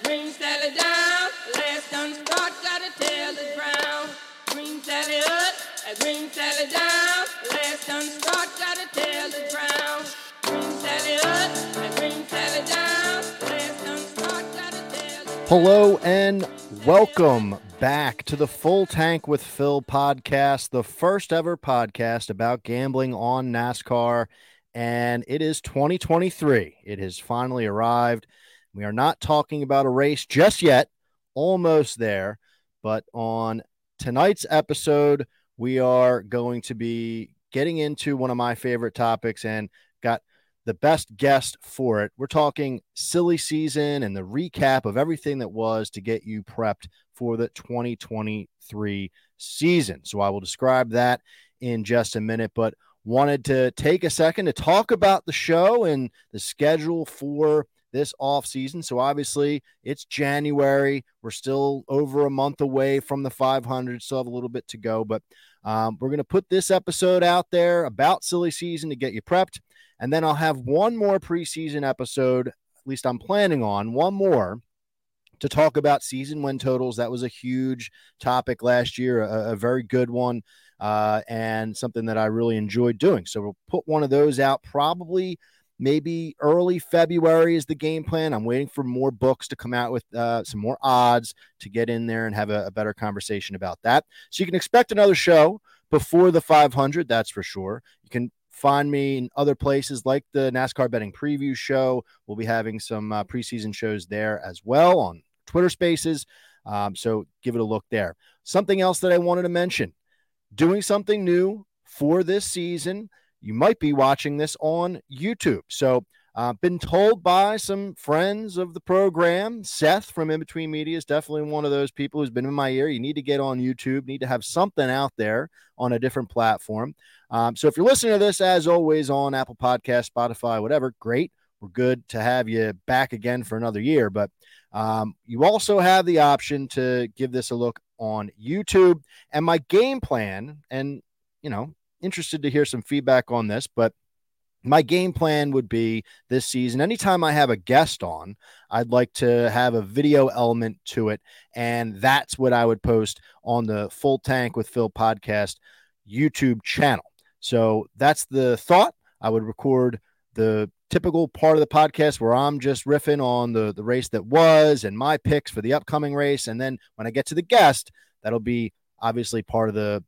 green down. Gotta tell the ground. Green up, green down. Gotta tell the ground. Green up, green down. Hello and welcome back to the Full Tank with Phil podcast, the first ever podcast about gambling on NASCAR. And it is 2023. It has finally arrived. We are not talking about a race just yet, almost there. But on tonight's episode, we are going to be getting into one of my favorite topics and got the best guest for it. We're talking silly season and the recap of everything that was to get you prepped for the 2023 season. So I will describe that in just a minute, but wanted to take a second to talk about the show and the schedule for this off season. So obviously it's January. We're still over a month away from the 500. Still have a little bit to go, but um, we're going to put this episode out there about silly season to get you prepped. And then I'll have one more preseason episode, at least I'm planning on one more to talk about season win totals. That was a huge topic last year, a, a very good one, uh, and something that I really enjoyed doing. So we'll put one of those out probably maybe early February is the game plan. I'm waiting for more books to come out with uh, some more odds to get in there and have a, a better conversation about that. So you can expect another show before the 500, that's for sure. You can find me in other places like the NASCAR betting preview show. We'll be having some uh, preseason shows there as well on Twitter Spaces. Um, so give it a look there. Something else that I wanted to mention doing something new for this season. You might be watching this on YouTube. So, uh, been told by some friends of the program, Seth from In Between Media is definitely one of those people who's been in my ear. You need to get on YouTube, need to have something out there on a different platform. Um, so if you're listening to this, as always, on Apple Podcast, Spotify, whatever, great. We're good to have you back again for another year. But um, you also have the option to give this a look on YouTube. And my game plan, and you know, interested to hear some feedback on this, but my game plan would be this season anytime i have a guest on i'd like to have a video element to it and that's what i would post on the full tank with phil podcast youtube channel. So that's the thought. I would record the typical part of the podcast where i'm just riffing on the the race that was and my picks for the upcoming race. And then when i get to the guest that'll be obviously part of the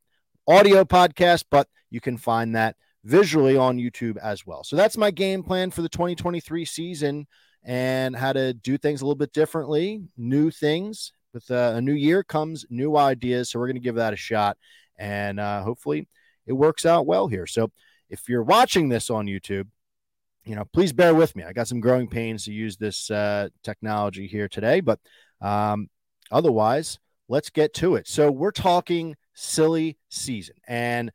audio podcast but you can find that visually on YouTube as well. So that's my game plan for the 2023 season and how to do things a little bit differently, new things. With uh, a new year comes new ideas. So we're going to give that a shot and uh, hopefully it works out well here. So if you're watching this on YouTube, you know, please bear with me. I got some growing pains to use this uh, technology here today, but um, otherwise, let's get to it. So we're talking silly season and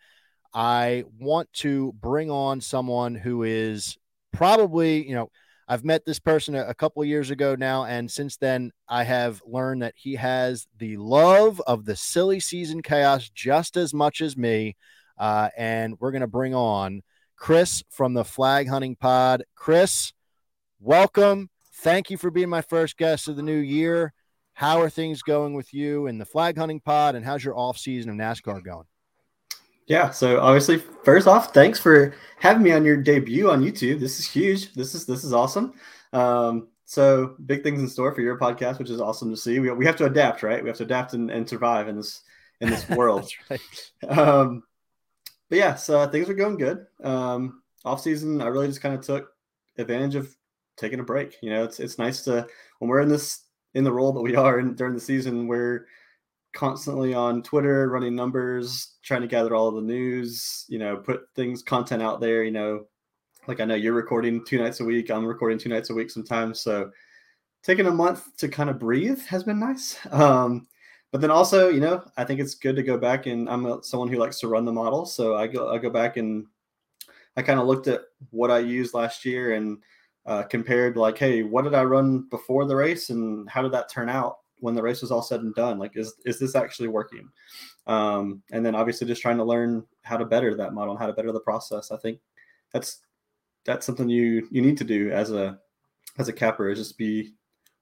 I want to bring on someone who is probably, you know, I've met this person a, couple years ago now, and since then I have learned that he has the love of the silly season chaos just as much as me. Uh, and we're going to bring on Chris from the Flag Hunting Pod. Chris, welcome. Thank you for being my first guest of the new year. How are things going with you in the Flag Hunting Pod, and how's your off season of NASCAR going? Yeah, so obviously, first off, thanks for having me on your debut on YouTube. This is huge. This is this is awesome. Um, so big things in store for your podcast, which is awesome to see. We, we have to adapt, right? We have to adapt and, and survive in this in this world. right. um, but yeah, so things are going good. Um, off season, I really just kind of took advantage of taking a break. You know, it's it's nice to when we're in this in the role that we are in during the season, we're constantly on Twitter, running numbers, trying to gather all the news, you know, put things, content out there, you know, like I know you're recording two nights a week, I'm recording two nights a week sometimes. So taking a month to kind of breathe has been nice. Um, but then also, you know, I think it's good to go back and I'm a, someone who likes to run the model. So I go, I go back and I kind of looked at what I used last year and uh, compared like, Hey, what did I run before the race and how did that turn out? When the race was all said and done like is is this actually working um, and then obviously just trying to learn how to better that model and how to better the process i think that's that's something you you need to do as a as a capper is just be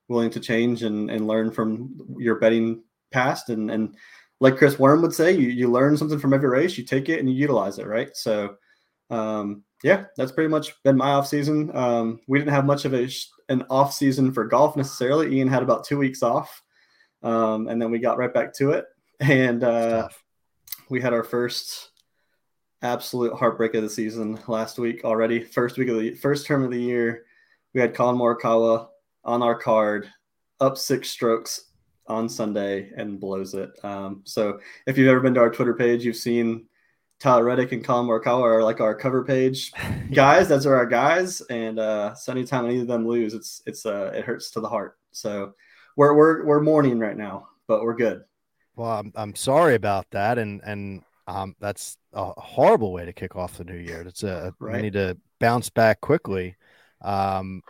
willing to change and, and learn from your betting past. And, and like Chris Worm would say, you, you learn something from every race, you take it and you utilize it. Right. So, um, yeah, that's pretty much been my off season. Um, we didn't have much of a, an off season for golf necessarily. Ian had about two weeks off. Um, and then we got right back to it. And, uh, we had our first absolute heartbreak of the season last week already. First week of the first term of the year, we had Collin Morikawa on our card, up six strokes on Sunday and blows it. Um, so if you've ever been to our Twitter page, you've seen Tyler Reddick and Collin Morikawa are like our cover page guys. Those are our guys, and uh, so anytime any of them lose, it's it's uh, it hurts to the heart. So we're we're we're mourning right now, but we're good. Well, I'm I'm sorry about that, and and um, that's a horrible way to kick off the new year. It's a right. we need to bounce back quickly. Um,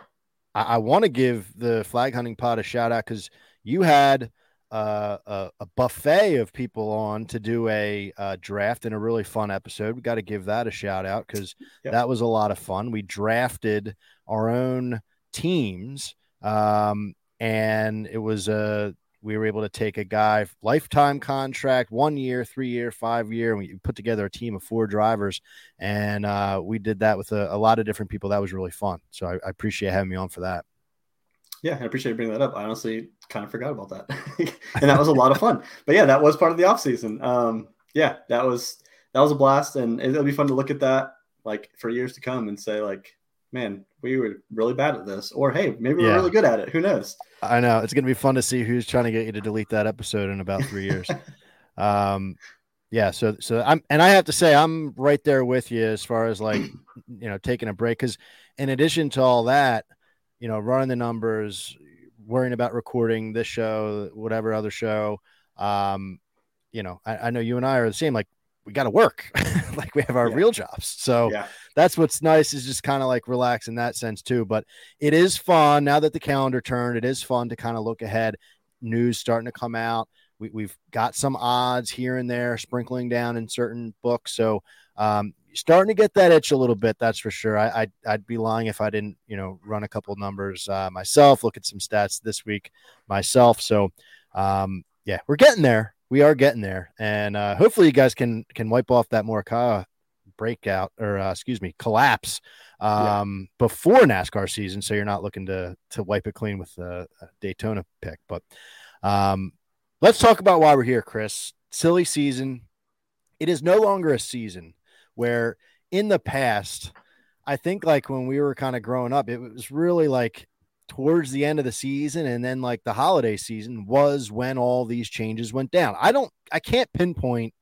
I, I want to give the flag hunting pod a shout out because you had uh, a, a, buffet of people on to do a, a, draft in a really fun episode. We got to give that a shout out because yep. that was a lot of fun. We drafted our own teams, um, and it was a we were able to take a guy lifetime contract, one year, three year, five year, and we put together a team of four drivers, and uh, we did that with a, a, lot of different people. That was really fun. So I, I, appreciate having me on for that. Yeah, I appreciate bringing that up. I honestly kind of forgot about that, and that was a lot of fun. But yeah, that was part of the off season. Um, yeah, that was that was a blast, and it'll be fun to look at that like for years to come and say like, man, we were really bad at this, or hey, maybe we're really good at it. Who knows? I know it's going to be fun to see who's trying to get you to delete that episode in about three years. um, yeah. So, so I'm, and I have to say, I'm right there with you as far as like, you know, taking a break. Cause in addition to all that, you know, running the numbers, worrying about recording this show, whatever other show, um, you know, I, I know you and I are the same. Like, we got to work like we have our yeah. real jobs so yeah. That's what's nice is just kind of like relax in that sense too but it is fun now that the calendar turned it is fun to kind of look ahead. News starting to come out. We, we've got some odds here and there sprinkling down in certain books so um, starting to get that itch a little bit that's for sure. I, I'd, I'd be lying if i didn't you know run a couple numbers uh, myself look at some stats this week myself so um, yeah we're getting there. We are getting there, and uh, hopefully you guys can can wipe off that Morikawa breakout or uh, excuse me collapse um, yeah. before NASCAR season, so you're not looking to to wipe it clean with a Daytona pick. But um, let's talk about why we're here, Chris. Silly season. It is no longer a season where in the past, I think like when we were kind of growing up, it was really like towards the end of the season and then like the holiday season was when all these changes went down. I don't I can't pinpoint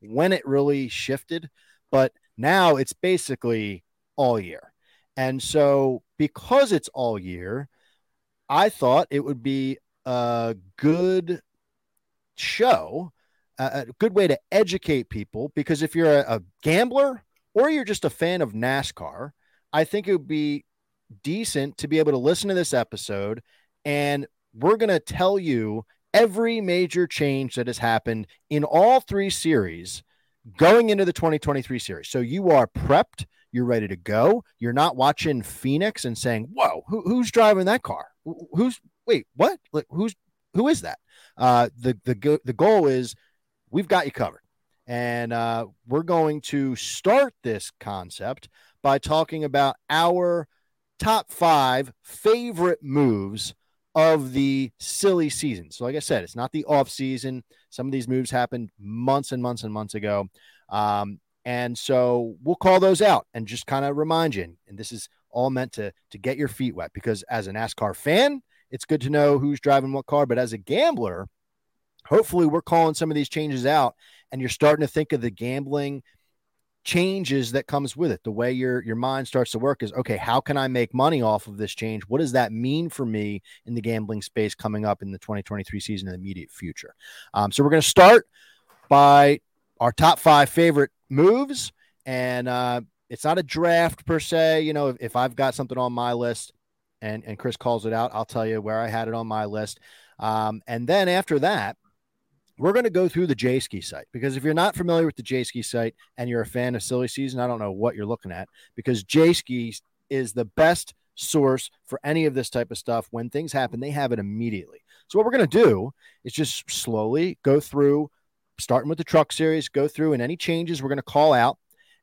when it really shifted, but now it's basically all year. And so because it's all year, I thought it would be a good show, a good way to educate people because if you're a, a gambler or you're just a fan of NASCAR, I think it would be decent to be able to listen to this episode and we're going to tell you every major change that has happened in all three series going into the 2023 series. So you are prepped, you're ready to go. You're not watching Phoenix and saying, "Whoa, who, who's driving that car? Who's wait, what? Like, who's who is that?" Uh, the the the goal is we've got you covered, and uh, we're going to start this concept by talking about our top five favorite moves of the silly season. So, like I said, it's not the off season. Some of these moves happened months and months and months ago. Um, and so we'll call those out and just kind of remind you. And this is all meant to to get your feet wet because as a NASCAR fan, it's good to know who's driving what car. But as a gambler, hopefully we're calling some of these changes out and you're starting to think of the gambling changes that comes with it. The way your your mind starts to work is okay how can i make money off of this change? What does that mean for me in the gambling space coming up in the 2023 season in the immediate future? Um, so we're going to start by our top five favorite moves and uh, it's not a draft per se you know if, if i've got something on my list and and chris calls it out i'll tell you where i had it on my list. Um, and then after that we're going to go through the Jayski site because if you're not familiar with the Jayski site and you're a fan of silly season, I don't know what you're looking at because Jayski is the best source for any of this type of stuff. When things happen, they have it immediately. So what we're going to do is just slowly go through, starting with the truck series, go through, and any changes we're going to call out,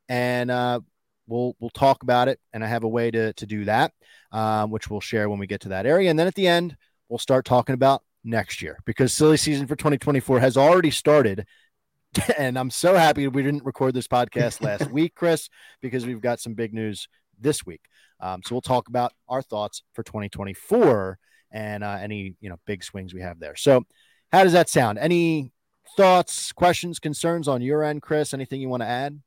and uh, we'll we'll talk about it. And I have a way to to do that, um, which we'll share when we get to that area. And then at the end, we'll start talking about next year because silly season for 2024 has already started. And I'm so happy we didn't record this podcast last week, Chris, because we've got some big news this week. Um, so we'll talk about our thoughts for 2024 and uh, any you know big swings we have there. So how does that sound? Any thoughts, questions, concerns on your end, Chris? Anything you want to add?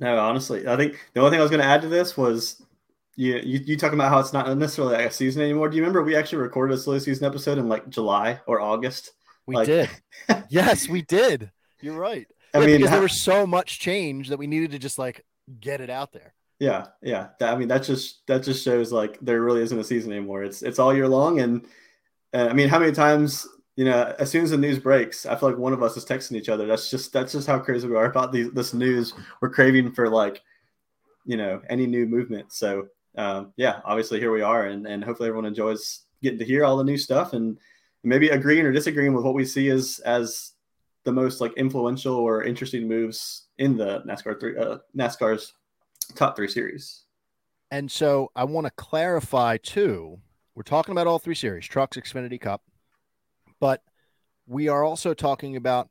No, honestly, I think the only thing I was going to add to this was you, you, you talking about how it's not necessarily like a season anymore. Do you remember we actually recorded a silly season episode in like July or August? We like, did. yes, we did. You're right. I yeah, mean, because there was so much change that we needed to just like get it out there. Yeah, yeah. That, I mean, that just that just shows like there really isn't a season anymore. It's it's all year long, and uh, I mean, how many times you know, as soon as the news breaks, I feel like one of us is texting each other. That's just that's just how crazy we are about these, this news. We're craving for like, you know, any new movement. So um, yeah, obviously here we are, and and hopefully everyone enjoys getting to hear all the new stuff and maybe agreeing or disagreeing with what we see as as the most like influential or interesting moves in the NASCAR three uh, NASCAR's top three series. And so I want to clarify too. We're talking about all three series: trucks, Xfinity Cup, but we are also talking about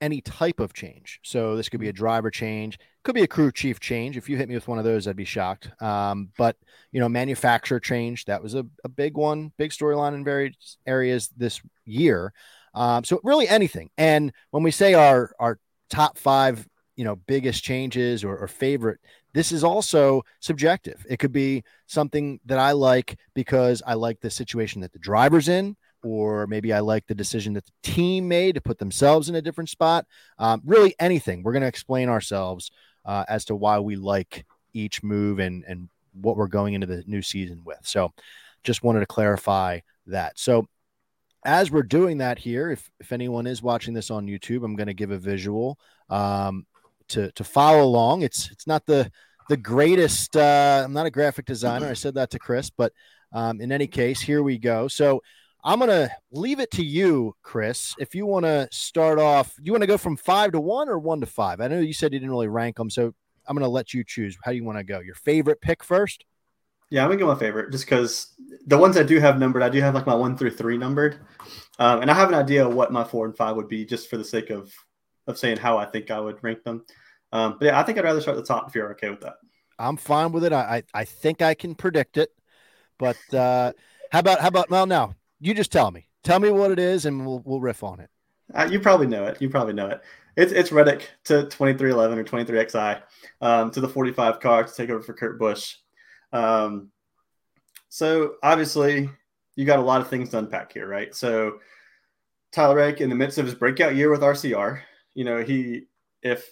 any type of change. So this could be a driver change, could be a crew chief change. If you hit me with one of those, I'd be shocked. Um, but you know, manufacturer change that was a, a big one, big storyline in various areas this year. Um, so really anything. And when we say our our top five, you know, biggest changes or, or favorite, this is also subjective. It could be something that I like because I like the situation that the driver's in or maybe I like the decision that the team made to put themselves in a different spot. Um, really, anything. We're going to explain ourselves uh, as to why we like each move and and what we're going into the new season with. So, just wanted to clarify that. So, as we're doing that here, if if anyone is watching this on YouTube, I'm going to give a visual um, to to follow along. It's it's not the the greatest. Uh, I'm not a graphic designer. I said that to Chris, but um, in any case, here we go. So I'm going to leave it to you, Chris. If you want to start off, do you want to go from five to one or one to five? I know you said you didn't really rank them, so I'm going to let you choose. How do you want to go? Your favorite pick first? Yeah, I'm gonna go my favorite just because the ones I do have numbered, I do have like my one through three numbered, um, and I have an idea what my four and five would be just for the sake of of saying how I think I would rank them. Um, but yeah, I think I'd rather start at the top if you're okay with that. I'm fine with it. I I, I think I can predict it, but uh, how about how about well now you just tell me. Tell me what it is, and we'll we'll riff on it. Uh, you probably know it. You probably know it. It's it's Reddick to 2311 or 23XI um, to the 45 car to take over for Kurt Busch. Um, so obviously, you got a lot of things to unpack here, right? So Tyler Reddick, in the midst of his breakout year with RCR, you know he if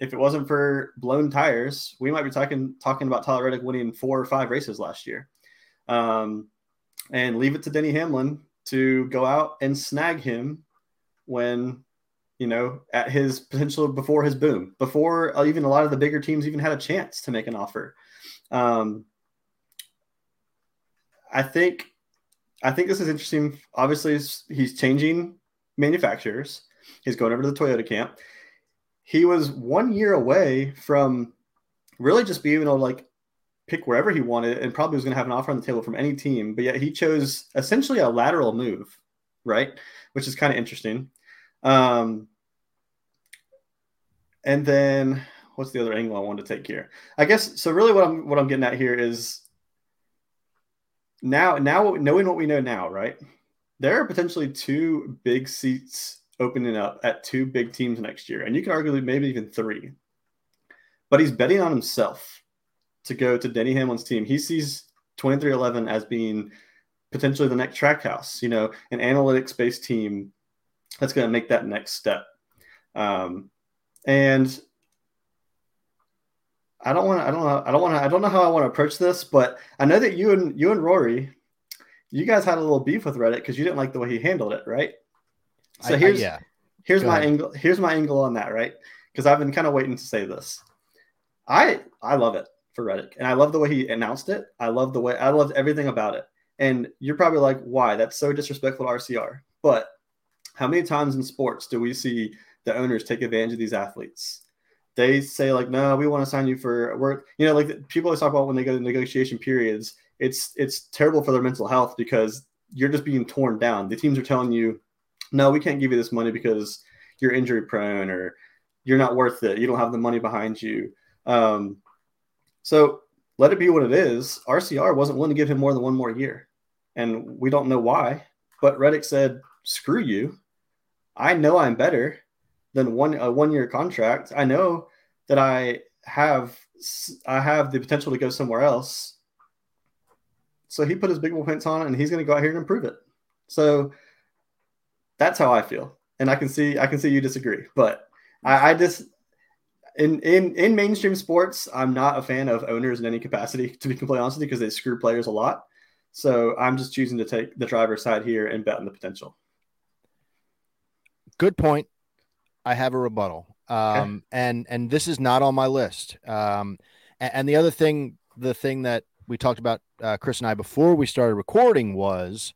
if it wasn't for blown tires, we might be talking talking about Tyler Reddick winning four or five races last year. Um, and leave it to Denny Hamlin to go out and snag him when you know at his potential before his boom before uh, even a lot of the bigger teams even had a chance to make an offer. Um, i think i think this is interesting. Obviously he's changing manufacturers. He's going over to the toyota camp. He was one year away from really just being able to like pick wherever he wanted and probably was going to have an offer on the table from any team. But yet he chose essentially a lateral move, right? Which is kind of interesting. Um, and then what's the other angle I wanted to take here? I guess so. Really, what I'm what I'm getting at here is now now knowing what we know now, right? There are potentially two big seats opening up at two big teams next year, and you can argue maybe even three. But he's betting on himself to go to Denny Hamlin's team. He sees 2311 as being potentially the next Trackhouse, you know, an analytics based team that's going to make that next step. Um, and I don't want to, I don't know, I don't want to, I don't know how I want to approach this, but I know that you and you and Rory, you guys had a little beef with Reddick because you didn't like the way he handled it, right? So I, here's, I, yeah. here's Go my ahead. angle, here's my angle on that, right? Because I've been kind of waiting to say this. I, I love it for Reddick, and I love the way he announced it. I love the way I loved everything about it. And you're probably like, why? That's so disrespectful to RCR. But how many times in sports do we see the owners take advantage of these athletes? They say like, no, we want to sign you for work. You know, like people always talk about when they go to negotiation periods. It's it's terrible for their mental health because you're just being torn down. The teams are telling you, no, we can't give you this money because you're injury prone or you're not worth it. You don't have the money behind you. Um, so let it be what it is. RCR wasn't willing to give him more than one more year, and we don't know why. But Reddick said, "Screw you! I know I'm better than one a one year contract. I know that I have I have the potential to go somewhere else." So he put his big boy pants on, and he's going to go out here and improve it. So that's how I feel, and I can see I can see you disagree, but I, I just in in in mainstream sports, I'm not a fan of owners in any capacity, to be completely honest with you, because they screw players a lot. So I'm just choosing to take the driver's side here and bet on the potential. Good point. I have a rebuttal. Um, okay. and and this is not on my list. Um, and, and, the other thing, the thing that we talked about, uh, Chris and I before we started recording was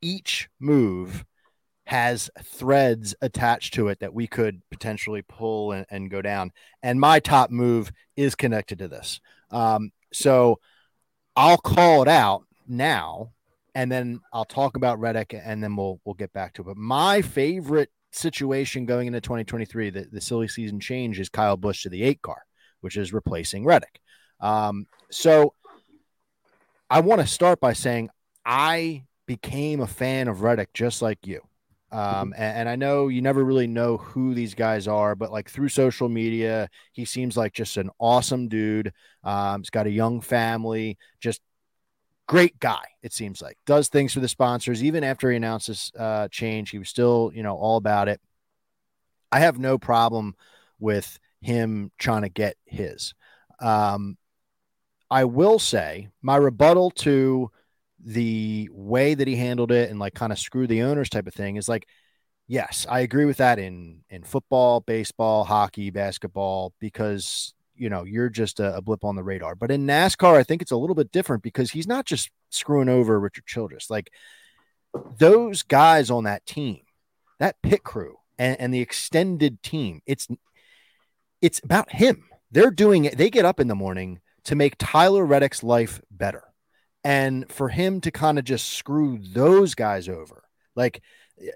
each move has threads attached to it that we could potentially pull and, and go down. And my top move is connected to this. Um, so I'll call it out now and then I'll talk about Reddick and then we'll we'll get back to it. But my favorite situation going into 2023, the, the silly season change is Kyle Busch to the eight car, which is replacing Reddick. Um, so I want to start by saying I became a fan of Reddick just like you. Um, and, and, I know you never really know who these guys are, but like through social media, he seems like just an awesome dude. Um, he's got a young family, just great guy. It seems like does things for the sponsors. Even after he announced this uh, change, he was still, you know, all about it. I have no problem with him trying to get his. Um, I will say my rebuttal to the way that he handled it and like kind of screw the owners type of thing is like yes i agree with that in in football baseball hockey basketball because you know you're just a, a, blip on the radar. But in nascar i think it's a little bit different because he's not just screwing over richard childress. Like those guys on that team that pit crew and, and the extended team it's it's about him. They're doing it they get up in the morning to make tyler reddick's life better and for him to kind of just screw those guys over. Like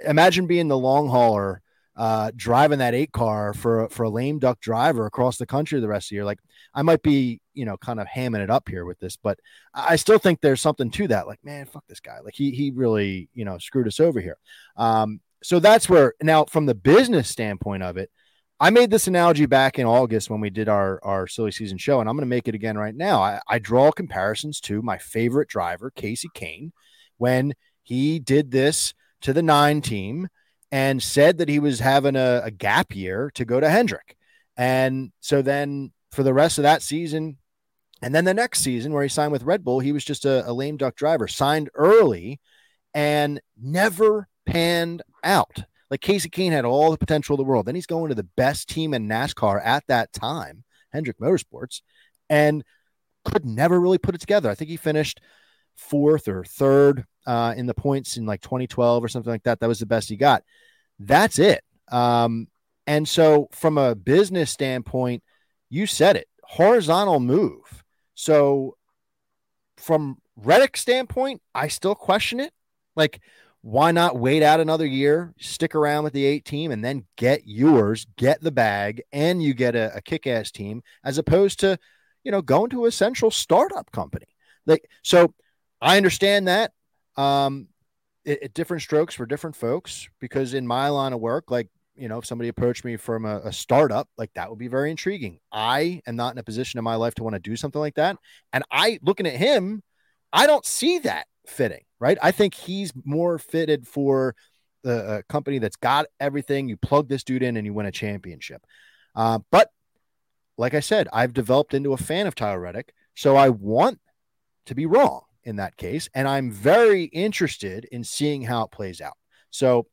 imagine being the long hauler uh, driving that eight car for for a lame duck driver across the country the rest of the year. Like i might be you know kind of hamming it up here with this but i still think there's something to that. Like man fuck this guy. Like he he really you know screwed us over here. Um so that's where now from the business standpoint of it I made this analogy back in August when we did our, our silly season show, and I'm going to make it again right now. I, I draw comparisons to my favorite driver, Casey Kahne, when he did this to the nine team and said that he was having a, a gap year to go to Hendrick. And so then for the rest of that season, and then the next season where he signed with Red Bull, he was just a, a lame duck driver, signed early and never panned out. Like Casey Kahne had all the potential of the world. Then he's going to the best team in NASCAR at that time, Hendrick Motorsports, and could never really put it together. I think he finished fourth or third uh, in the points in like 2012 or something like that. That was the best he got. That's it. Um, and so, from a business standpoint, you said it horizontal move. So, from Reddick standpoint, I still question it. Like, why not wait out another year, stick around with the eight team, and then get yours, get the bag, and you get a, a kick ass team as opposed to, you know, going to a central startup company. Like, so I understand that. Um, it, it, different strokes for different folks because in my line of work, like, you know, if somebody approached me from a, a startup, like that would be very intriguing. I am not in a position in my life to want to do something like that. And I, looking at him, I don't see that fitting right? I think he's more fitted for the company that's got everything. You plug this dude in and you win a championship. Uh, but like I said, I've developed into a fan of Tyler Reddick, so I want to be wrong in that case, and I'm very interested in seeing how it plays out. So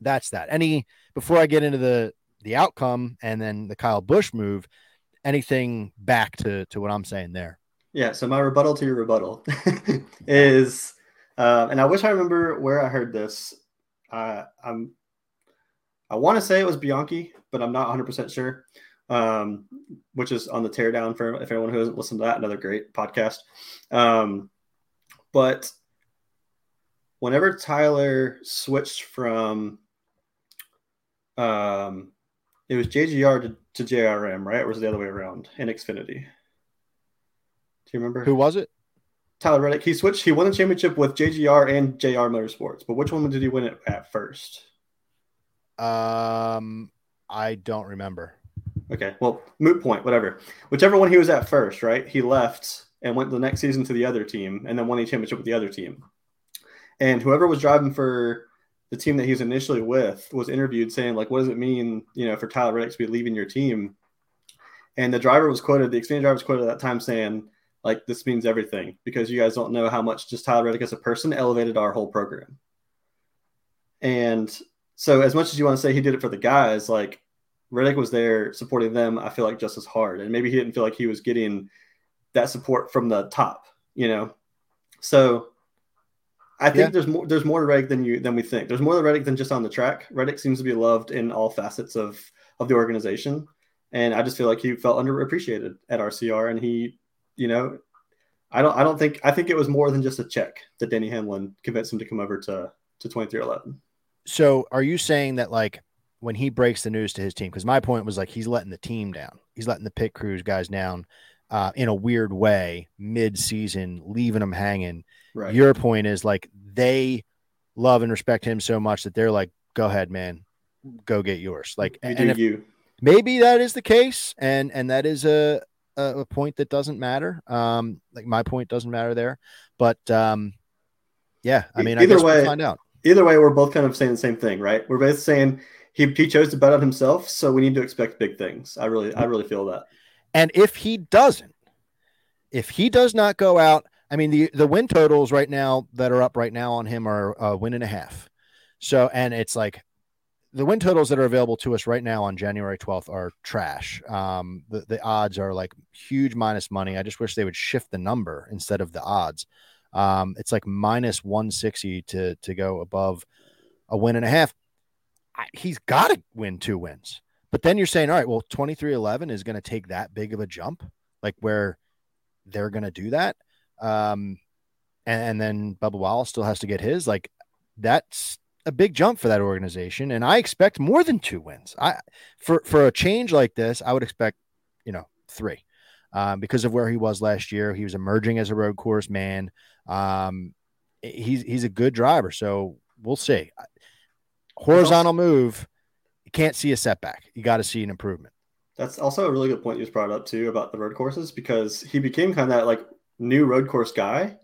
that's that. Any before I get into the the outcome and then the Kyle Busch move, anything back to to what I'm saying there. Yeah. So my rebuttal to your rebuttal is, uh, and I wish I remember where I heard this. Uh, I'm, I want to say it was Bianchi, but I'm not 100 percent sure. Um, which is on the teardown for if anyone who hasn't listened to that, another great podcast. Um, but whenever Tyler switched from um it was JGR to, to JRM, right? Or was it the other way around in Xfinity? Do you remember? Who was it? Tyler Reddick. He switched. He won the championship with JGR and JR Motorsports. But which one did he win it at first? Um, I don't remember. Okay, well, moot point, whatever. Whichever one he was at first, right? He left and went the next season to the other team, and then won the championship with the other team. And whoever was driving for the team that he was initially with was interviewed saying, like, what does it mean, you know, for Tyler Reddick to be leaving your team? And the driver was quoted, the Xfinity driver was quoted at that time saying, like, this means everything because you guys don't know how much just Tyler Reddick as a person elevated our whole program. And so, as much as you want to say he did it for the guys, like, Reddick was there supporting them, I feel like just as hard. And maybe he didn't feel like he was getting that support from the top, you know? So I think yeah. there's more there's more to Reddick than you than we think. There's more to Reddick than just on the track. Reddick seems to be loved in all facets of of the organization. And I just feel like he felt underappreciated at RCR and he, you know, I don't I don't think I think it was more than just a check that Denny Hamlin convinced him to come over to to 2311. So are you saying that like when he breaks the news to his team, because my point was like he's letting the team down. He's letting the pit crews guys down uh, in a weird way mid-season, leaving them hanging. Right. Your point is like they love and respect him so much that they're like, "Go ahead, man, go get yours." Like, you and if, you. maybe that is the case, and and that is a a point that doesn't matter. Um, like my point doesn't matter there, but um, yeah, I mean, either I way, we'll find out. Either way, we're both kind of saying the same thing, right? We're both saying he, he chose to bet on himself, so we need to expect big things. I really, I really feel that. And if he doesn't, if he does not go out, I mean, the, the win totals right now that are up right now on him are a win and a half. So, and it's like the win totals that are available to us right now on January 12th are trash. Um, the, the odds are like huge minus money. I just wish they would shift the number instead of the odds. Um, it's like minus 160 to, to go above a win and a half. I, he's got to win two wins. But then you're saying, all right, well, 2311 is going to take that big of a jump, like where they're going to do that. Um, and, and then Bubba Wallace still has to get his. Like that's a big jump for that organization, and I expect more than two wins. I for for a change like this, I would expect you know three. Um, because of where he was last year, he was emerging as a road course man. Um, he's he's a good driver, so we'll see. Horizontal move, you can't see a setback. You got to see an improvement. That's also a really good point you just brought up too about the road courses because he became kind of that like new road course guy,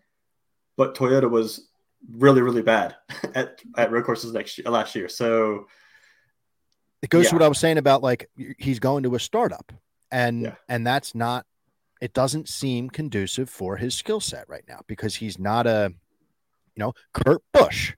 but Toyota was really really bad at, at road courses next year, last year. So it goes yeah. to what I was saying about like he's going to a startup, and yeah. and that's not. It doesn't seem conducive for his skill set right now because he's not a, you know, Kurt Busch,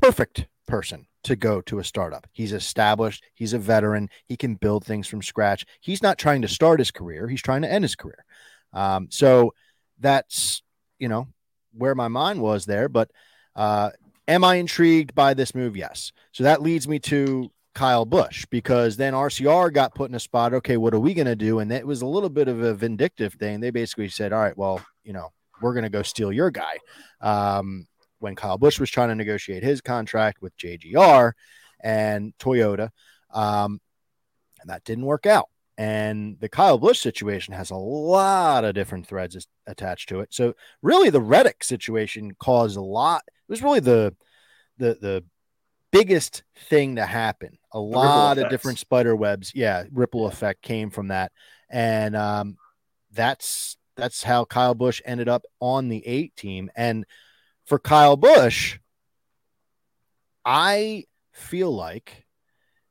perfect person to go to a startup. He's established, he's a veteran, he can build things from scratch. He's not trying to start his career, he's trying to end his career. Um, so that's, you know, where my mind was there. But uh, am I intrigued by this move? Yes. So that leads me to Kyle Busch because then RCR got put in a spot. Okay, what are we going to do? And it was a little bit of a vindictive thing. They basically said, all right, well, you know, we're going to go steal your guy. Um, when Kyle Busch was trying to negotiate his contract with JGR and Toyota. Um, and that didn't work out. And the Kyle Busch situation has a lot of different threads attached to it. So really the Reddick situation caused a lot. It was really the the the biggest thing to happen. A lot of different spider webs. Yeah, ripple effect came from that. And um, that's that's how Kyle Busch ended up on the eight team. And for Kyle Busch, I feel like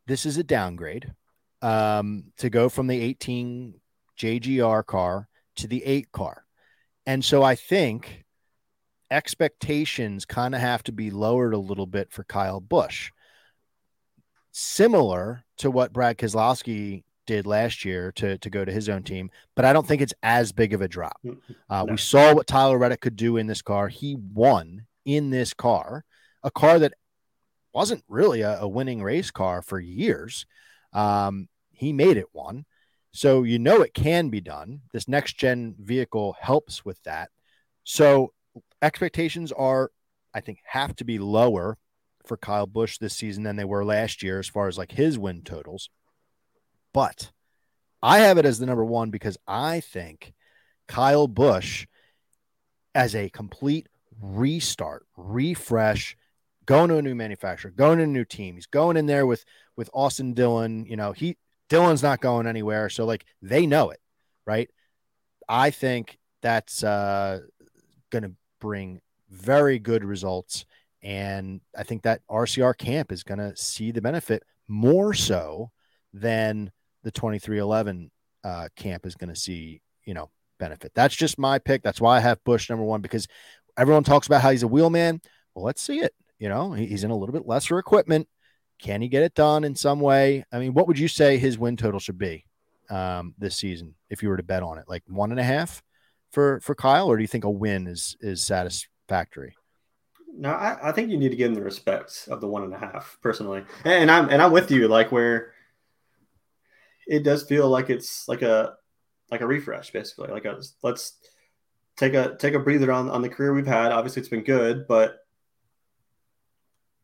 this is a downgrade um, to go from the 18 JGR car to the 8 car. And so I think expectations kind of have to be lowered a little bit for Kyle Busch. Similar to what Brad Keselowski did last year to to go to his own team, but I don't think it's as big of a drop. Uh, No. We saw what Tyler Reddick could do in this car. He won in this car, a car that wasn't really a, a winning race car for years. Um, he made it one. So you know it can be done. This next gen vehicle helps with that. So expectations are, I think, have to be lower for Kyle Busch this season than they were last year as far as like his win totals. But I have it as the number one because I think Kyle Busch as a complete restart, refresh, going to a new manufacturer, going to a new team. He's going in there with with Austin Dillon. You know, he Dillon's not going anywhere. So like they know it, right? I think that's uh gonna bring very good results. And I think that RCR camp is gonna see the benefit more so than the 2311 uh, camp is going to see, you know, benefit. That's just my pick. That's why I have Busch number one because everyone talks about how he's a wheelman. Well, let's see it. You know, he's in a little bit lesser equipment. Can he get it done in some way? I mean, what would you say his win total should be um, this season if you were to bet on it? Like one and a half for for Kyle, or do you think a win is is satisfactory? No, I, I think you need to give him the respect of the one and a half, personally. And I'm and I'm with you, like where it does feel like it's like a like a refresh, basically. Like a let's take a take a breather on on the career we've had. Obviously, it's been good, but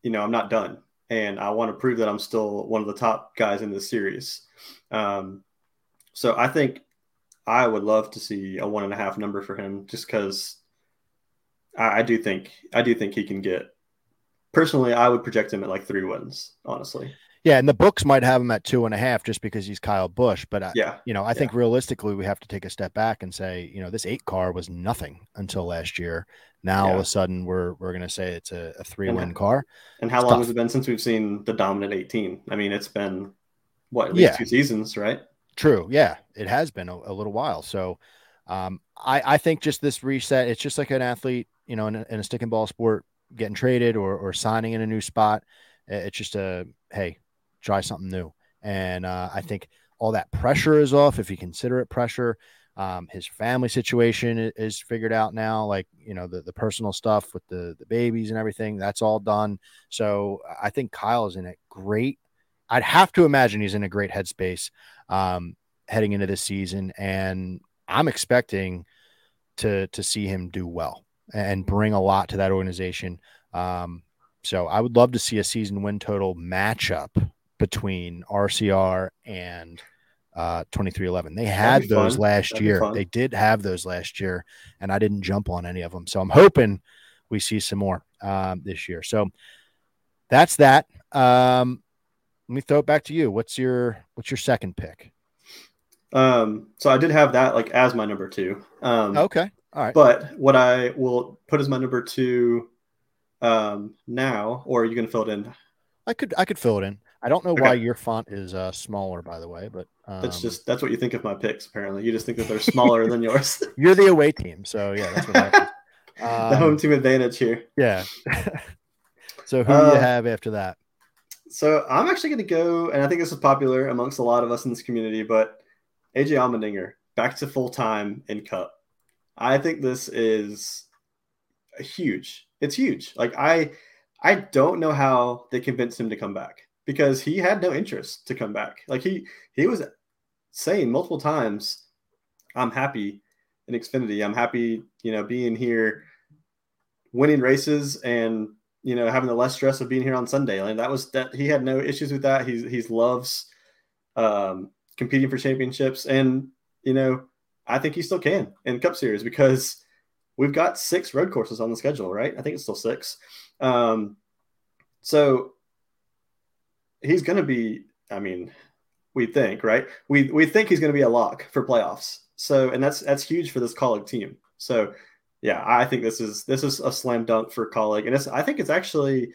you know, I'm not done, and I want to prove that I'm still one of the top guys in this series. Um, so I think I would love to see a one and a half number for him, just because I, I do think I do think he can get. Personally, I would project him at like three wins. Honestly, Yeah, and the books might have him at two and a half just because he's Kyle Busch, but I, yeah, you know, I think realistically we have to take a step back and say, you know, this eight car was nothing until last year. Now all of a sudden we're we're gonna say it's a, a three win car. And how It's long tough. has it been since we've seen the dominant 18? I mean, it's been what at least Yeah. two seasons, right? True, yeah, it has been a, a little while. So um, I I think just this reset, it's just like an athlete, you know, in a, in a stick and ball sport, getting traded or or signing in a new spot. It's just a hey, try something new. And uh, I think all that pressure is off if you consider it pressure. Um, his family situation is figured out now, like you know the the personal stuff with the the babies and everything. That's all done. So I think Kyle is in a great. I'd have to imagine he's in a great headspace um, heading into this season, and I'm expecting to to see him do well and bring a lot to that organization. Um, so I would love to see a season win total matchup between RCR and uh, 2311. They had those fun. last That'd year. They did have those last year, and I didn't jump on any of them. So I'm hoping we see some more um, this year. So that's that. Um, let me throw it back to you. What's your what's your second pick? Um, so I did have that like as my number two. Um, Okay. All right. But what I will put as my number two um, now, or are you going to fill it in? I could I could fill it in. I don't know why your font is uh, smaller, by the way, but um, That's just that's what you think of my picks. Apparently, you just think that they're smaller than yours. you're the away team, so yeah, that's what happens. the home Um, team advantage here. yeah. so who do you Uh, have after that? So I'm actually going to go, and I think this is popular amongst a lot of us in this community, but AJ Allmendinger back to full time in Cup. I think this is huge. It's huge. Like I, I don't know how they convinced him to come back because he had no interest to come back. Like he he was saying multiple times, "I'm happy in Xfinity. I'm happy, you know, being here, winning races, and you know, having the less stress of being here on Sunday. And that was that he had no issues with that. He's he's loves um, competing for championships, and you know, I think he still can in Cup Series because we've got six road courses on the schedule, right? I think it's still six. Um, so he's going to be. I mean, we think, right? We we think he's going to be a lock for playoffs. So, and that's that's huge for this Kaulig team. So, yeah, I think this is this is a slam dunk for Kaulig, and it's I think it's actually.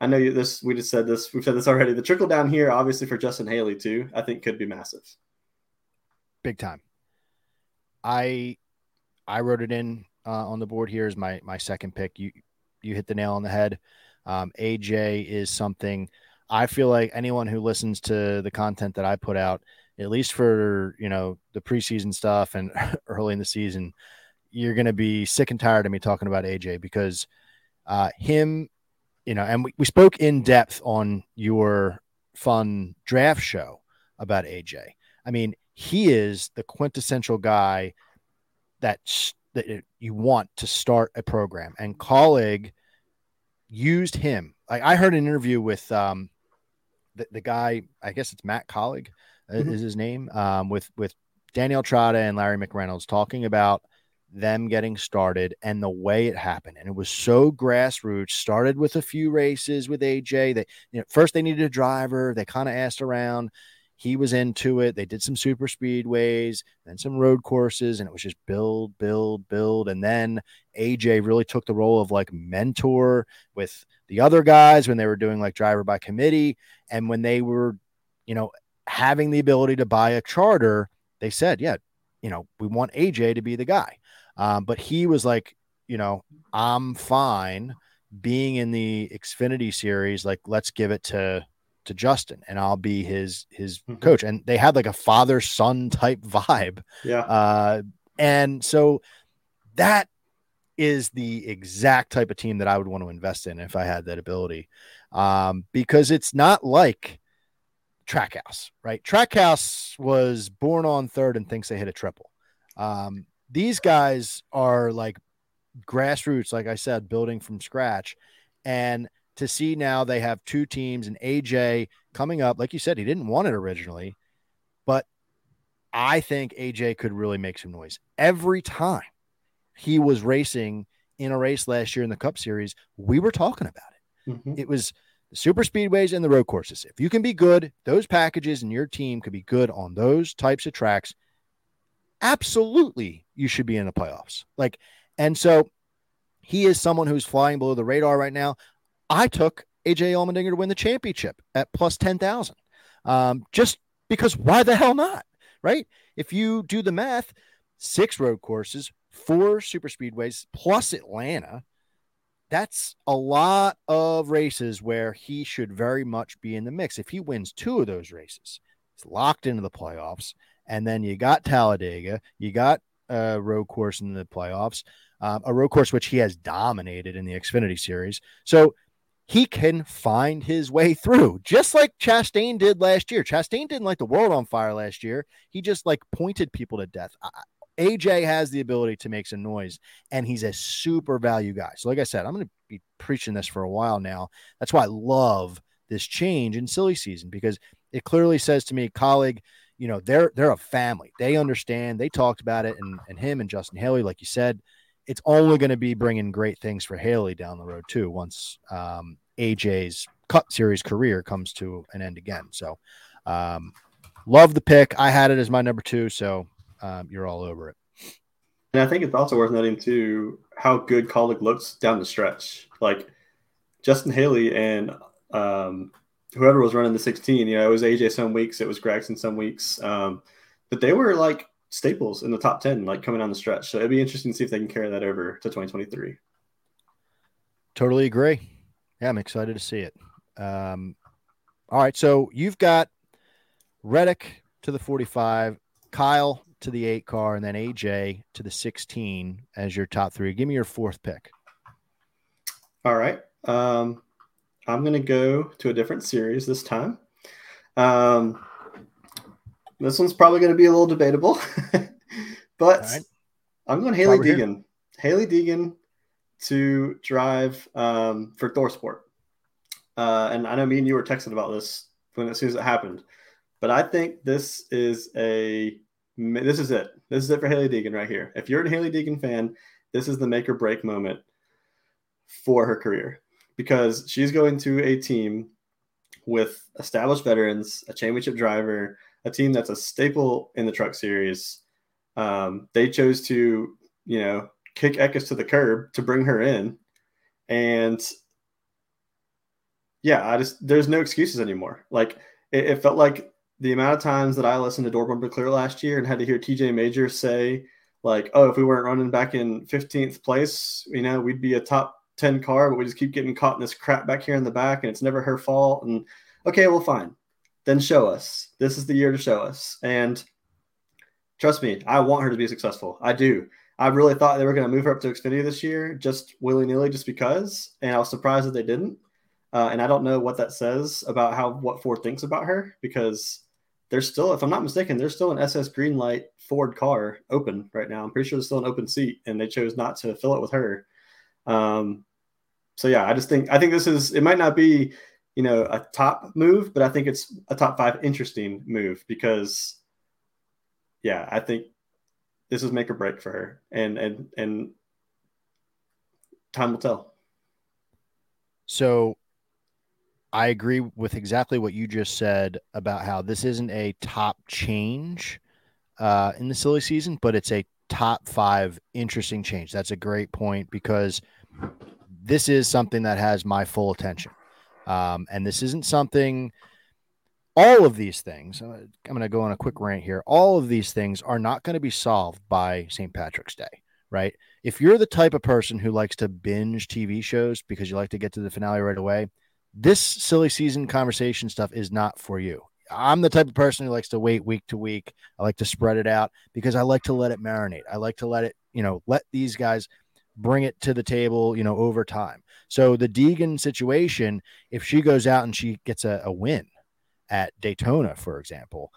I know you, this. We just said this. We've said this already. The trickle down here, obviously for Justin Haley too, I think could be massive. Big time. I I wrote it in uh, on the board here as my my second pick. You you hit the nail on the head. Um, AJ is something I feel like anyone who listens to the content that I put out at least for you know the preseason stuff and early in the season, you're going to be sick and tired of me talking about AJ because uh, him, you know, and we, we spoke in depth on your fun draft show about AJ. I mean, he is the quintessential guy that that you want to start a program, and Kaulig used him. I heard an interview with um, the, the guy, I guess it's Matt Kaulig uh, mm-hmm. is his name, um, with with Danielle Trotta and Larry McReynolds talking about them getting started and the way it happened. And it was so grassroots. Started with a few races with AJ. They you know, first they needed a driver. They kind of asked around. He was into it. They did some super speedways, then some road courses, and it was just build, build, build. And then AJ really took the role of like mentor with the other guys when they were doing like driver by committee. And when they were, you know, having the ability to buy a charter, they said, yeah, you know, we want AJ to be the guy. Um, but he was like, you know, I'm fine being in the Xfinity series. Like, let's give it to to Justin, and I'll be his his mm-hmm. coach. And they had like a father son type vibe. Yeah. Uh, and so that is the exact type of team that I would want to invest in if I had that ability, um, because it's not like Trackhouse, right? Trackhouse was born on third and thinks they hit a triple. Um, these guys are like grassroots, like I said, building from scratch. And to see now they have two teams and AJ coming up, like you said, he didn't want it originally, but I think AJ could really make some noise every time he was racing in a race last year in the Cup Series. We were talking about it. Mm-hmm. It was the super speedways and the road courses. If you can be good, those packages and your team could be good on those types of tracks. Absolutely, you should be in the playoffs. Like, and so he is someone who's flying below the radar right now. I took AJ Allmendinger to win the championship at plus 10,000. Um, just because why the hell not? Right? If you do the math, six road courses, four super speedways plus Atlanta, that's a lot of races where he should very much be in the mix. If he wins two of those races, he's locked into the playoffs. And then you got Talladega, you got a road course in the playoffs, um, a road course which he has dominated in the Xfinity series. So he can find his way through, just like Chastain did last year. Chastain didn't light the world on fire last year. He just like pointed people to death. AJ has the ability to make some noise, and he's a super value guy. So, like I said, I'm going to be preaching this for a while now. That's why I love this change in silly season because it clearly says to me, Kaulig, you know, they're they're a family. They understand. They talked about it, and and him and Justin Haley, like you said, it's only going to be bringing great things for Haley down the road too. Once um, AJ's Cup Series career comes to an end again. So, um, love the pick. I had it as my number two, so um, you're all over it. And I think it's also worth noting too how good Kaulig looks down the stretch. Like Justin Haley and um, whoever was running the 16, you know, it was AJ some weeks, it was Gragson some weeks, um, but they were like staples in the top 10, like coming on the stretch. So it'd be interesting to see if they can carry that over to 2023. Totally agree. Yeah, I'm excited to see it. Um, all right, so you've got Reddick to the 45, Kyle to the eight car, and then AJ to the 16 as your top three. Give me your fourth pick. All right. Um, I'm going to go to a different series this time. Um, this one's probably going to be a little debatable, but right. I'm going Hailie Deegan. Hailie Deegan to drive um, for ThorSport. Uh, and I know me and you were texting about this when as soon as it happened, but I think this is a this is it. This is it for Hailie Deegan right here. If you're a Hailie Deegan fan, this is the make or break moment for her career because she's going to a team with established veterans, a championship driver, a team that's a staple in the truck series. Um, they chose to, you know, kick Eckes to the curb to bring her in. And yeah, I just, there's no excuses anymore. Like, it, it felt like the amount of times that I listened to Door Bumper Clear last year and had to hear TJ Major say, like, oh, if we weren't running back in 15th place, you know, we'd be a top 10 car, but we just keep getting caught in this crap back here in the back and it's never her fault. And okay, well, fine. then show us. This is the year to show us. And trust me, I want her to be successful. I do. I really thought they were going to move her up to Xfinity this year, just willy nilly, just because. And I was surprised that they didn't. Uh, and I don't know what that says about how what Ford thinks about her because there's still, if I'm not mistaken, there's still an SS Greenlight Ford car open right now. I'm pretty sure there's still an open seat, and they chose not to fill it with her. Um, so yeah, I just think I think this is it might not be you know a top move, but I think it's a top five interesting move because yeah, I think this is make or break for her, and and and time will tell. So I agree with exactly what you just said about how this isn't a top change uh, in the silly season, but it's a top five interesting change. That's a great point because this is something that has my full attention. Um, and this isn't something, all of these things, I'm going to go on a quick rant here. All of these things are not going to be solved by St. Patrick's Day, right? If you're the type of person who likes to binge TV shows because you like to get to the finale right away, this silly season conversation stuff is not for you. I'm the type of person who likes to wait week to week. I like to spread it out because I like to let it marinate. I like to let it, you know, let these guys bring it to the table, you know, over time. So the Deegan situation, if she goes out and she gets a, a win at Daytona, for example,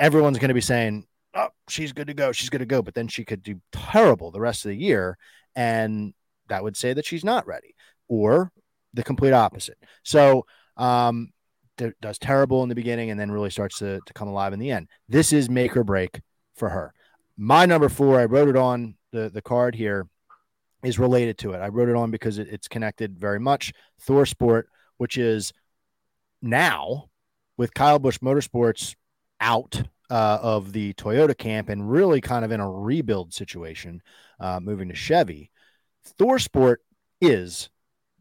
everyone's going to be saying, oh, she's good to go. She's good to go. But then she could do terrible the rest of the year. And that would say that she's not ready. Or the complete opposite. So, um, does terrible in the beginning and then really starts to, to come alive in the end. This is make or break for her. My number four, I wrote it on the, the card here, is related to it. I wrote it on because it, it's connected very much. ThorSport, which is now with Kyle Busch Motorsports out uh, of the Toyota camp and really kind of in a rebuild situation, uh, moving to Chevy. ThorSport is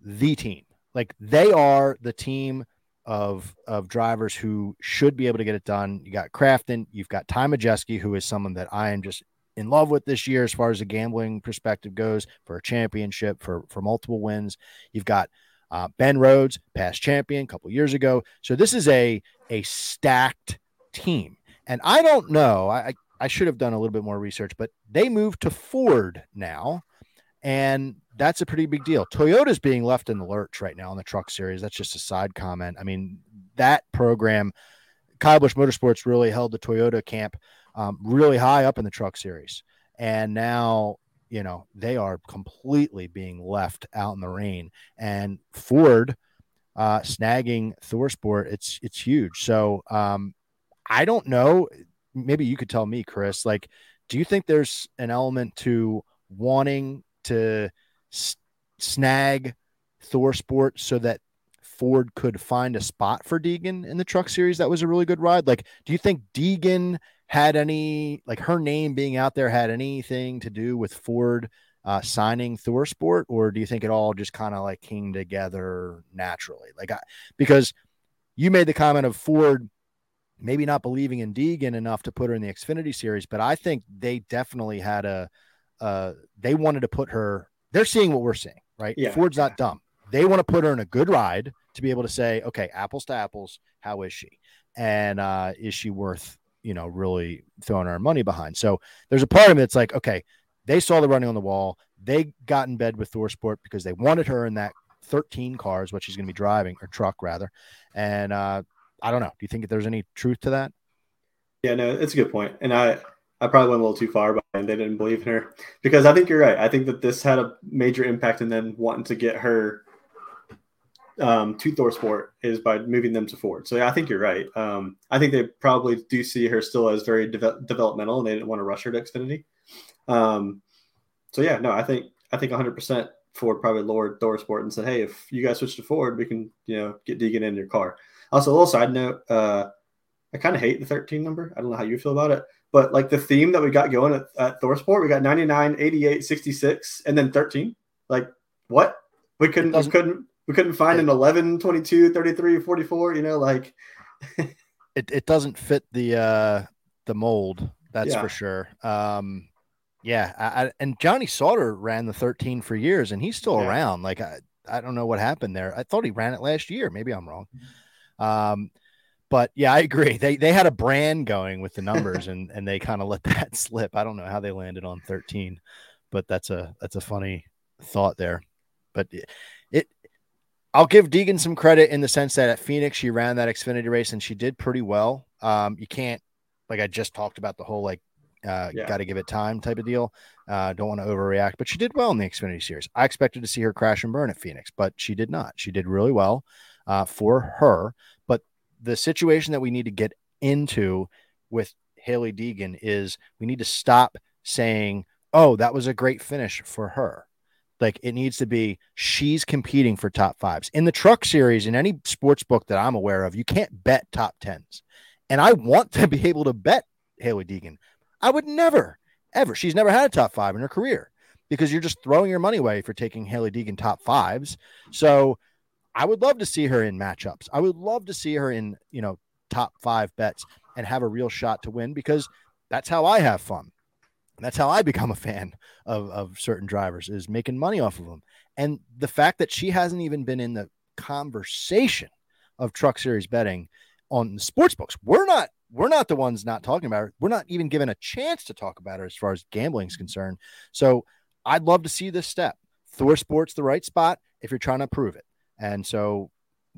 the team. Like they are the team of of drivers who should be able to get it done. You got Crafton, you've got Ty Majeski, who is someone that I am just in love with this year as far as the gambling perspective goes for a championship for for multiple wins. You've got uh, Ben Rhodes, past champion a couple years ago. So this is a a stacked team, and I don't know. I I should have done a little bit more research, but they moved to Ford now, and that's a pretty big deal. Toyota's being left in the lurch right now in the truck series. That's just a side comment. I mean, that program, Kyle Busch Motorsports really held the Toyota camp um, really high up in the truck series. And now, you know, they are completely being left out in the rain. And Ford uh, snagging ThorSport, it's it's huge. So um, I don't know. Maybe you could tell me, Chris. Like, do you think there's an element to wanting to s- snag ThorSport so that Ford could find a spot for Deegan in the truck series that was a really good ride? Like, do you think Deegan had any, like her name being out there, had anything to do with Ford uh, signing ThorSport, or do you think it all just kind of like came together naturally? Like, I, because you made the comment of Ford maybe not believing in Deegan enough to put her in the Xfinity series, but I think they definitely had a, uh, they wanted to put her they're seeing what we're seeing, right? Yeah. Ford's not dumb. They want to put her in a good ride to be able to say, okay, apples to apples, how is she? And uh, is she worth, you know, really throwing our money behind? So there's a part of it that's like, okay, they saw the running on the wall. They got in bed with ThorSport because they wanted her in that 13 cars, what she's going to be driving, or truck rather. And uh, I don't know. Do you think there's any truth to that? Yeah, no, it's a good point. And I, I probably went a little too far, but they didn't believe in her because I think you're right. I think that this had a major impact in them wanting to get her um, to ThorSport is by moving them to Ford. So yeah, I think you're right. Um, I think they probably do see her still as very de- developmental, and they didn't want to rush her to Xfinity. Um, so yeah, no, I think I think 100 percent Ford probably lowered ThorSport and said, hey, if you guys switch to Ford, we can you know get Deegan in your car. Also, a little side note. Uh, I kind of hate the 13 number. I don't know how you feel about it, but like the theme that we got going at, at ThorSport, we got 99, 88, 66, and then 13. Like what? We couldn't we couldn't we couldn't find an 11, 22, 33, 44, you know, like it, it doesn't fit the uh the mold, that's yeah. for sure. Um yeah, I, I, and Johnny Sauter ran the 13 for years and he's still yeah. around. Like I I don't know what happened there. I thought he ran it last year. Maybe I'm wrong. Um but yeah, I agree. They they had a brand going with the numbers, and and they kind of let that slip. I don't know how they landed on 13, but that's a that's a funny thought there. But it, it I'll give Deegan some credit in the sense that at Phoenix she ran that Xfinity race and she did pretty well. Um, you can't like I just talked about the whole like uh, Yeah. got to give it time type of deal. Uh, don't want to overreact, but she did well in the Xfinity Series. I expected to see her crash and burn at Phoenix, but she did not. She did really well uh, for her. But the situation that we need to get into with Hailie Deegan is we need to stop saying, "Oh, that was a great finish for her." Like it needs to be she's competing for top fives in the truck series in any sports book that I'm aware of. You can't bet top tens, and I want to be able to bet Hailie Deegan. I would never, ever. She's never had a top five in her career because you're just throwing your money away for taking Hailie Deegan top fives. So I would love to see her in matchups. I would love to see her in, you know, top five bets and have a real shot to win because that's how I have fun. That's how I become a fan of, of certain drivers is making money off of them. And the fact that she hasn't even been in the conversation of truck series betting on the sports books, we're not we're not the ones not talking about her. We're not even given a chance to talk about her as far as gambling is mm. concerned. So I'd love to see this step. Thor Sports the right spot if you're trying to prove it. And so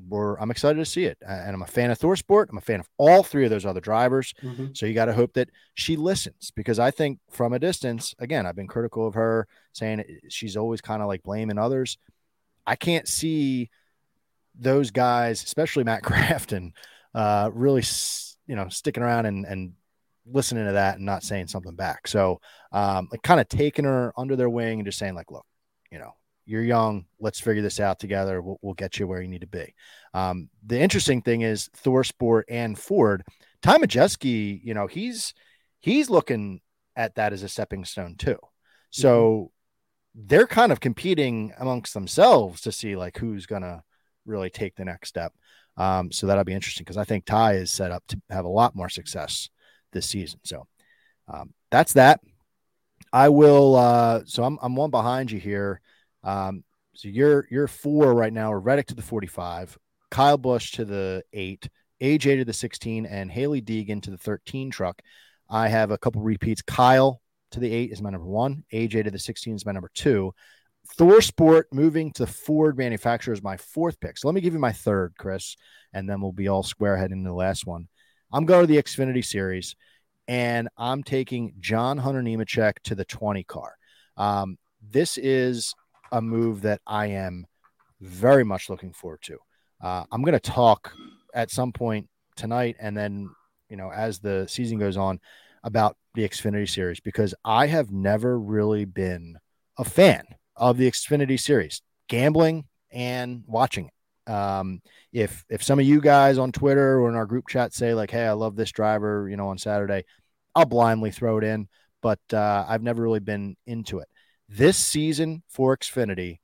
we're I'm excited to see it. And I'm a fan of ThorSport. I'm a fan of all three of those other drivers. Mhm. So you got to hope that she listens because I think from a distance, again, I've been critical of her saying she's always kind of like blaming others. I can't see those guys, especially Matt Crafton, uh, really, you know, sticking around and, and listening to that and not saying something back. So, um, like kind of taking her under their wing and just saying like, look, you know, you're young. Let's figure this out together. We'll, we'll get you where you need to be. Um, the interesting thing is ThorSport and Ford, Ty Majeski, you know, he's, he's looking at that as a stepping stone too. So they're kind of competing amongst themselves to see like who's going to really take the next step. Um, so that'll be interesting because I think Ty is set up to have a lot more success this season. So um, that's that. I will. Uh, so I'm I'm one behind you here. Um, so you're you're four right now. Or Reddick to the 45, Kyle Busch to the eight, AJ to the 16, and Hailie Deegan to the 13 truck. I have a couple repeats. Kyle to the eight is my number one. AJ to the 16 is my number two. ThorSport moving to Ford manufacturer is my fourth pick. So let me give you my third, Chris, and then we'll be all square heading into the last one. I'm going to the Xfinity Series, and I'm taking John Hunter Nemechek to the 20 car. Um, this is a move that I am very much looking forward to. Uh, I'm going to talk at some point tonight, and then you know as the season goes on about the Xfinity Series because I have never really been a fan of the Xfinity Series, gambling and watching it. Um, if if some of you guys on Twitter or in our group chat say like, "Hey, I love this driver," you know, on Saturday, I'll blindly throw it in. But uh, I've never really been into it. This season for Xfinity,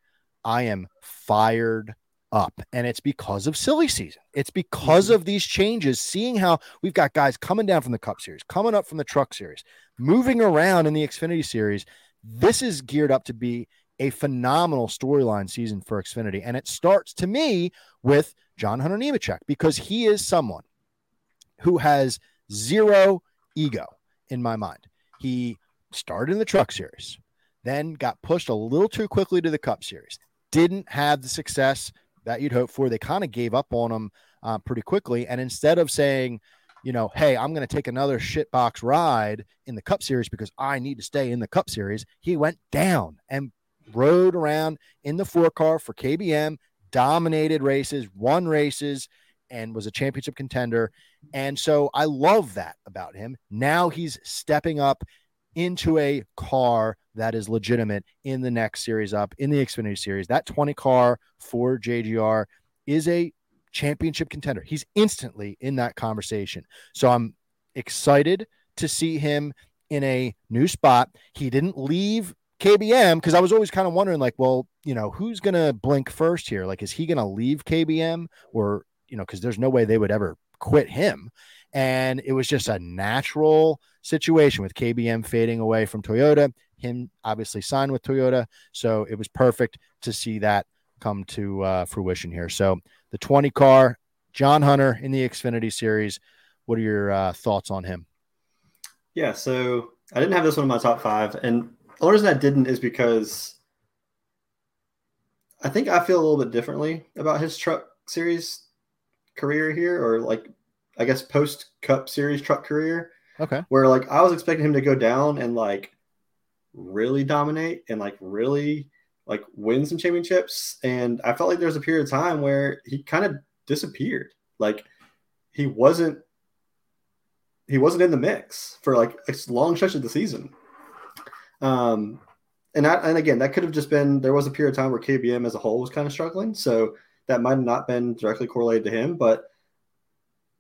I am fired up, and it's because of silly season. It's because mm-hmm. of these changes. Seeing how we've got guys coming down from the Cup Series, coming up from the Truck Series, moving around in the Xfinity Series. This is geared up to be a phenomenal storyline season for Xfinity. And it starts to me with John Hunter Nemechek because he is someone who has zero ego in my mind. He started in the truck series, then got pushed a little too quickly to the cup series, didn't have the success that you'd hope for. They kind of gave up on him uh, pretty quickly. And instead of saying, you know, hey, I'm going to take another shitbox ride in the cup series because I need to stay in the cup series, he went down and rode around in the four car for KBM, dominated races, won races, and was a championship contender. And so I love that about him. Now he's stepping up into a car that is legitimate in the next series up in the Xfinity series. That 20 car for JGR is a championship contender. He's instantly in that conversation. So I'm excited to see him in a new spot. He didn't leave KBM because I was always kind of wondering, like, well, you know, who's going to blink first here? Like, is he going to leave KBM or, you know, because there's no way they would ever quit him. And it was just a natural situation with KBM fading away from Toyota, him obviously signed with Toyota. So it was perfect to see that come to uh, fruition here. So the 20 car, John Hunter in the Xfinity Series. What are your uh, thoughts on him? Yeah, so I didn't have this one in my top five, and the reason I didn't is because I think I feel a little bit differently about his truck series career here, or like I guess post Cup Series truck career. Okay. Where like I was expecting him to go down and like really dominate and like really like win some championships, and I felt like there was a period of time where he kind of disappeared. Like he wasn't he wasn't in the mix for like a long stretch of the season. Um, and that, and again, that could have just been there was a period of time where KBM as a whole was kind of struggling, so that might have not been directly correlated to him. But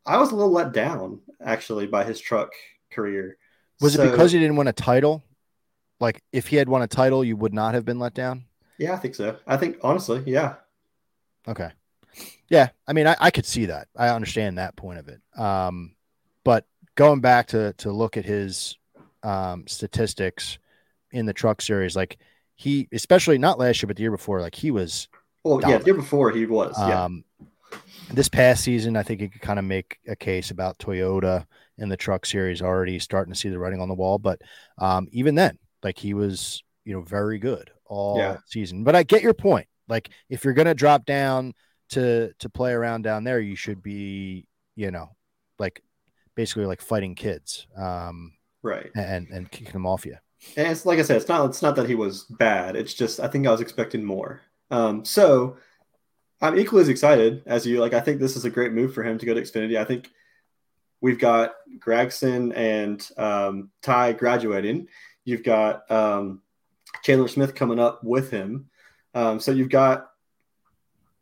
I was a little let down actually by his truck career. Was So- it because he didn't win a title? Like, if he had won a title, you would not have been let down. Yeah, I think so. I think honestly, yeah, Okay. Yeah, I mean, I, I could see that. I understand that point of it. Um, but going back to to look at his um, statistics in the truck series, like he, especially not last year, but the year before, like he was. well, yeah, the year before he was, yeah, Um, this past season, I think you could kind of make a case about Toyota in the truck series already starting to see the writing on the wall. But um, even then, like he was, you know, very good all Yeah. season. But I get your point. Like if you're gonna drop down to to play around down there, you should be, you know, like basically like fighting kids um, right. and and kicking them off you. And it's like I said, it's not it's not that he was bad. It's just I think I was expecting more. Um, so I'm equally as excited as you. Like I think this is a great move for him to go to Xfinity. I think we've got Gragson and um, Ty graduating. You've got um, Chandler Smith coming up with him. Um, so you've got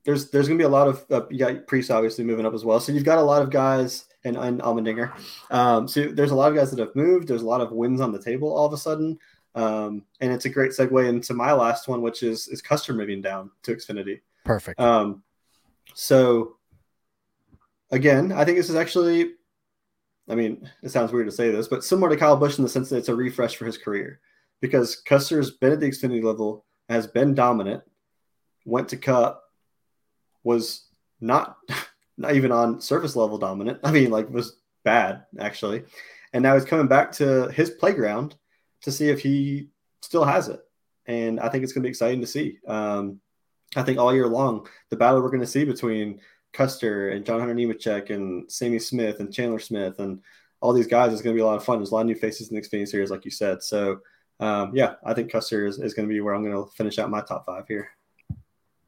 there's there's going to be a lot of uh, you got Priest obviously moving up as well. So you've got a lot of guys and, and Allmendinger. Um, so there's a lot of guys that have moved. There's a lot of wins on the table all of a sudden, um, and it's a great segue into my last one, which is is Custer moving down to Xfinity. Perfect. Um, so again, I think this is actually, I mean, it sounds weird to say this, but similar to Kyle Busch in the sense that it's a refresh for his career because Custer's been at the Xfinity level, has been dominant, went to Cup, was not not even on surface level dominant. I mean, like was bad actually, and now he's coming back to his playground to see if he still has it. And I think it's going to be exciting to see. Um, I think all year long, the battle we're going to see between Custer and John Hunter Nemechek and Sammy Smith and Chandler Smith and all these guys is going to be a lot of fun. There's a lot of new faces in the Xfinity series, like you said. So, um, yeah, I think Custer is, is going to be where I'm going to finish out my top five here.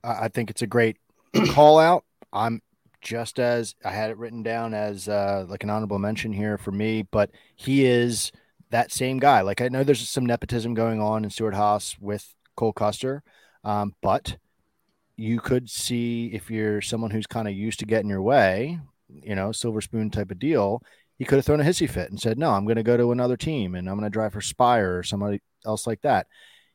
I I think it's a great call out. I'm just as I had it written down as uh, like an honorable mention here for me, but he is that same guy. Like I know there's some nepotism going on in Stewart-Haas with Cole Custer, um, but you could see if you're someone who's kind of used to getting your way, you know, silver spoon type of deal. He could have thrown a hissy fit and said, "No, I'm going to go to another team and I'm going to drive for Spire or somebody else like that."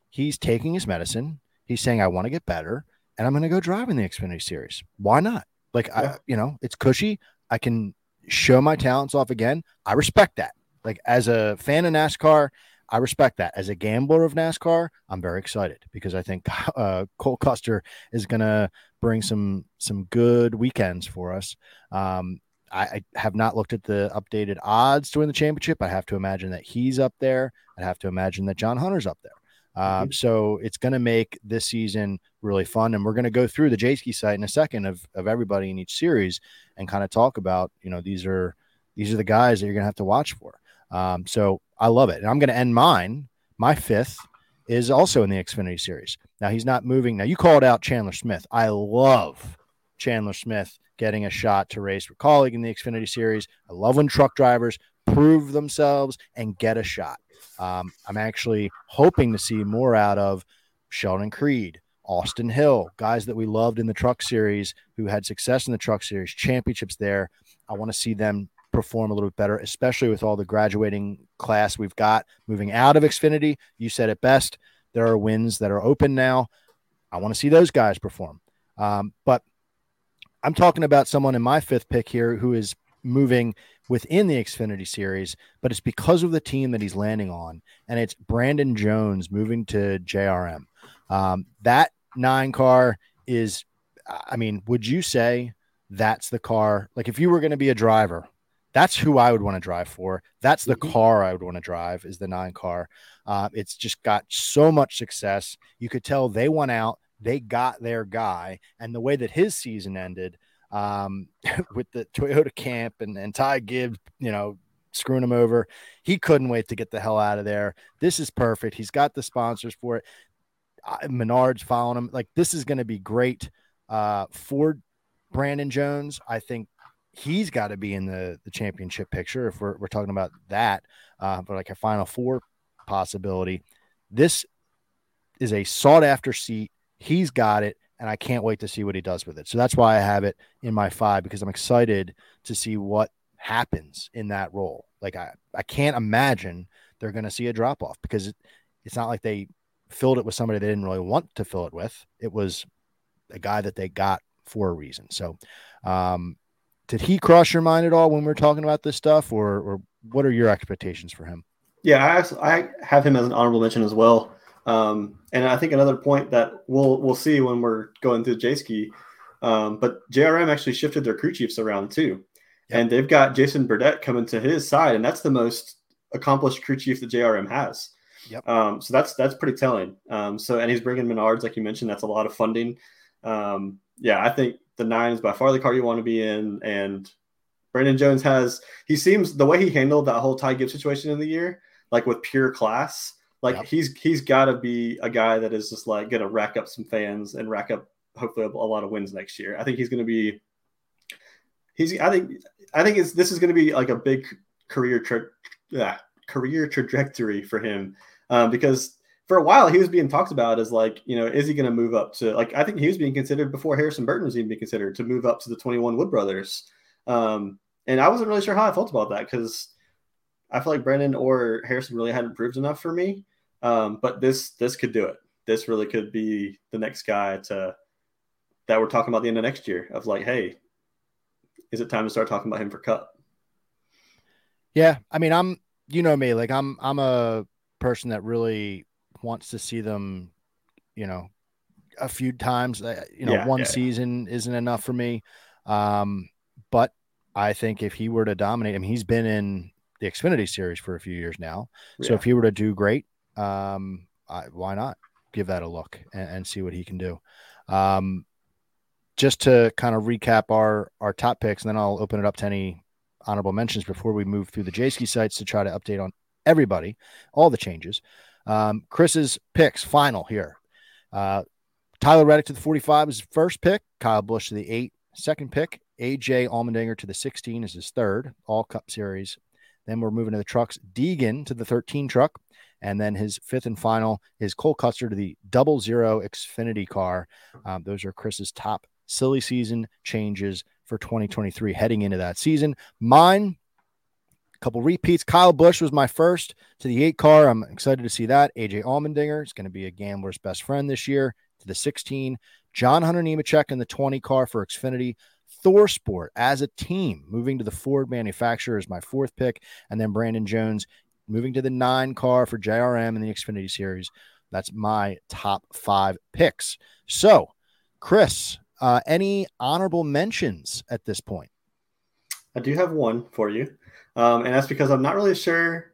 He's taking his medicine. He's saying, "I want to get better." and I'm going to go drive in the Xfinity Series. Why not? Like, I, you know, it's cushy. I can show my talents off again. I respect that. Like, as a fan of NASCAR, I respect that. As a gambler of NASCAR, I'm very excited because I think uh, Cole Custer is going to bring some some good weekends for us. Um, I, I have not looked at the updated odds to win the championship. I have to imagine that he's up there. I have to imagine that John Hunter's up there. Um, so it's going to make this season really fun, and we're going to go through the Jayski site in a second of of everybody in each series and kind of talk about you know these are these are the guys that you're going to have to watch for. Um, so I love it, and I'm going to end mine. My fifth is also in the Xfinity series. Now he's not moving. Now you called out Chandler Smith. I love Chandler Smith getting a shot to race for Kaulig in the Xfinity series. I love when truck drivers prove themselves and get a shot. Um, I'm actually hoping to see more out of Sheldon Creed, Austin Hill, guys that we loved in the truck series who had success in the truck series, championships there. I want to see them perform a little bit better, especially with all the graduating class we've got moving out of Xfinity. You said it best. There are wins that are open now. I want to see those guys perform. Um, but I'm talking about someone in my fifth pick here who is moving within the Xfinity series, but it's because of the team that he's landing on, and it's Brandon Jones moving to JRM. Um, that nine car is, I mean, would you say that's the car. Like if you were going to be a driver, that's who I would want to drive for. That's the mm-hmm. car I would want to drive is the nine car. Uh, it's just got so much success. You could tell they went out, they got their guy, and the way that his season ended um, with the Toyota camp and, and Ty Gibbs, you know, screwing him over. He couldn't wait to get the hell out of there. This is perfect. He's got the sponsors for it. Menards following him. Like this is going to be great uh, for Brandon Jones. I think he's got to be in the the championship picture if we're we're talking about that uh, for like a Final Four possibility. This is a sought after seat. He's got it, and I can't wait to see what he does with it. So that's why I have it in my five because I'm excited to see what happens in that role. Like I, I can't imagine they're going to see a drop off because it, it's not like they filled it with somebody they didn't really want to fill it with. It was a guy that they got for a reason. So, um, did he cross your mind at all when we are talking about this stuff, or or what are your expectations for him? Yeah, I, I have him as an honorable mention as well. Um, and I think another point that we'll we'll see when we're going through Jayski, um, but JRM actually shifted their crew chiefs around too, yep. and they've got Jason Burdett coming to his side, and that's the most accomplished crew chief that JRM has. Yep. Um, so that's that's pretty telling. Um, so and he's bringing Menards, like you mentioned, that's a lot of funding. Um, yeah, I think the nine is by far the car you want to be in. And Brandon Jones has, he seems the way he handled that whole Ty Gibbs situation in the year, like with pure class, like yep. he's he's got to be a guy that is just like going to rack up some fans and rack up hopefully a, a lot of wins next year. I think he's going to be. He's. I think. I think it's this is going to be like a big career tra- yeah, career trajectory for him um, because for a while he was being talked about as like you know is he going to move up to like i think he was being considered before harrison burton was even being considered to move up to the 21 wood brothers. Um, and i wasn't really sure how i felt about that because i feel like brandon or harrison really hadn't proved enough for me. Um, but this this could do it. This really could be the next guy to that we're talking about the end of next year of like hey is it time to start talking about him for cup? Yeah i mean i'm you know me like i'm i'm a person that really wants to see them, you know, a few times. Uh, you know, yeah, one yeah, season isn't enough for me. Um, but I think if he were to dominate, I mean, he's been in the Xfinity series for a few years now. So if he were to do great, um, I, why not give that a look and, and see what he can do? Um, just to kind of recap our our top picks, and then I'll open it up to any honorable mentions before we move through the Jayski sites to try to update on everybody, all the changes. Um, Chris's picks final here. Uh, Tyler Reddick to the 45 is his first pick. Kyle Busch to the eight, second pick. AJ Allmendinger to the 16 is his third all cup series. Then we're moving to the trucks. Deegan to the 13 truck. And then his fifth and final is Cole Custer to the double zero Xfinity car. Um, those are Chris's top silly season changes for 2023 heading into that season. Mine, a couple repeats. Kyle Busch was my first to the eight car. I'm excited to see that. AJ Allmendinger is going to be a gambler's best friend this year to the 16. John Hunter Nemechek in the 20 car for Xfinity. ThorSport as a team moving to the Ford manufacturer is my fourth pick. And then Brandon Jones moving to the nine car for JRM in the Xfinity series. That's my top five picks. So, Chris, uh, any honorable mentions at this point? I do have one for you. Um, and that's because I'm not really sure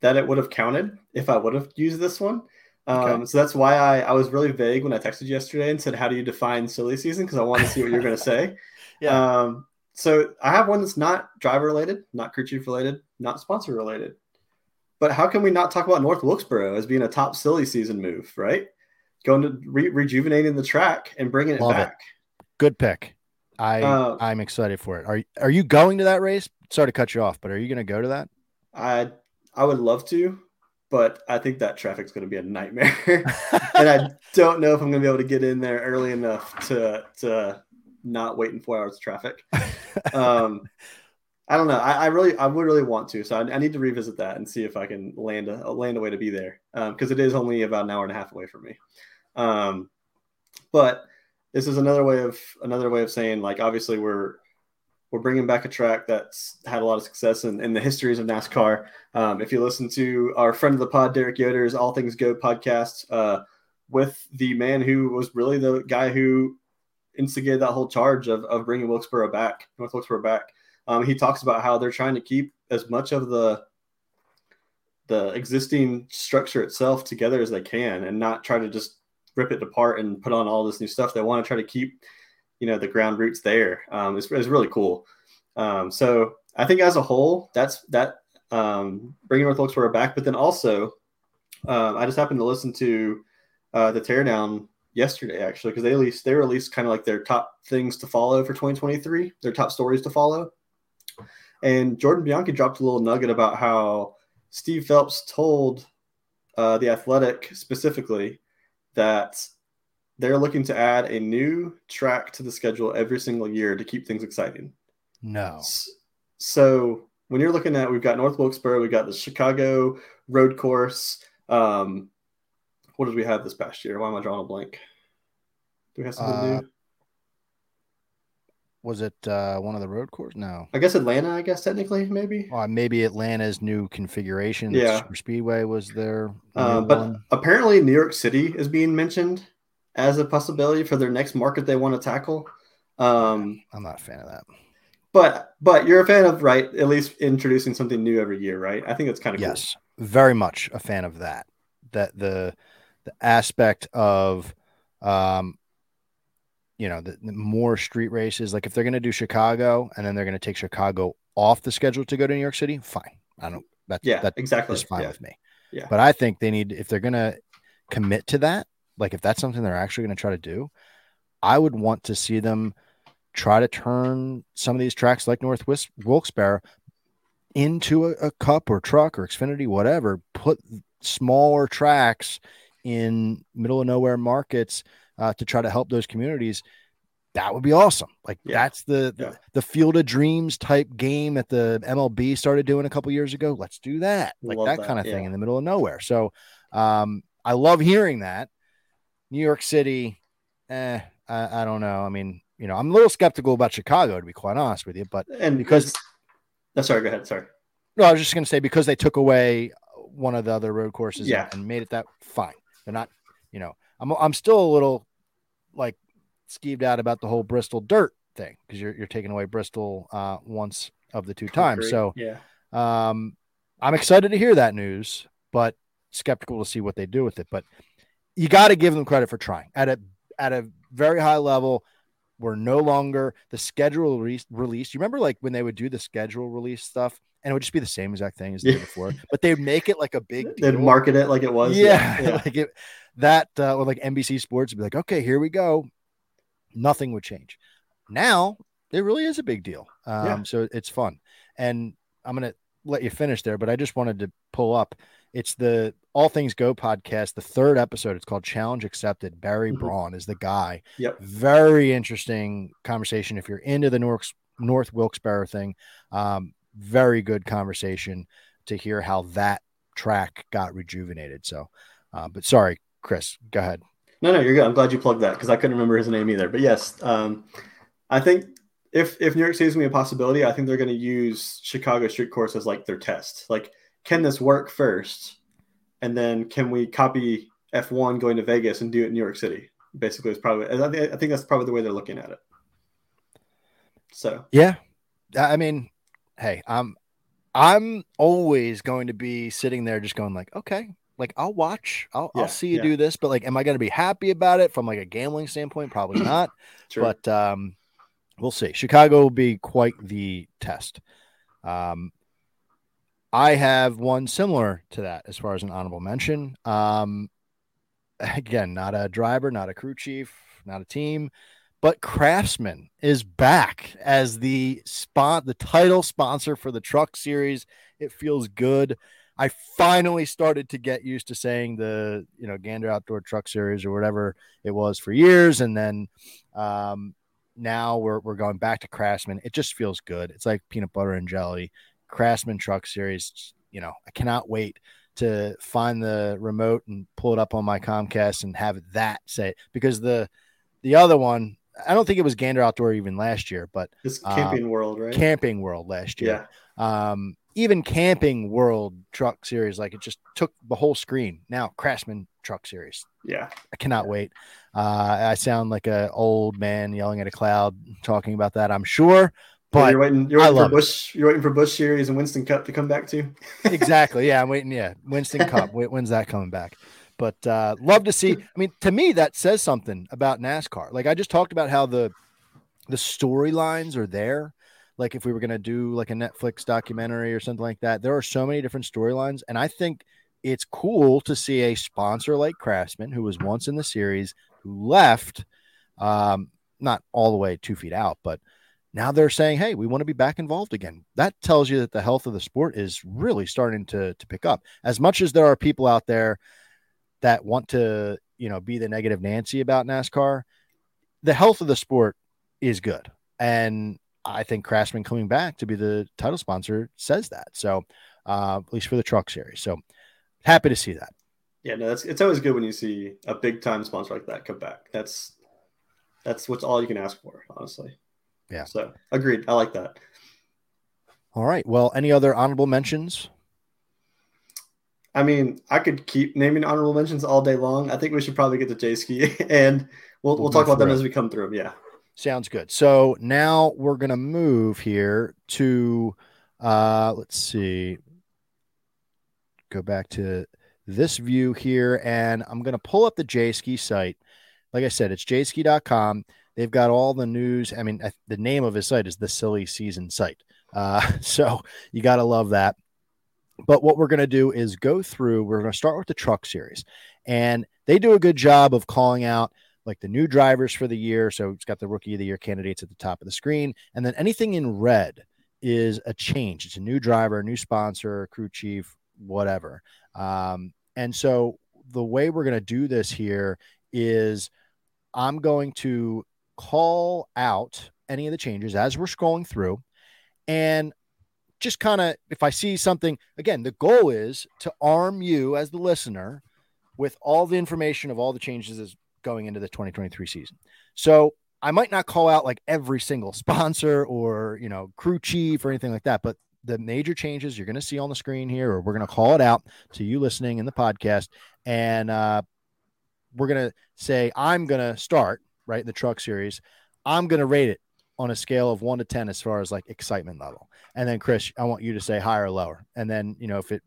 that it would have counted if I would have used this one. Um, okay. So that's why I, I was really vague when I texted you yesterday and said, How do you define silly season? Because I want to see what you're going to say. yeah. Um, so I have one that's not driver related, not crew chief related, not sponsor related. But how can we not talk about North Wilkesboro as being a top silly season move, right? Going to re- rejuvenating the track and bringing it Love back. It. Good pick. I uh, I'm excited for it. Are are you going to that race? Sorry to cut you off, but are you going to go to that? I I would love to, but I think that traffic's going to be a nightmare, and I don't know if I'm going to be able to get in there early enough to to not wait in four hours of traffic. Um, I don't know. I, I, really, I would really want to. So I, I, need to revisit that and see if I can land a land a way to be there because um, it is only about an hour and a half away from me. Um, but this is another way of another way of saying like obviously we're we're bringing back a track that's had a lot of success in, in the histories of NASCAR. Um, if you listen to our friend of the pod, Derek Yoder's All Things Go podcast, uh, with the man who was really the guy who instigated that whole charge of, of bringing Wilkesboro back, North Wilkesboro back. Um, he talks about how they're trying to keep as much of the the existing structure itself together as they can and not try to just rip it apart and put on all this new stuff. They want to try to keep, you know, the ground roots there. Um, it's, really cool. Um, so I think as a whole, that's that um, bringing North Wilkesboro back. But then also, um, I just happened to listen to uh, the teardown yesterday actually because they released they released kind of like their top things to follow for 2023, their top stories to follow. And Jordan Bianchi dropped a little nugget about how Steve Phelps told uh, the Athletic specifically that they're looking to add a new track to the schedule every single year to keep things exciting. No. So when you're looking at, we've got North Wilkesboro, we got the Chicago road course. Um, what did we have this past year? Why am I drawing a blank? Do we have something uh, new? Was it uh, one of the road courses? No. I guess Atlanta. I guess technically, maybe. Well, maybe Atlanta's new configuration. Yeah. Speedway was there. Uh, but one. apparently, New York City is being mentioned as a possibility for their next market they want to tackle. Um, I'm not a fan of that. But but you're a fan of right at least introducing something new every year, right? I think that's kind of yes, cool. very much a fan of that. That the the aspect of um, you know, the, the more street races. Like if they're going to do Chicago and then they're going to take Chicago off the schedule to go to New York City, fine. I don't. That's yeah, that exactly is fine yeah. with me. Yeah. But I think they need if they're going to commit to that, like if that's something they're actually going to try to do, I would want to see them try to turn some of these tracks like Northwest Wilkesboro into a, a, cup or truck or Xfinity, whatever. Put smaller tracks in middle of nowhere markets uh, to try to help those communities, that would be awesome. Like yeah. that's the, yeah. the, the Field of Dreams type game that the MLB started doing a couple years ago. Let's do that, like that, that, kind of yeah. thing in the middle of nowhere. So um, I love hearing that. New York City, eh, I, I don't know. I mean, you know, I'm a little skeptical about Chicago to be quite honest with you, but and because oh, sorry, go ahead. Sorry. No, I was just going to say because they took away one of the other road courses yeah. and made it that fine. They're not, you know, I'm I'm still a little like skeeved out about the whole Bristol dirt thing because you're you're taking away Bristol uh, once of the two times. So yeah, um, I'm excited to hear that news, but skeptical to see what they do with it. But you got to give them credit for trying at a at a very high level. We're no longer the schedule release. release. You remember like when they would do the schedule release stuff, and it would just be the same exact thing as the year before, but they'd make it like a big. Deal. They'd market it like it was. Yeah, yeah. like it, that uh, or like NBC Sports would be like, okay, here we go. Nothing would change. Now it really is a big deal. Um, yeah. So it's fun, and I'm gonna let you finish there, but I just wanted to pull up. It's the All Things Go podcast, the third episode. It's called Challenge Accepted. Barry mm-hmm. Braun is the guy. Yep. Very interesting conversation. If you're into the North North Wilkesboro thing, um, very good conversation to hear how that track got rejuvenated. So, uh, but sorry, Chris, go ahead. No, no, you're good. I'm glad you plugged that because I couldn't remember his name either. But yes, um, I think if if New York City is going to be a possibility, I think they're going to use Chicago Street Course as like their test. Like, can this work first, and then can we copy F1 going to Vegas and do it in New York City? Basically, it's probably. I think, I think that's probably the way they're looking at it. So yeah, I mean, hey, I'm I'm always going to be sitting there just going like, okay, like I'll watch, I'll, yeah, I'll see you yeah. do this, but like, am I going to be happy about it from like a gambling standpoint? Probably not. But um, we'll see. Chicago will be quite the test. Um, I have one similar to that as far as an honorable mention. Um, again, not a driver, not a crew chief, not a team, but Craftsman is back as the spot, the title sponsor for the Truck Series. It feels good. I finally started to get used to saying the you know Gander Outdoor Truck Series or whatever it was for years, and then um, now we're we're going back to Craftsman. It just feels good. It's like peanut butter and jelly. Craftsman Truck Series. You know, I cannot wait to find the remote and pull it up on my Comcast and have that say because the the other one I don't think it was Gander Outdoor even last year, but it's Camping um, World, right? Camping World last year. Yeah. Um, even Camping World Truck Series, like it just took the whole screen. Now Craftsman Truck Series. Yeah, I cannot wait. Uh, I sound like a old man yelling at a cloud talking about that. I'm sure, but you're waiting. You're waiting for love it. Busch. You're waiting for Busch series and Winston Cup to come back too. exactly. Yeah, I'm waiting. Yeah, Winston Cup. When's that coming back? But uh, love to see. I mean, to me, that says something about NASCAR. Like I just talked about how the the storylines are there. Like if we were going to do like a Netflix documentary or something like that, there are so many different storylines, and I think it's cool to see a sponsor like Craftsman, who was once in the series, who left, um, not all the way two feet out, but now they're saying, "Hey, we want to be back involved again." That tells you that the health of the sport is really starting to to pick up. As much as there are people out there that want to, you know, be the negative Nancy about NASCAR, the health of the sport is good, and I think Craftsman coming back to be the title sponsor says that. So, uh, at least for the Truck Series. So, happy to see that. Yeah, no, that's it's always good when you see a big time sponsor like that come back. That's that's what's all you can ask for, honestly. Yeah. So agreed. I like that. All right. Well, any other honorable mentions? I mean, I could keep naming honorable mentions all day long. I think we should probably get to Jayski and we'll, we'll, We'll talk about them it. as we come through them. Yeah. Sounds good. So now we're gonna move here to uh let's see. Go back to this view here, and I'm gonna pull up the Jayski site. Like I said, it's jayski.com. They've got all the news. I mean, the name of his site is the silly season site. Uh, so you gotta love that. But what we're gonna do is go through, we're gonna start with the truck series. And they do a good job of calling out like the new drivers for the year. So it's got the rookie of the year candidates at the top of the screen. And then anything in red is a change. It's a new driver, a new sponsor, crew chief, whatever. Um, and so the way we're going to do this here is I'm going to call out any of the changes as we're scrolling through and just kind of if I see something again, the goal is to arm you as the listener with all the information of all the changes as going into the 2023 season. So I might not call out like every single sponsor or, you know, crew chief or anything like that, but the major changes you're going to see on the screen here, or we're going to call it out to you listening in the podcast. And uh, we're going to say, I'm going to start right in the truck series. I'm going to rate it on a scale of one to 10 as far as like excitement level. And then, Chris, I want you to say higher or lower. And then, you know, if it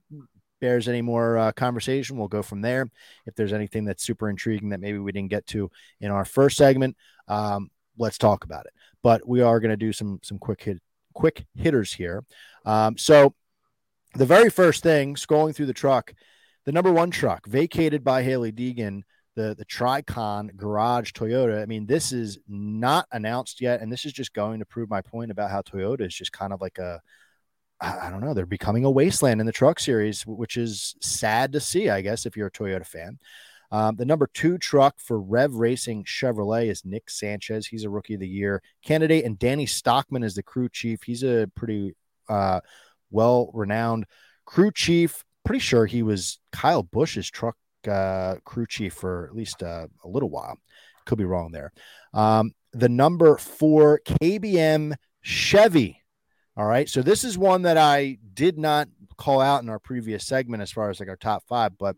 bears any more uh, conversation, we'll go from there. If there's anything that's super intriguing that maybe we didn't get to in our first segment, um, let's talk about it. But we are going to do some some quick hit quick hitters here. Um, so the very first thing, scrolling through the truck, the number one truck vacated by Hailie Deegan, the the Tricon Garage Toyota. I mean, this is not announced yet, and this is just going to prove my point about how Toyota is just kind of like a I don't know. They're becoming a wasteland in the truck series, which is sad to see, I guess, if you're a Toyota fan. Um, the number two truck for Rev Racing Chevrolet is Nick Sanchez. He's a rookie of the year candidate, and Danny Stockman is the crew chief. He's a pretty uh, well renowned crew chief. Pretty sure he was Kyle Busch's truck uh, crew chief for at least uh, a little while. Could be wrong there. Um, the number four KBM Chevy. All right. So this is one that I did not call out in our previous segment as far as like our top five, but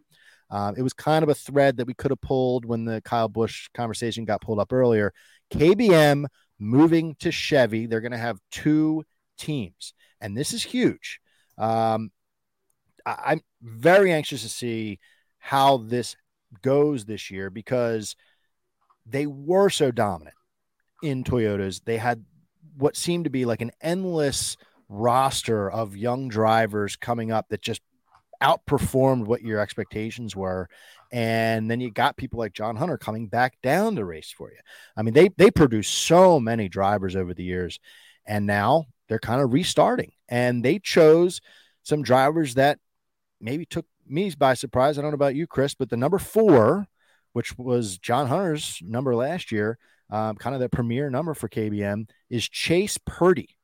um, it was kind of a thread that we could have pulled when the Kyle Busch conversation got pulled up earlier. KBM moving to Chevy. They're going to have two teams, and this is huge. Um, I- I'm very anxious to see how this goes this year because they were so dominant in Toyotas. They had what seemed to be like an endless roster of young drivers coming up that just outperformed what your expectations were. And then you got people like John Hunter coming back down to race for you. I mean, they they produced so many drivers over the years, and now they're kind of restarting. And they chose some drivers that maybe took me by surprise. I don't know about you, Chris, but the number four, which was John Hunter's number last year, um, kind of the premier number for KBM, is Chase Purdy.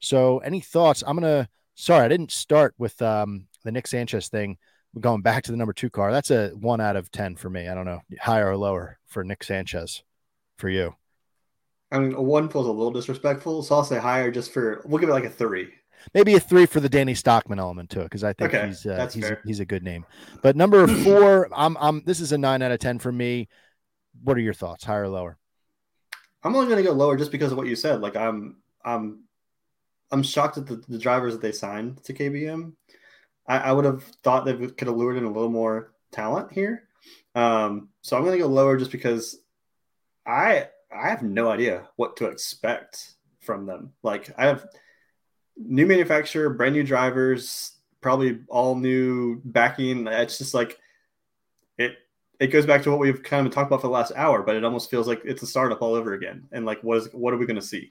So, any thoughts? I'm gonna. Sorry, I didn't start with um, the Nick Sanchez thing. Going back to the number two car. That's a one out of ten for me. I don't know, higher or lower for Nick Sanchez for you. I mean, a one feels a little disrespectful, so I'll say higher just for we'll give it like a three. Maybe a three for the Danny Stockman element to it because I think Okay, he's uh, he's fair. he's a good name. But number four, I'm I'm this is a nine out of ten for me. What are your thoughts? Higher or lower? I'm only going to go lower just because of what you said. Like I'm, I'm, I'm shocked at the, the drivers that they signed to KBM. I, I would have thought they could have lured in a little more talent here. Um, so I'm going to go lower just because I I have no idea what to expect from them. Like I have new manufacturer, brand new drivers, probably all new backing. It's just like it it goes back to what we've kind of talked about for the last hour, but it almost feels like it's a startup all over again. And like, what is what are we going to see?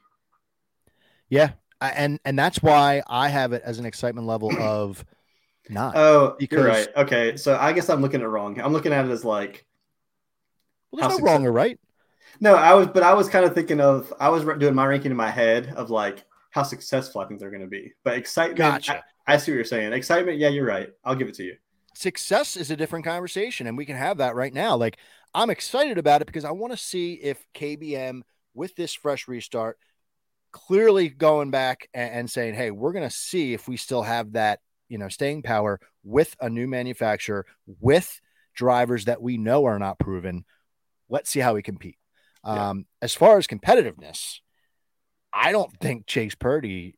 Yeah, I- and and that's why I have it as an excitement level of not. Oh, Because- you're right. Okay, so I guess I'm looking at it wrong. I'm looking at it as like well, there's no wrong or right. no, I was, but I was kind of thinking of I was doing my ranking in my head of like how successful I think they're going to be. But excitement, Gotcha. I, I see what you're saying. Excitement, yeah, you're right. I'll give it to you. success is a different conversation and we can have that right now like i'm excited about it because i want to see if kbm with this fresh restart clearly going back and, and saying hey we're going to see if we still have that you know staying power with a new manufacturer with drivers that we know are not proven let's see how we compete Yeah. um as far as competitiveness i don't think chase purdy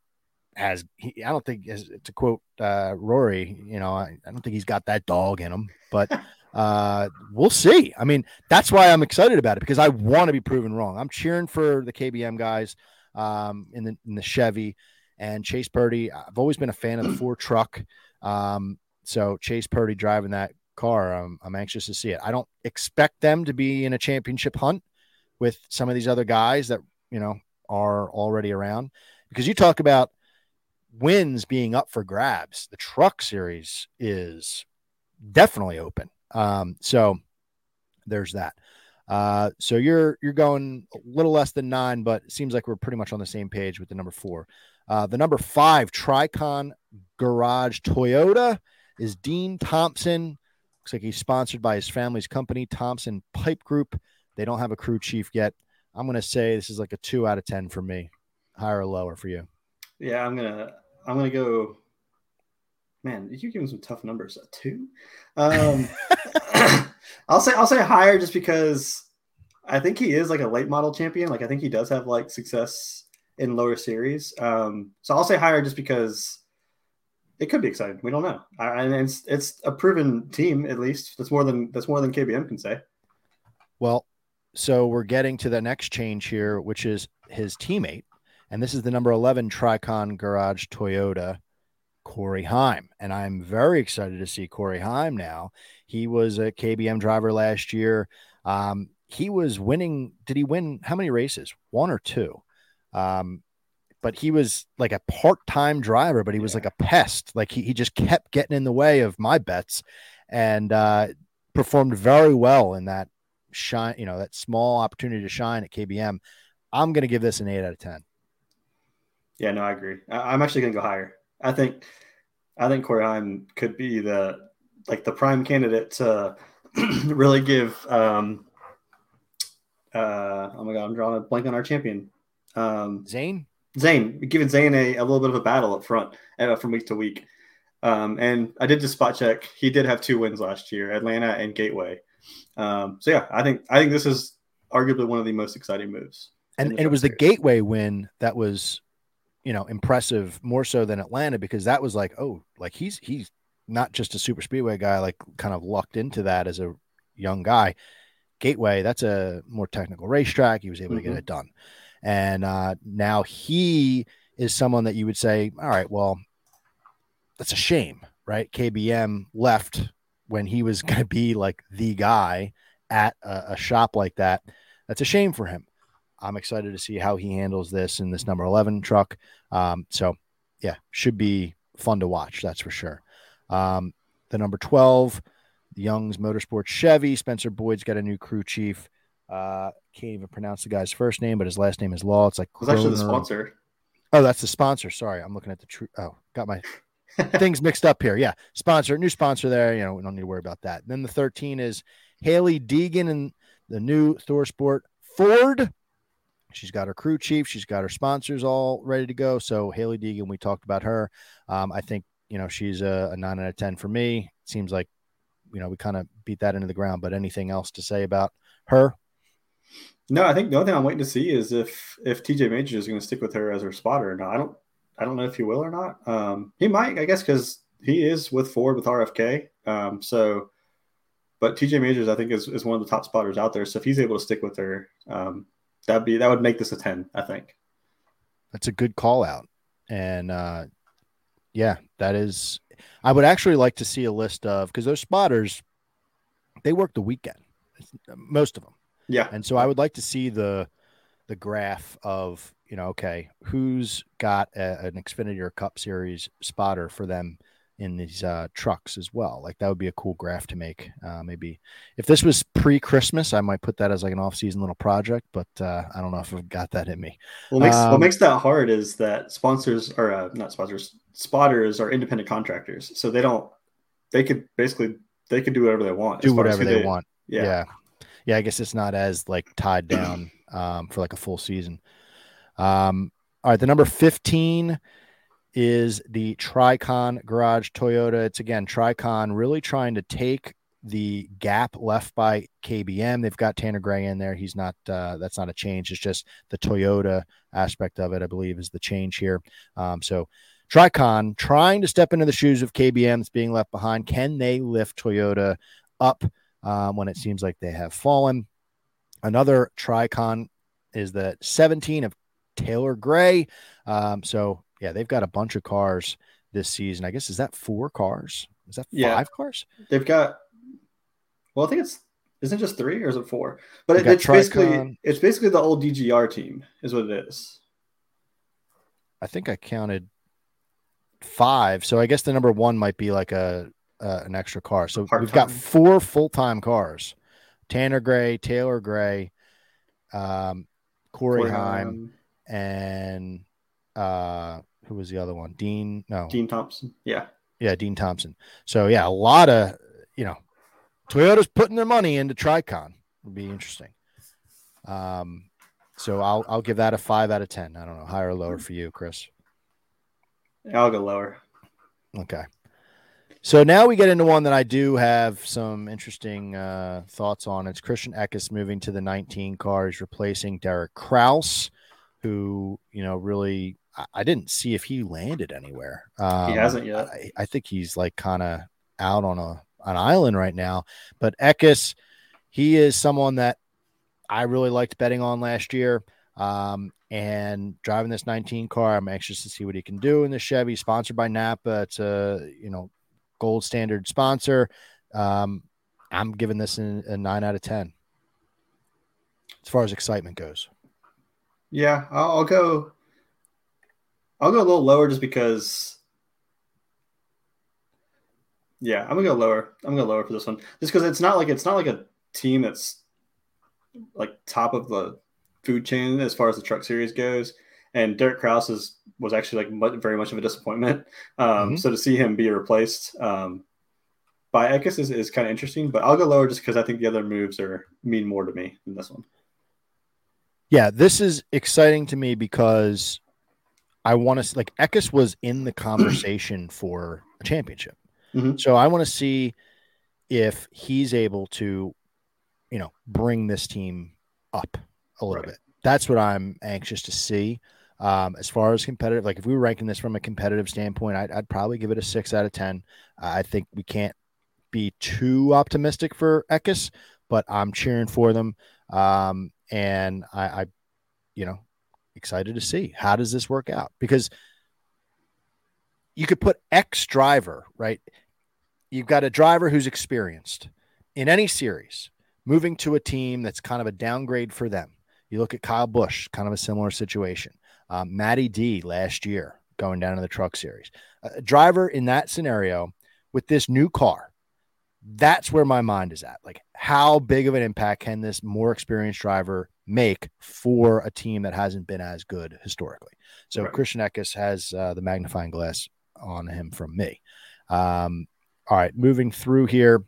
has he, I don't think as to quote uh Rory, you know, I, I don't think he's got that dog in him, but uh we'll see. I mean, that's why I'm excited about it because I want to be proven wrong. I'm cheering for the KBM guys um in the in the Chevy and Chase Purdy. I've always been a fan of the four truck. Um so Chase Purdy driving that car, I'm I'm anxious to see it. I don't expect them to be in a championship hunt with some of these other guys that, you know, are already around because you talk about wins being up for grabs. The truck series is definitely open. Um, so there's that. Uh, so you're you're going a little less than nine, but it seems like we're pretty much on the same page with the number four. Uh, the number five Tricon Garage Toyota is Dean Thompson. Looks like he's sponsored by his family's company, Thompson Pipe Group. They don't have a crew chief yet. I'm going to say this is like a two out of 10 for me. Higher or lower for you? Yeah, I'm gonna I'm gonna go. Man, you give him some tough numbers. A two. Um, I'll say I'll say higher just because I think he is like a late model champion. Like I think he does have like success in lower series. Um, so I'll say higher just because it could be exciting. We don't know, I, and it's it's a proven team at least. That's more than that's more than KBM can say. Well, so we're getting to the next change here, which is his teammate. And this is the number 11 Tricon Garage Toyota, Corey Heim. And I'm very excited to see Corey Heim now. He was a KBM driver last year. Um, he was winning. Did he win how many races? One or two? Um, but he was like a part-time driver, but he was Yeah. like a pest. Like he, he just kept getting in the way of my bets and uh, performed very well in that shine, you know, that small opportunity to shine at KBM. I'm going to give this an eight out of 10. Yeah, no, I agree. I, I'm actually gonna go higher. I think I think Corey Heim could be the like the prime candidate to really give um uh oh my god, I'm drawing a blank on our champion. Um Zane? Zane, giving Zane a, a little bit of a battle up front uh, from week to week. Um, and I did just spot check. He did have two wins last year, Atlanta and Gateway. Um, so yeah, I think I think this is arguably one of the most exciting moves. And, and it was the gateway win that was, you know, impressive more so than Atlanta because that was like, oh, like he's he's not just a super speedway guy, like kind of lucked into that as a young guy. Gateway, that's a more technical racetrack. He was able to get Mhm. it done. And uh, now he is someone that you would say, all right, well, that's a shame, right? KBM left when he was going to be like the guy at a, a shop like that. That's a shame for him. I'm excited to see how he handles this in this number 11 truck. Um, so, yeah, should be fun to watch. That's for sure. Um, the number 12, Young's Motorsports Chevy. Spencer Boyd's got a new crew chief. Uh, can't even pronounce the guy's first name, but his last name is Law. It's like It was actually the sponsor. Oh, that's the sponsor. Sorry, I'm looking at the true. Oh, got my things mixed up here. Yeah, sponsor, new sponsor there. You know, we don't need to worry about that. then the 13 is Hailie Deegan and the new ThorSport Ford She's got her crew chief. She's got her sponsors all ready to go. So Hailie Deegan, we talked about her. Um, I think you know she's a, a, nine out of ten for me. Seems like you know we kind of beat that into the ground. But anything else to say about her? No, I think the only thing I'm waiting to see is if if TJ Major is going to stick with her as her spotter. No, I don't. I don't know if he will or not. Um, he might, I guess, because he is with Ford with RFK. Um, so, but TJ Majors, I think, is, is one of the top spotters out there. So if he's able to stick with her, um, that'd be that would make this a ten. I think. That's a good call out, and uh, yeah, that is. I would actually like to see a list of because those spotters, they work the weekend, most of them. Yeah, and so I would like to see the the graph of you know okay who's got a, an Xfinity or Cup Series spotter for them in these uh, trucks as well. Like that would be a cool graph to make. Uh, maybe if this was pre-Christmas, I might put that as like an off-season little project. But uh, I don't know if I've got that in me. What makes um, what makes that hard is that sponsors or uh, not sponsors, spotters are independent contractors, so they don't. They could basically they could do whatever they want. Do whatever they, they, want. Yeah. yeah, yeah. I guess it's not as like tied down um, for like a full season. Um, all right, the number fifteen is the Tricon Garage Toyota. It's again Tricon really trying to take the gap left by KBM. They've got Tanner Gray in there. He's not. Uh, that's not a change. It's just the Toyota aspect of it. I believe is the change here. Um, so Tricon trying to step into the shoes of KBM that's being left behind. Can they lift Toyota up um, when it seems like they have fallen? Another Tricon is the 17 of Taylor Gray. Um, so yeah, they've got a bunch of cars this season. I guess is that four cars? Is that five yeah. cars? They've got. Well, I think it's isn't it just three or is it four? But it, it's Tricon. basically it's basically the old DGR team is what it is. I think I counted five, so I guess the number one might be like a uh, an extra car. So Part-time. we've got four full time cars: Tanner Gray, Taylor Gray, um, Corey, Corey Heim, Heim, and uh, who was the other one? Dean? No, Dean Thompson. Yeah, yeah, Dean Thompson. So yeah, a lot of you know, Toyota's putting their money into Tricon. Would be interesting. Um, so I'll I'll give that a five out of ten. I don't know, higher or lower for you, Chris. I'll go lower. Okay. So now we get into one that I do have some interesting uh, thoughts on. It's Christian Eckes moving to the 19 car. He's replacing Derek Kraus, who you know really I didn't see if he landed anywhere. Um, he hasn't yet. I, I think he's like kind of out on a an island right now. But Eckes, he is someone that I really liked betting on last year. Um, and driving this 19 car, I'm anxious to see what he can do in the Chevy, sponsored by Napa. It's a you know gold standard sponsor. Um, I'm giving this a, a nine out of ten as far as excitement goes. Yeah, I'll, I'll go. I'll go a little lower just because. Yeah, I'm gonna go lower. I'm gonna go lower for this one, just because it's not like it's not like a team that's like top of the food chain as far as the truck series goes. And Derek Kraus is was actually like much, very much of a disappointment. Um, mm-hmm. So to see him be replaced um, by Eckes is, is kind of interesting. But I'll go lower just because I think the other moves are mean more to me than this one. Yeah, this is exciting to me because I want to like Eckes was in the conversation for a championship. Mm-hmm. So I want to see if he's able to, you know, bring this team up a little right. bit. That's what I'm anxious to see. Um, as far as competitive, like if we were ranking this from a competitive standpoint, I'd, I'd probably give it a six out of 10. Uh, I think we can't be too optimistic for Eckes, but I'm cheering for them. Um, and I, I, you know, excited to see how does this work out because you could put X driver, right? You've got a driver who's experienced in any series, moving to a team that's kind of a downgrade for them. You look at Kyle Busch, kind of a similar situation. Um, Matty D last year going down to the truck series. A driver in that scenario with this new car, that's where my mind is at. Like, how big of an impact can this more experienced driver make for a team that hasn't been as good historically? So, right. Christian Eckes has uh, the magnifying glass on him from me. Um, all right, moving through here.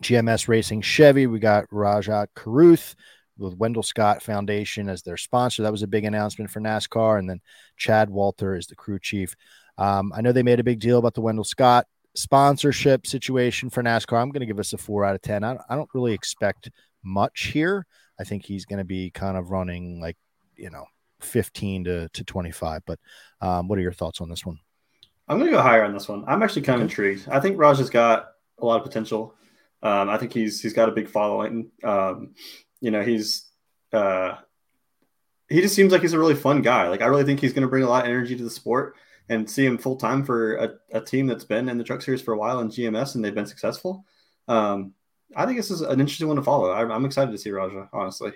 GMS Racing Chevy, we got Rajah Caruth with Wendell Scott Foundation as their sponsor. That was a big announcement for NASCAR. And then Chad Walter is the crew chief. Um, I know they made a big deal about the Wendell Scott sponsorship situation for NASCAR. I'm going to give us a four out of 10. I, I don't really expect much here. I think he's going to be kind of running like, you know, 15 to, to 25. But um, what are your thoughts on this one? I'm going to go higher on this one. I'm actually kind of intrigued. I think Raj has got a lot of potential. Um, I think he's he's got a big following. Um, you know, he's uh, he just seems like he's a really fun guy. Like I really think he's going to bring a lot of energy to the sport and see him full time for a, a, team that's been in the Truck Series for a while in GMS and they've been successful. Um, I think this is an interesting one to follow. I, I'm excited to see Rajah, honestly.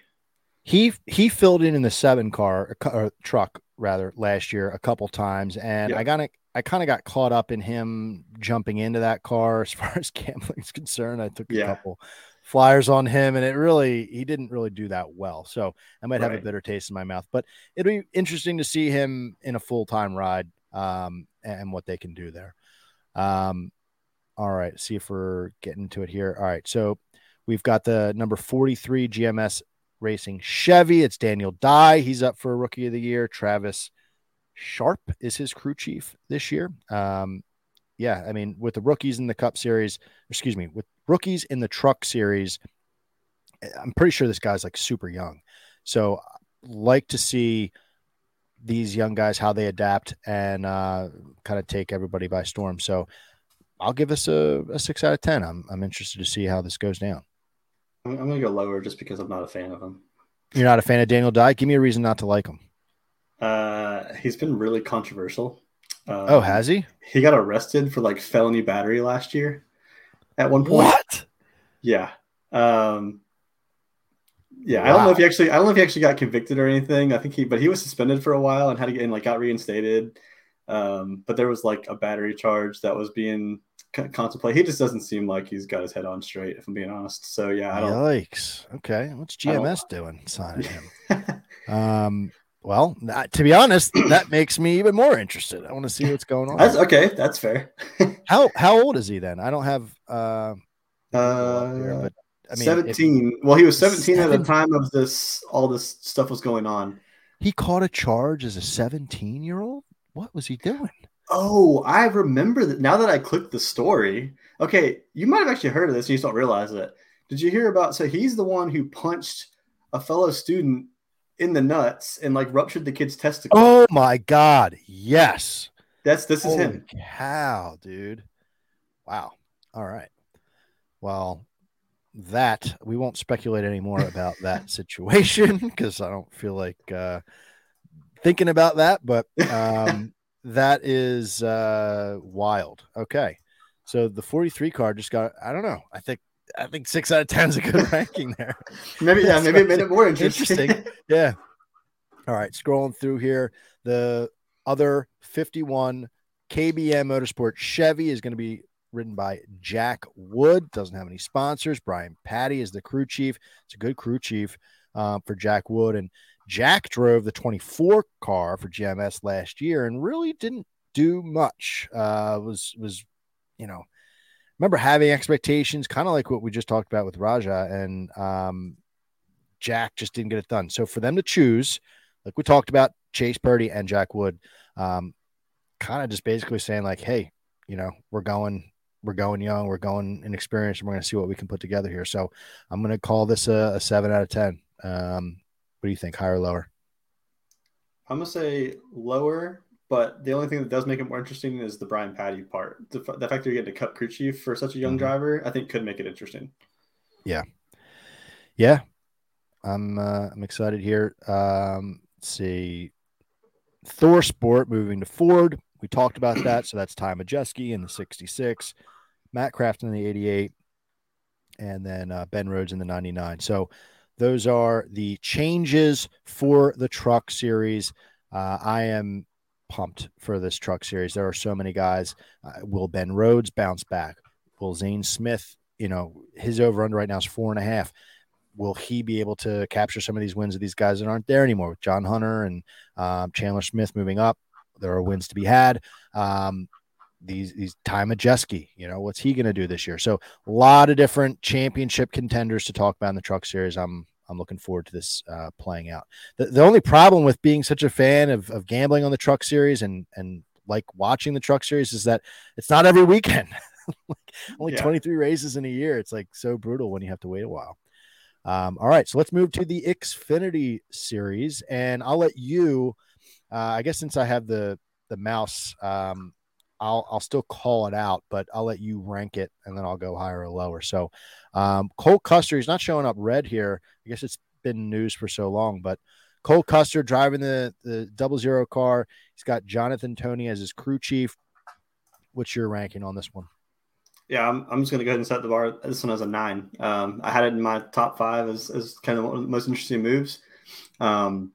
He he filled in in the seven car or truck rather last year a couple times, and yeah. I got I kind of got caught up in him jumping into that car as far as gambling is concerned. I took a yeah. couple flyers on him, and it really he didn't really do that well. So I might right. have a bitter taste in my mouth, but it'll be interesting to see him in a full time ride um, and what they can do there. Um, all right, see if we're getting to it here. All right, so we've got the number 43 GMS Racing Chevy. It's Daniel Dye. He's up for a Rookie of the Year. Travis Sharp is his crew chief this year. Um, yeah, I mean, with the rookies in the Cup Series, excuse me, with rookies in the Truck Series, I'm pretty sure this guy's like super young. So, like to see these young guys how they adapt and uh, kind of take everybody by storm. So I'll give us a, a, six out of ten. I'm I'm interested to see how this goes down. I'm, I'm gonna go lower just because I'm not a fan of him. You're not a fan of Daniel Dye. Give me a reason not to like him. Uh, he's been really controversial. Um, oh, has he? He got arrested for like felony battery last year. At one point. What? Yeah. Um, yeah, wow. I don't know if he actually I don't know if he actually got convicted or anything. I think he but he was suspended for a while and had to get like got reinstated. Um, but there was like a battery charge that was being c- contemplated. He just doesn't seem like he's got his head on straight, if I'm being honest. So yeah, I don't. Yikes. Okay, what's GMS doing signing him? um, well, to be honest, that makes me even more interested. I want to see what's going on. That's okay. That's fair. how how old is he then? I don't have. Uh, uh, here, but I mean, 17. If, well, he was 17 seven, at the time of this, all this stuff was going on. He caught a charge as a 17 year old. What was he doing? Oh, I remember that now that I clicked the story. Okay, you might have actually heard of this and you just don't realize it. Did you hear about? So he's the one who punched a fellow student in the nuts and like ruptured the kid's testicle. Oh my god! Yes, that's this is Holy him. Cow, dude! Wow. All right. Well, that we won't speculate anymore about that situation because I don't feel like uh, thinking about that. But um, that is uh, wild. Okay, so the 43 card just got. I don't know. I think I think six out of ten is a good ranking there. maybe yeah, maybe it made it more interesting. interesting. Yeah. All right, scrolling through here, the other 51 KBM Motorsport Chevy is going to be ridden by Jack Wood. Doesn't have any sponsors. Brian Pattie is the crew chief. It's a good crew chief uh, for Jack Wood. And Jack drove the 24 car for GMS last year and really didn't do much. Uh, was was you know remember having expectations, kind of like what we just talked about with Rajah, and um, Jack just didn't get it done. So for them to choose, like we talked about, Chase Purdy and Jack Wood, um, kind of just basically saying like, hey, you know, we're going we're going young, we're going inexperienced, and we're going to see what we can put together here. So I'm going to call this a, a, seven out of 10. Um, what do you think, higher or lower? I'm going to say lower, but the only thing that does make it more interesting is the Brian Pattie part. The, the fact that you're getting a cup crew chief for such a young mm-hmm. driver, I think could make it interesting. Yeah. Yeah. I'm, uh, I'm excited here. Um, let's see. ThorSport moving to Ford. We talked about that. So that's Ty Majeski in the 66, Matt Crafton in the 88, and then uh, Ben Rhodes in the 99. So those are the changes for the truck series. Uh, I am pumped for this truck series. There are so many guys. Uh, will Ben Rhodes bounce back? Will Zane Smith, you know, his over under right now is four and a half. Will he be able to capture some of these wins of these guys that aren't there anymore with John Hunter and um, Chandler Smith moving up? There are wins to be had. Um, these these of Majeski, you know, what's he going to do this year? So a lot of different championship contenders to talk about in the Truck Series. I'm I'm looking forward to this uh, playing out. The, the only problem with being such a fan of, of gambling on the Truck Series and and like watching the Truck Series is that it's not every weekend. like only yeah. 23 races in a year. It's like so brutal when you have to wait a while. Um, all right, so let's move to the Xfinity series, and I'll let you. Uh, I guess since I have the the mouse, um, I'll I'll still call it out, but I'll let you rank it, and then I'll go higher or lower. So, um, Cole Custer, he's not showing up red here. I guess it's been news for so long, but Cole Custer driving the the double zero car. He's got Jonathan Tony as his crew chief. What's your ranking on this one? Yeah, I'm, I'm just going to go ahead and set the bar. This one as a nine. Um, I had it in my top five as, as kind of one of the most interesting moves. Um,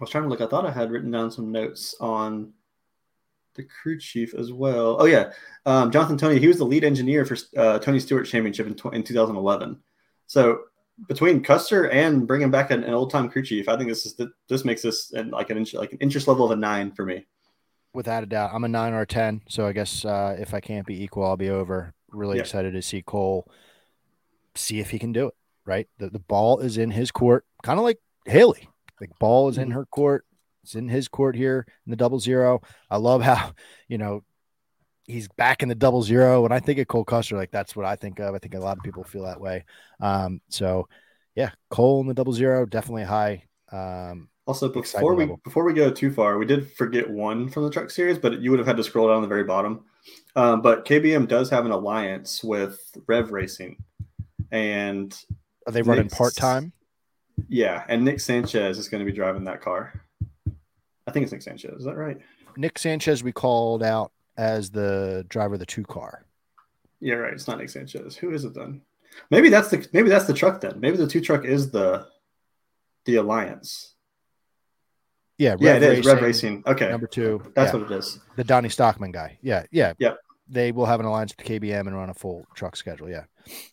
was trying to look. I thought I had written down some notes on the crew chief as well. Oh yeah, um, Jonathan Tony. He was the lead engineer for uh, Tony Stewart Championship in, tw- in 2011. So between Custer and bringing back an, an old time crew chief, I think this is the, this makes this an, like an inch, like an interest level of a nine for me. Without a doubt, I'm a nine or a ten. So I guess uh, if I can't be equal, I'll be over. Really yeah. excited to see Cole see if he can do it. Right, the the ball is in his court, kind of like Hailie. The ball is in mm-hmm. her court. It's in his court here in the double zero. I love how, you know, he's back in the double zero. When I think of Cole Custer, like that's what I think of. I think a lot of people feel that way. Um, so yeah, Cole in the double zero, definitely high. Um, also, before we level. before we go too far, we did forget one from the truck series, but you would have had to scroll down the very bottom. Um, but KBM does have an alliance with Rev Racing, and are they running part time? Yeah, and Nick Sanchez is going to be driving that car. I think it's Nick Sanchez. Is that right? Nick Sanchez we called out as the driver of the two car. Yeah, right. It's not Nick Sanchez. Who is it then? Maybe that's the maybe that's the truck then. Maybe the two truck is the the alliance. Yeah, Rev yeah, it is Rev Racing. Okay, number two. That's yeah. what it is. The Donnie Stockman guy. Yeah, yeah, yeah. They will have an alliance with KBM and run a full truck schedule. Yeah,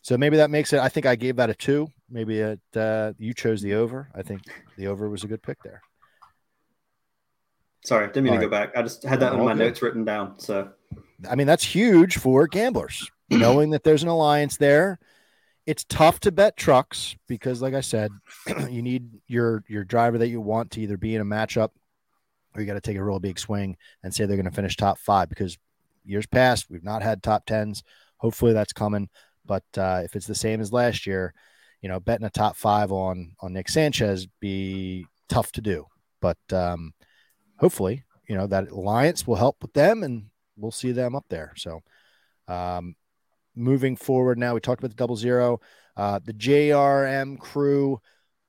so maybe that makes it. I think I gave that a two. Maybe it. Uh, you chose the over. I think the over was a good pick there. Sorry, didn't mean All to right. go back. I just had that in my good. notes written down. So, I mean, that's huge for gamblers knowing that there's an alliance there. It's tough to bet trucks because, like I said, you need your your driver that you want to either be in a matchup or you got to take a real big swing and say they're going to finish top five because years past we've not had top tens. Hopefully that's coming, but uh, if it's the same as last year, you know, betting a top five on on Nick Sanchez be tough to do. But um, hopefully, you know, that alliance will help with them and we'll see them up there. So, um, moving forward now, we talked about the double zero, uh, the JRM crew.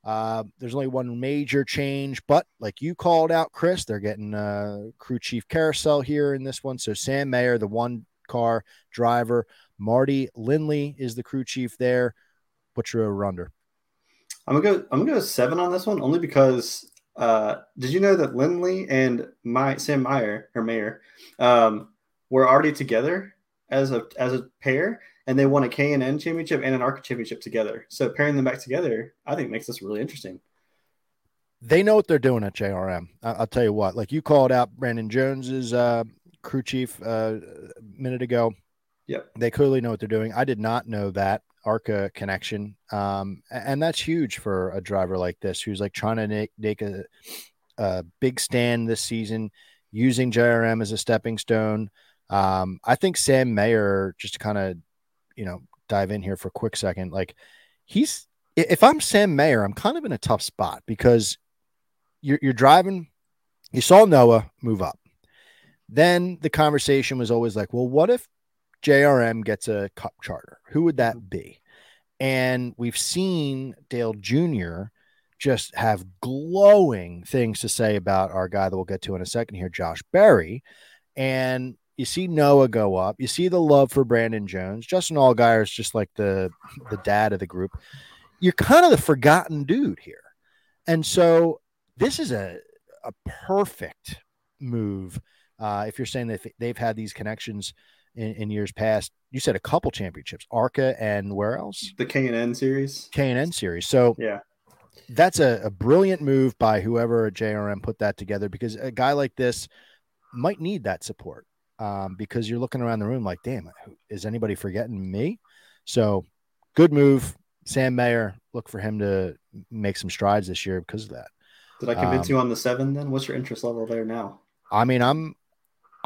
Uh, there's only one major change, but like you called out, Chris, they're getting uh, crew chief carousel here in this one. So Sam Mayer, the one car driver, Mardy Lindley is the crew chief there. What's your over under? I'm gonna go. I'm gonna go seven on this one, only because uh, did you know that Lindley and my Sam Meyer or Mayer um, were already together as a as a pair, and they won a K and N championship and an ARCA championship together. So pairing them back together, I think makes this really interesting. They know what they're doing at JRM. I- will tell you what. Like you called out Brandon Jones's uh, crew chief uh, a minute ago. Yep. They clearly know what they're doing. I did not know that. ARCA connection. Um, and that's huge for a driver like this who's like trying to make, make a, a big stand this season using JRM as a stepping stone. Um, I think Sam Mayer, just to kind of, you know, dive in here for a quick second, like he's, if I'm Sam Mayer, I'm kind of in a tough spot because you're, you're driving, you saw Noah move up. Then the conversation was always like, well, what if JRM gets a cup charter. Who would that mm-hmm. be? And we've seen Dale Jr. just have glowing things to say about our guy that we'll get to in a second here, Josh Berry. And you see Noah go up. You see the love for Brandon Jones. Justin Allgaier is just like the the dad of the group. You're kind of the forgotten dude here. And so this is a a perfect move. Uh, if you're saying that they've had these connections in, in years past. You said a couple championships, ARCA and where else? The K and N series. K and N series. So yeah, that's a, a brilliant move by whoever at JRM put that together because a guy like this might need that support um, because you're looking around the room like, damn, is anybody forgetting me? So good move. Sam Mayer, look for him to make some strides this year because of that. Did I convince Um, you on the seven? Then what's your interest level there now? I mean, I'm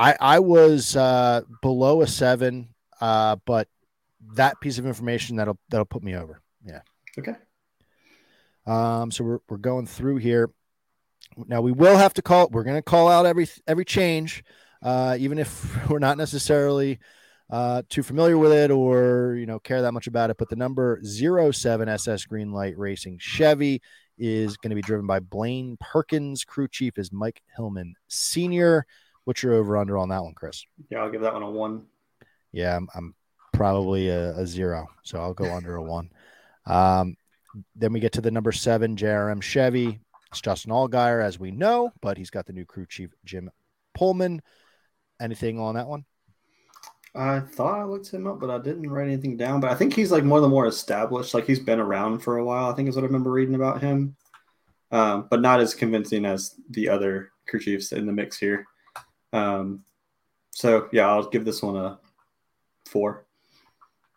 I I was uh below a seven, uh, but that piece of information that'll that'll put me over. Yeah. Okay. Um, so we're we're going through here. Now we will have to call. We're going to call out every every change, uh, even if we're not necessarily uh, too familiar with it or you know care that much about it. But the number 07 SS Greenlight Racing Chevy is going to be driven by Blaine Perkins. Crew chief is Mike Hillman Senior. What's your over under on that one, Chris? Yeah, I'll give that one a one. Yeah, I'm, I'm probably a, a zero, so I'll go under a one. Um, then we get to the number seven JRM Chevy. It's Justin Allgaier, as we know, but he's got the new crew chief Jim Pohlman. Anything on that one? I thought I looked him up, but I didn't write anything down. But I think he's like more the more established. Like he's been around for a while. I think is what I remember reading about him. Um, but not as convincing as the other crew chiefs in the mix here. Um, so yeah, I'll give this one a four.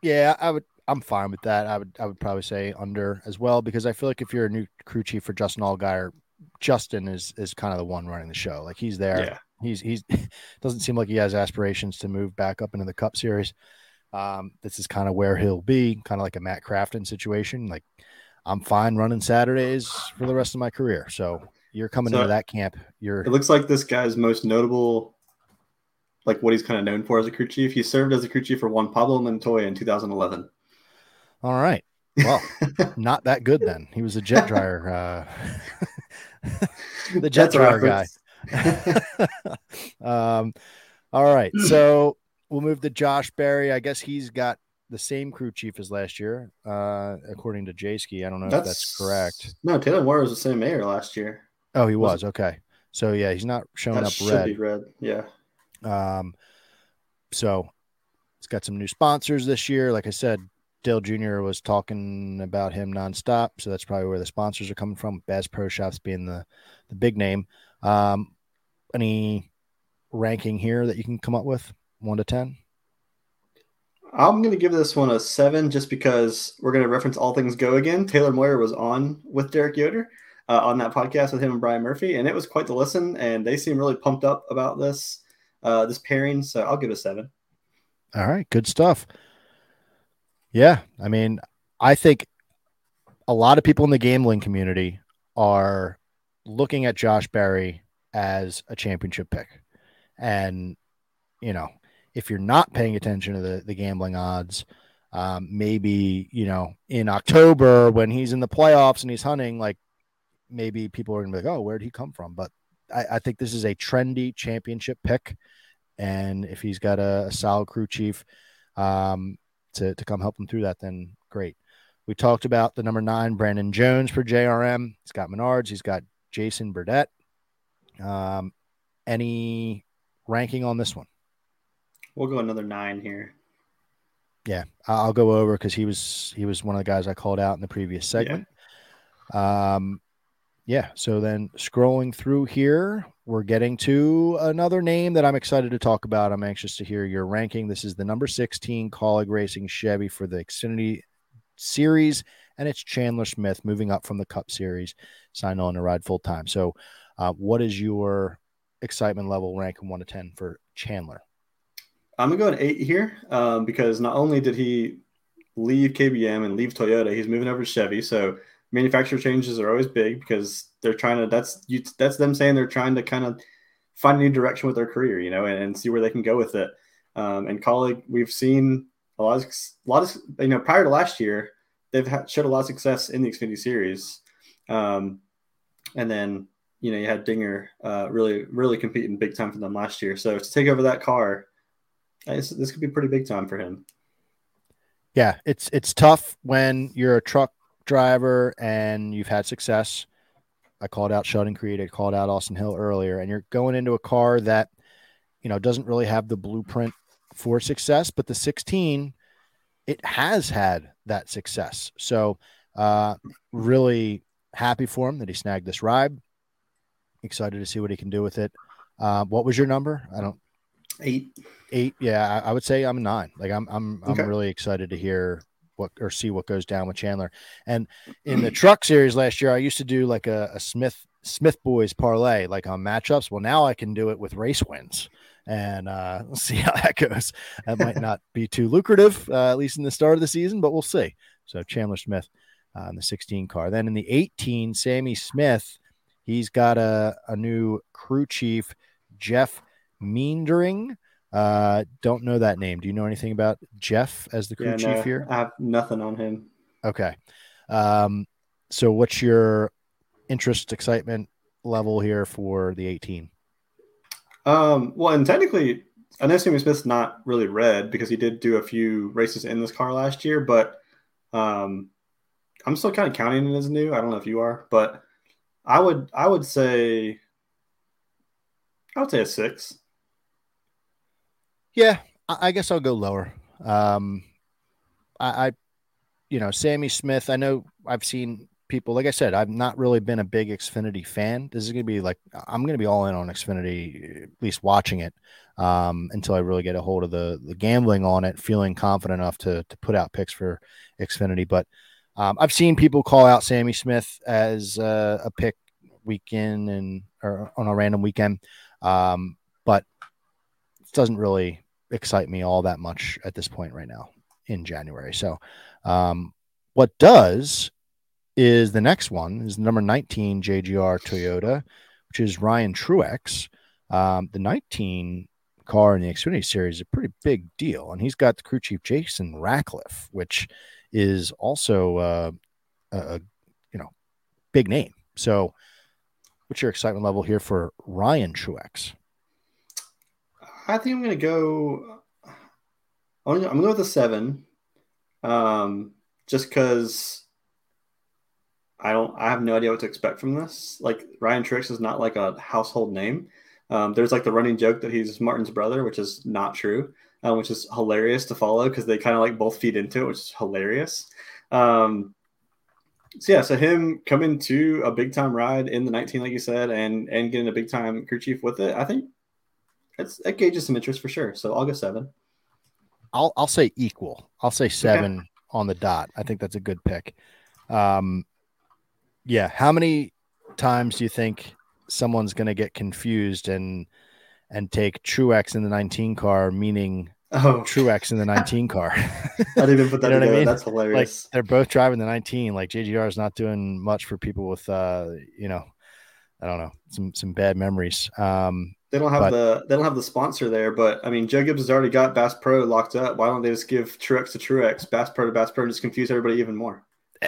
Yeah, I would. I'm fine with that. I would. I would probably say under as well because I feel like if you're a new crew chief for Justin Allgaier, Justin is is kind of the one running the show. Like he's there. Yeah. He's he's doesn't seem like he has aspirations to move back up into the Cup Series. Um, this is kind of where he'll be, kind of like a Matt Crafton situation. Like I'm fine running Saturdays for the rest of my career. So you're coming So- into that camp. You're It looks like this guy's most notable, like what he's kind of known for as a crew chief. He served as a crew chief for Juan Pablo Montoya in 2011. all right. Well, not that good then. He was a jet dryer, uh, the jet That's dryer guy. um, all right. So we'll move to Josh Berry. I guess he's got the same crew chief as last year, uh, according to Jayski. I don't know if that's correct. No, Taylor Moyer was the same mayor last year. Oh, he Was was. Okay. So yeah, he's not showing That up should red. be red. Yeah. Um, so it's got some new sponsors this year. Like I said, Dale Jr. was talking about him nonstop, so that's probably where the sponsors are coming from. Bass Pro Shops being the the big name. Um, any ranking here that you can come up with, one to ten? I'm going to give this one a seven just because we're going to reference All Things Go again. Taylor Moyer was on with Derek Yoder uh, on that podcast with him and Brian Murphy, and it was quite the listen. And they seem really pumped up about this uh, this pairing. So I'll give a seven. All right, good stuff. Yeah, I mean, I think a lot of people in the gambling community are looking at Josh Berry as a championship pick. And, you know, if you're not paying attention to the, the gambling odds, um, maybe, you know, in October when he's in the playoffs and he's hunting, like maybe people are to be like, oh, where'd he come from? But I, I think this is a trendy championship pick. And if he's got a, a solid crew chief, um, to, to come help him through that, then great. We talked about the number nine, Brandon Jones for JRM. He's got Menards. He's got Jason Burdett. Um, any ranking on this one? We'll go another nine here. Yeah, I'll go over because he was he was one of the guys I called out in the previous segment. Um, yeah. So then scrolling through here, we're getting to another name that I'm excited to talk about. I'm anxious to hear your ranking. This is the number 16 Kaulig Racing Chevy for the Xfinity Series, and it's Chandler Smith moving up from the Cup Series, signed on to ride full time. So, uh, what is your excitement level ranking one to ten for Chandler? I'm gonna go an eight here um, because not only did he leave KBM and leave Toyota, he's moving over to Chevy. So manufacturer changes are always big because they're trying to. That's you. That's them saying they're trying to kind of find a new direction with their career, you know, and, and see where they can go with it. Um, and Kaulig, we've seen a lot of a lot of you know prior to last year, they've had, showed a lot of success in the Xfinity Series, um, and then you know you had Dinger uh, really really competing big time for them last year. So to take over that car. This, this could be pretty big time for him. Yeah, it's it's tough when you're a truck driver and you've had success. I called out Sheldon Creed, I called out Austin Hill earlier, and you're going into a car that you know doesn't really have the blueprint for success, but the 16 it has had that success. So uh really happy for him that he snagged this ride. Excited to see what he can do with it. Uh, what was your number? I don't Eight. eight. Yeah, I, I would say I'm nine. Like I'm I'm I'm Okay. really excited to hear what or see what goes down with Chandler. And in the truck series last year, I used to do like a, a Smith Smith boys parlay, like on matchups. Well, now I can do it with race wins, and uh, we'll see how that goes. That might not be too lucrative, uh, at least in the start of the season, but we'll see. So Chandler Smith uh, in the 16 car. Then in the 18, Sammy Smith, he's got a, a new crew chief, Jeff Meendering. Uh, don't know that name. Do you know anything about Jeff as the crew Yeah, chief no, here? I have nothing on him. Okay. Um, so what's your interest, excitement level here for the 18? Um, well, and technically, I know Sammy Smith's not really red because he did do a few races in this car last year, but um, I'm still kind of counting it as new. I don't know if you are, but I would I would say I would say a six. Yeah, I, guess I'll go lower. Um, I, I, you know, Sammy Smith. I know I've seen people. Like I said, I've not really been a big Xfinity fan. This is gonna be like I'm gonna be all in on Xfinity, at least watching it um, until I really get a hold of the the gambling on it, feeling confident enough to to put out picks for Xfinity. But um, I've seen people call out Sammy Smith as uh, a pick weekend and or on a random weekend, um, but it doesn't really excite me all that much at this point right now in January. So, um, what does is the next one is number 19 JGR Toyota, which is Ryan Truex. Um, the 19 car in the Xfinity series is a pretty big deal, and he's got the crew chief Jason Ratcliff, which is also uh, a, a you know big name. So, what's your excitement level here for Ryan Truex? I think I'm gonna go. I'm I'm gonna go with a seven, um, just because I don't. I have no idea what to expect from this. Like Ryan Truex is not like a household name. Um, there's like the running joke that he's Martin's brother, which is not true, uh, which is hilarious to follow because they kind of like both feed into it, which is hilarious. Um, so yeah, so him coming to a big time ride in the 19, like you said, and and getting a big time crew chief with it, I think it's it gauges some interest for sure. So I'll go seven. I'll I'll say equal. I'll say seven on the dot. I think that's a good pick. Um, yeah. How many times do you think someone's going to get confused and and take Truex in the 19 car, meaning Oh, Truex in the 19 car? I didn't even put that You know I mean? That's hilarious. like they're both driving the 19. Like JGR is not doing much for people with uh, you know, I don't know, some some bad memories. Um, they don't have but- the they don't have the sponsor there, but I mean, Joe Gibbs has already got Bass Pro locked up. Why don't they just give Truex to Truex, Bass Pro to Bass Pro, and just confuse everybody even more?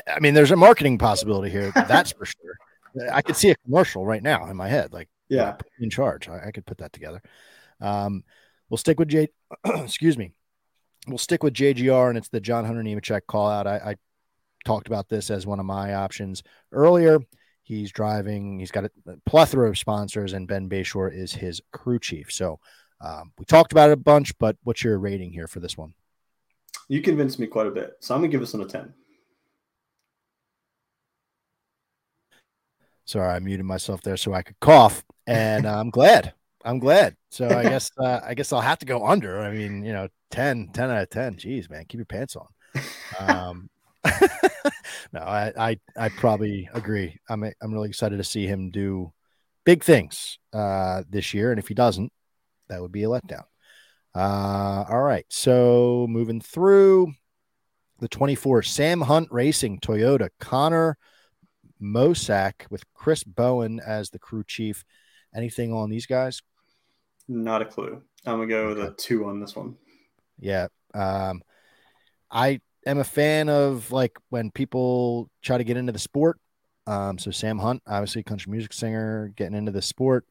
I mean, there's a marketing possibility here. That's for sure. I could see a commercial right now in my head, like Yeah, in charge. I, I could put that together. Um, we'll stick with J. excuse me. We'll stick with JGR, and it's the John Hunter Nemechek call out. I, I talked about this as one of my options earlier. He's driving. He's got a plethora of sponsors, and Ben Beshore is his crew chief. So um, we talked about it a bunch. But what's your rating here for this one? you convinced me quite a bit, so I'm gonna give this one a ten. Sorry, I muted myself there so I could cough, and uh, I'm glad. I'm glad. So I guess uh, I guess I'll have to go under. I mean, you know, 10, 10 out of 10. Jeez, man, keep your pants on. Um, no, I, I I probably agree. I'm I'm really excited to see him do big things uh, this year, and if he doesn't, that would be a letdown. Uh, all right, so moving through the 24 Sam Hunt Racing Toyota Connor Mosack with Chris Bowen as the crew chief. Anything on these guys? Not a clue. I'm gonna go with a two on this one. Yeah. Um, I am a fan of like when people try to get into the sport. Um, so Sam Hunt, obviously country music singer, getting into the sport.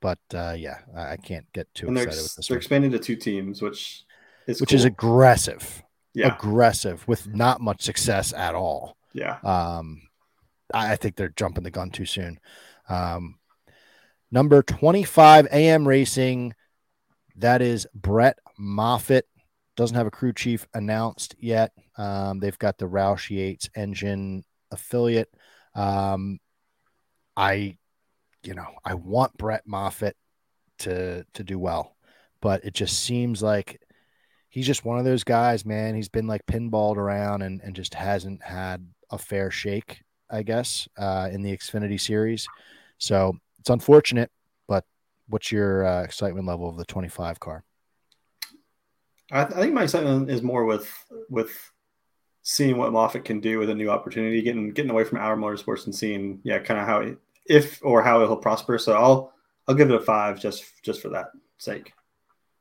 But uh, yeah, I, I can't get too And they're, excited with this they're one, expanding to two teams, which is which is aggressive, yeah, aggressive with not much success at all. yeah. Um, I I think they're jumping the gun too soon. Um, number 25 AM Racing, that is Brett Moffitt. Doesn't have a crew chief announced yet. Um, they've got the Roush Yates engine affiliate. Um, I, you know, I want Brett Moffitt to to do well, but it just seems like he's just one of those guys, man. He's been like pinballed around and, and just hasn't had a fair shake, I guess, uh, in the Xfinity series. So it's unfortunate, but what's your uh, excitement level of the 25 car? I, th- I think my excitement is more with with seeing what Moffitt can do with a new opportunity, getting getting away from our motorsports and seeing, yeah, kind of how it, if or how it'll prosper. So I'll I'll give it a five just just for that sake.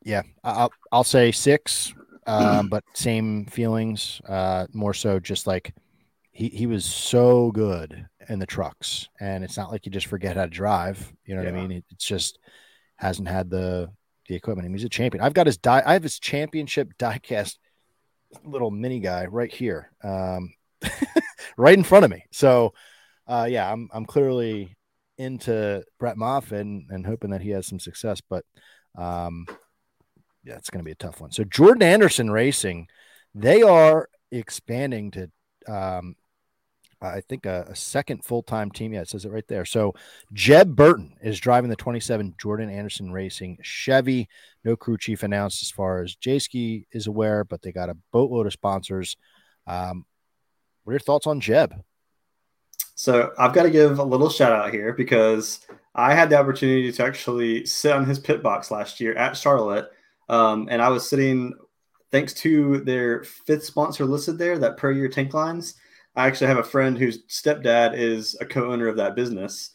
Yeah, I'll I'll say six, um, but same feelings. Uh, more so, just like he he was so good in the trucks, and it's not like you just forget how to drive. You know what I mean? It, it's just hasn't had the the equipment. I mean, he's a champion. I've got his die. I have his championship diecast little mini guy right here, um, right in front of me. So, uh, yeah, I'm I'm clearly into Brett Moffitt and, and hoping that he has some success, but um, yeah, it's going to be a tough one. So Jordan Anderson Racing, they are expanding to, um, I think a, a second full time team. Yeah, it says it right there. So Jeb Burton is driving the 27 Jordan Anderson Racing Chevy. No crew chief announced as far as Jayski is aware, but they got a boatload of sponsors. Um, what are your thoughts on Jeb? So I've got to give a little shout out here because I had the opportunity to actually sit on his pit box last year at Charlotte, um, and I was sitting thanks to their fifth sponsor listed there, that Puryear Tank Lines. I actually have a friend whose stepdad is a co-owner of that business.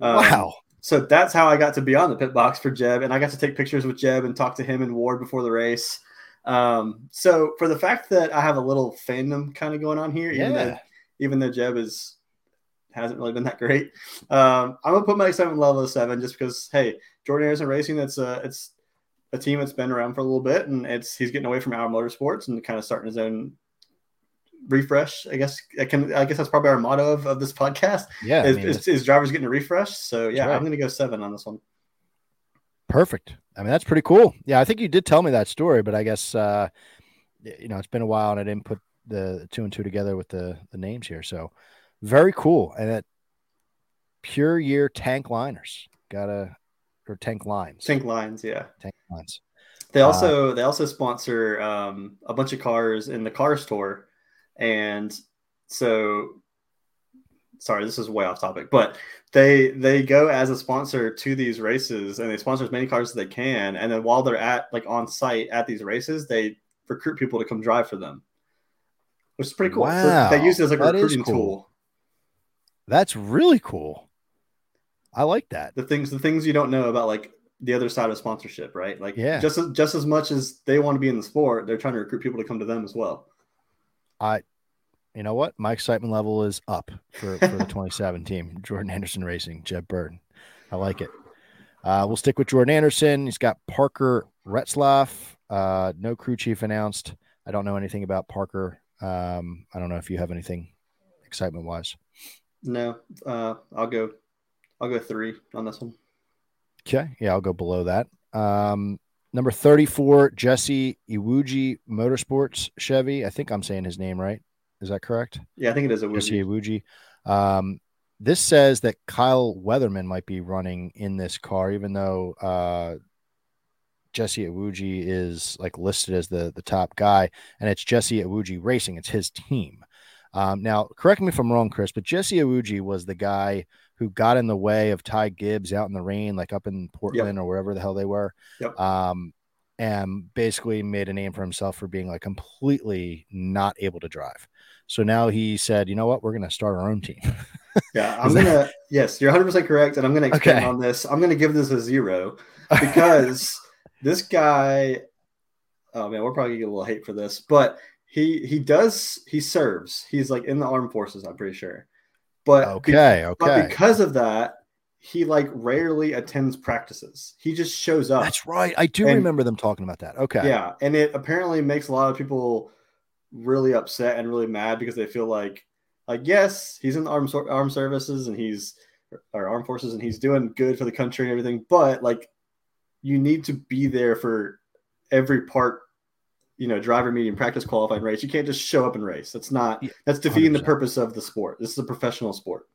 Um, wow. So that's how I got to be on the pit box for Jeb, and I got to take pictures with Jeb and talk to him and Ward before the race. Um, so for the fact that I have a little fandom kind of going on here, even though even though Jeb is hasn't really been that great, um, I'm gonna put my excitement level at seven just because hey, Jordan Anderson Racing, that's a it's a team that's been around for a little bit, and it's he's getting away from our motorsports and kind of starting his own refresh. I guess I can I guess that's probably our motto of, of this podcast Yeah. I is, mean, is, is drivers getting a refresh. So yeah, right. I'm gonna go seven on this one. Perfect. I mean, that's pretty cool. Yeah, I think you did tell me that story, but I guess uh, you know it's been a while and I didn't put the two and two together with the the names here. So very cool. And that Puryear tank liners got a or tank lines. Tank lines, yeah. tank lines. They also they also sponsor um, a bunch of cars in the CARS Tour, and so sorry, this is way off topic, but they they go as a sponsor to these races and they sponsor as many cars as they can, and then while they're at like on site at these races, they recruit people to come drive for them, which is pretty cool. So they use it as like a that recruiting cool. tool. That's really cool. I like that. the things the things you don't know about like the other side of sponsorship, right? Like Yeah. just just as much as they want to be in the sport, they're trying to recruit people to come to them as well. I, you know what? My excitement level is up for, for the 27 team. Jordan Anderson Racing, Jeb Burton. I like it. Uh, we'll stick with Jordan Anderson. He's got Parker Retzlaff. Uh, no crew chief announced. I don't know anything about Parker. Um, I don't know if you have anything excitement wise. No, uh, I'll go I'll go three on this one. Okay. Yeah, I'll go below that. Um, number 34, Jesse Iwuji Motorsports Chevy. I think I'm saying his name right. Is that correct? Yeah, I think it is a Jesse Wuji. Iwuji. Um, this says that Kyle Weatherman might be running in this car, even though uh, Jesse Iwuji is like listed as the the top guy, and it's Jesse Iwuji Racing. It's his team. Um, now, correct me if I'm wrong, Chris, but Jesse Iwuji was the guy who got in the way of Ty Gibbs out in the rain, like up in Portland or wherever the hell they were. Yep. Um, and basically made a name for himself for being like completely not able to drive. So now he said, you know what, we're going to start our own team. Yeah, I'm gonna yes, you're 100 percent correct, and I'm gonna expand Okay. on this. I'm gonna give this a zero because this guy. Oh man, we're probably gonna get a little hate for this, but he he does he serves. He's like in the armed forces. I'm pretty sure, but be- okay, But because of that, he like rarely attends practices. He just shows up. That's right. I do And- remember them talking about that. Okay. Yeah, and it apparently makes a lot of people really upset and really mad because they feel like, like yes, he's in the armed armed services and he's or armed forces and he's doing good for the country and everything, but like you need to be there for every part. You know, driver meeting, practice, qualifying race. You can't just show up and race. That's not. That's defeating the 100%. purpose of the sport. This is a professional sport.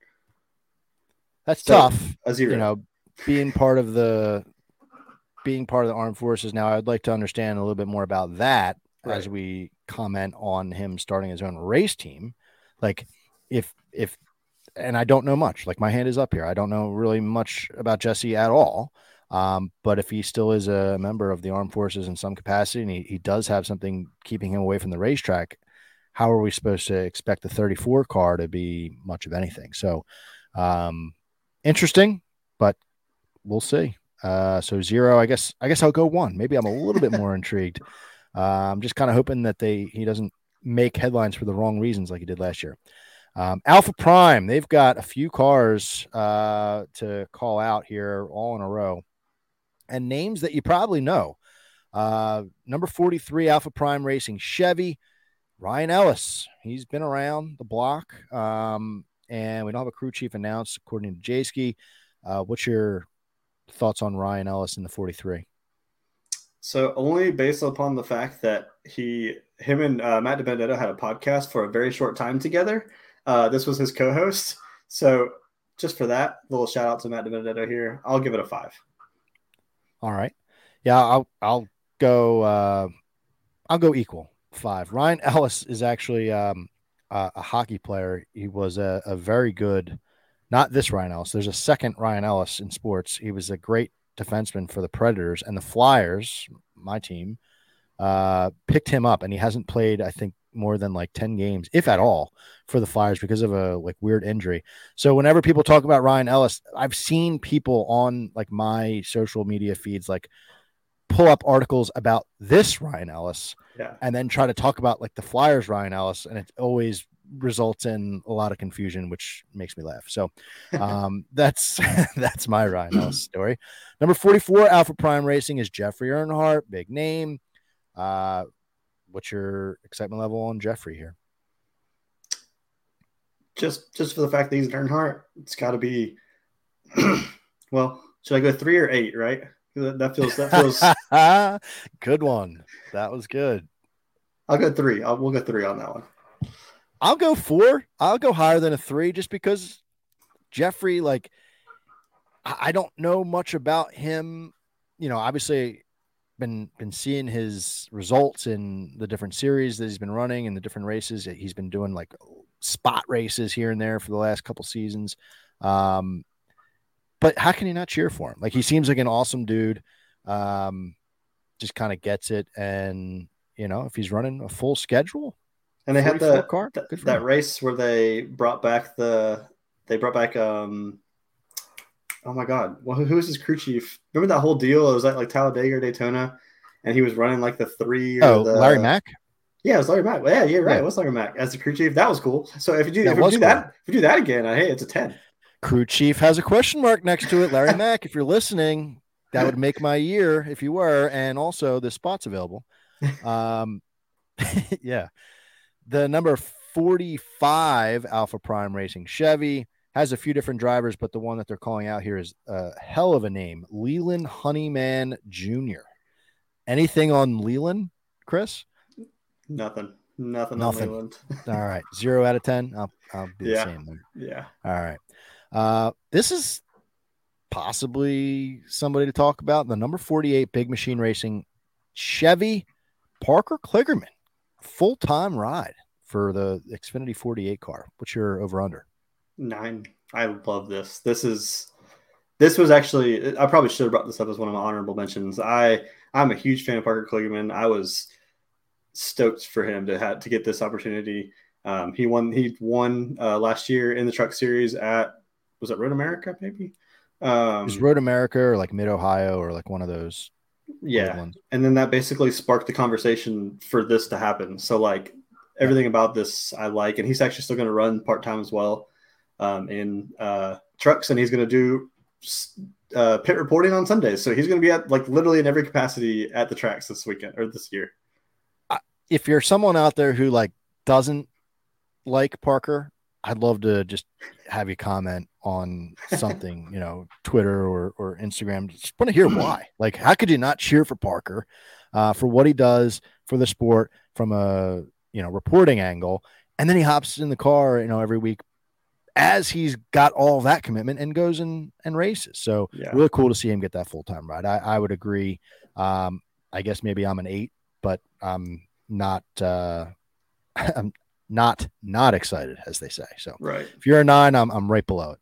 That's So, tough. A zero. You know, being part of the being part of the armed forces. Now, I'd like to understand a little bit more about that. as we comment on him starting his own race team. Like if if and I don't know much. Like my hand is up here. I don't know really much about Jesse at all. Um, but if he still is a member of the armed forces in some capacity and he, he does have something keeping him away from the racetrack, how are we supposed to expect the 34 car to be much of anything? So um, interesting, but we'll see. Uh, so zero, I guess. I guess I'll go one. Maybe I'm a little bit more intrigued. Uh, I'm just kind of hoping that they he doesn't make headlines for the wrong reasons like he did last year. Um, Alpha Prime, they've got a few cars uh, to call out here all in a row, and names that you probably know. Uh, number 43, Alpha Prime Racing Chevy, Ryan Ellis. He's been around the block, um, and we don't have a crew chief announced, according to Jayski. Uh, what's your thoughts on Ryan Ellis in the 43? So only based upon the fact that he, him and uh, Matt DiBenedetto had a podcast for a very short time together. Uh, this was his co-host. So just for that, little shout out to Matt DiBenedetto here. I'll give it a five. All right. Yeah, I'll I'll go uh, I'll go equal five. Ryan Ellis is actually um, a, hockey player. He was a, a very good not this Ryan Ellis. There's a second Ryan Ellis in sports. He was a great defenseman for the Predators and the Flyers, my team, uh, picked him up, and he hasn't played, I think, more than like 10 games, if at all, for the Flyers because of a like weird injury. So whenever people talk about Ryan Ellis, I've seen people on like my social media feeds like pull up articles about this Ryan Ellis Yeah. and then try to talk about like the Flyers Ryan Ellis, and it always results in a lot of confusion, which makes me laugh. So um, that's that's my Ryan Ellis story. Number 44, Alpha Prime Racing is Jeffrey Earnhardt, big name. Uh, what's your excitement level on Jeffrey here? Just just for the fact that he's an Earnhardt, it's got to be. well, should I go three or eight? Right. That feels that feels. good one. That was good. I'll go three. I'll, we'll go three on that one. I'll go four. I'll go higher than a three just because Jeffrey, like, I don't know much about him. You know, obviously been been seeing his results in the different series that he's been running and the different races. He's been doing like spot races here and there for the last couple seasons. Um, but how can you not cheer for him? Like he seems like an awesome dude. Um, just kind of gets it, and you know, if he's running a full schedule, And they had the car? th- that him. race where they brought back the they brought back um oh my god well who, who was his crew chief remember that whole deal it was at like Talladega or Daytona and he was running like the three or oh, the, Larry Mack. yeah it was Larry Mack yeah you're right Yeah. it was Larry Mack as the crew chief that was cool so if you do That if you do cool. that if you do that again uh, hey it's a 10 Crew chief has a question mark next to it. Larry Mack, if you're listening, that would make my year if you were. And also, the spot's available. Um, yeah. The number 45 Alpha Prime Racing Chevy has a few different drivers, but the one that they're calling out here is a hell of a name Leland Honeyman Jr. Anything on Leland, Chris? nothing nothing Nothing. on Leland. All right. Zero out of 10. I'll, I'll be Yeah. the same there. yeah All right. Uh, this is possibly somebody to talk about. The number 48 Big Machine Racing Chevy Parker Kligerman, full time ride for the Xfinity 48 car. What's your over under? Nine I love this this is this was actually I probably should have brought this up as one of my honorable mentions I I'm a huge fan of Parker Kligerman I was stoked for him to have to get this opportunity. Um, he won he won uh, last year in the Truck Series at was it Road America maybe? Um, Is Road America or like Mid Ohio or like one of those? yeah, and then that basically sparked the conversation for this to happen. So like everything about this I like, and he's actually still going to run part time as well um, in uh, trucks, and he's going to do uh, pit reporting on Sundays. So he's going to be at like literally in every capacity at the tracks this weekend or this year. If you're someone out there who like doesn't like Parker, I'd love to just have you comment on something, you know, Twitter or or Instagram. Just want to hear why. Like, how could you not cheer for Parker uh, for what he does for the sport from a you know reporting angle, and then he hops in the car, you know, every week as he's got all that commitment and goes and and races. So Yeah. really cool to see him get that full time ride. I, I would agree. Um, I guess maybe I'm an eight, but um, not uh, I'm not not excited, as they say. So Right. if you're a nine, I'm I'm right below it.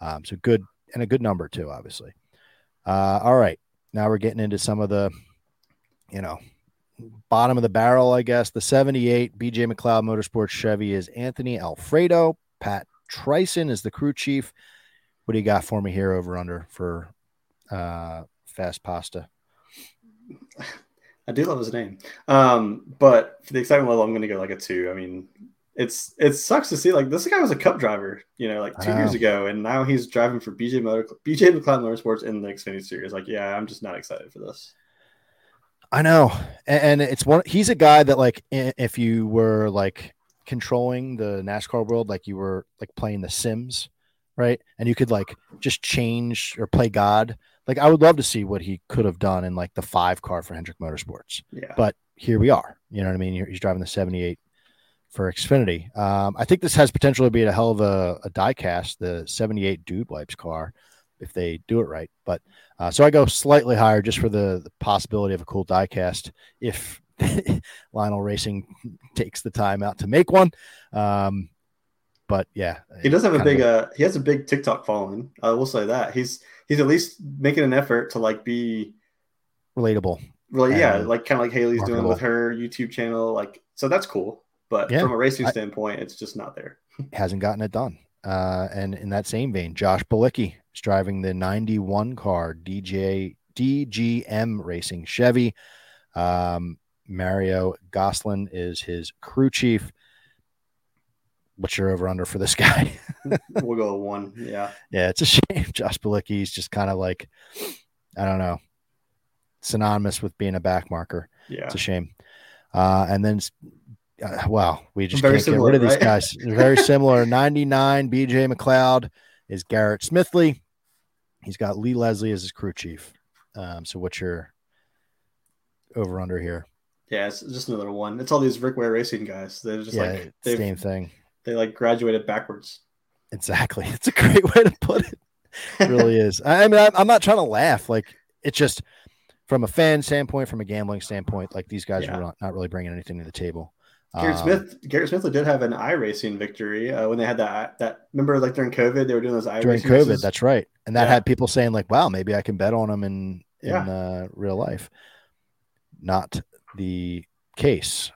Um, so good and a good number too, obviously. Uh, all right, now we're getting into some of the, you know, bottom of the barrel, I guess. The 78 BJ McLeod Motorsports Chevy is Anthony Alfredo. Pat Tryson is the crew chief. What do you got for me here over under for uh, Fast Pasta? I do love his name. Um, but for the excitement level, I'm going to go like a two. I mean, it's it sucks to see like this guy was a cup driver, you know, like two years ago, and now he's driving for BJ Motor BJ McLeod Motorsports in the Xfinity Series. Like, yeah, I'm just not excited for this. I know, and, and it's one. He's a guy that like if you were like controlling the NASCAR world, like you were like playing The Sims, right? And you could like just change or play God. Like I would love to see what he could have done in like the five car for Hendrick Motorsports. Yeah, But here we are. You know what I mean? He's driving the 78 for Xfinity. Um, I think this has potential to be a hell of a, a die cast, the 78 Dude Wipes car, if they do it right. But uh, so I go slightly higher just for the, the possibility of a cool diecast if Lionel Racing takes the time out to make one. Um, but yeah, he does have a big of uh he has a big TikTok following. I will say that he's he's at least making an effort to like be relatable. really yeah like kind of like Hailie's doing with her YouTube channel. Like, so that's cool. But Yeah, from a racing I- standpoint, it's just not there. hasn't gotten it done. Uh, and in that same vein, Josh Bilicki is driving the 91 car DJ DGM Racing Chevy. Um, Mario Gosselin is his crew chief. What's your over under for this guy? we'll go one. Yeah. yeah, it's a shame. Josh Bilicki's just kind of like, I don't know, synonymous with being a back marker. Yeah. It's a shame. Uh, and then, uh, wow, we just Very can't similar, get rid of these right? guys. They're very similar. 99 BJ McLeod is Garrett Smithley. He's got Lee Leslie as his crew chief. Um, so what's your over under here? Yeah, it's just another one. It's all these Rick Ware racing guys. They're just yeah, like same thing. they like graduated backwards. Exactly. It's a great way to put it. It really is. I mean, I'm, I'm not trying to laugh. Like it's just from a fan standpoint, from a gambling standpoint, like these guys Yeah. are not, not really bringing anything to the table. Garrett Um, Smith, Garrett Smithley did have an iRacing victory uh, when they had that. That remember, like during COVID, they were doing those iRacing during COVID. races? That's right, and that Yeah. had people saying like, "Wow, maybe I can bet on them in in Yeah. uh, real life." Not the case.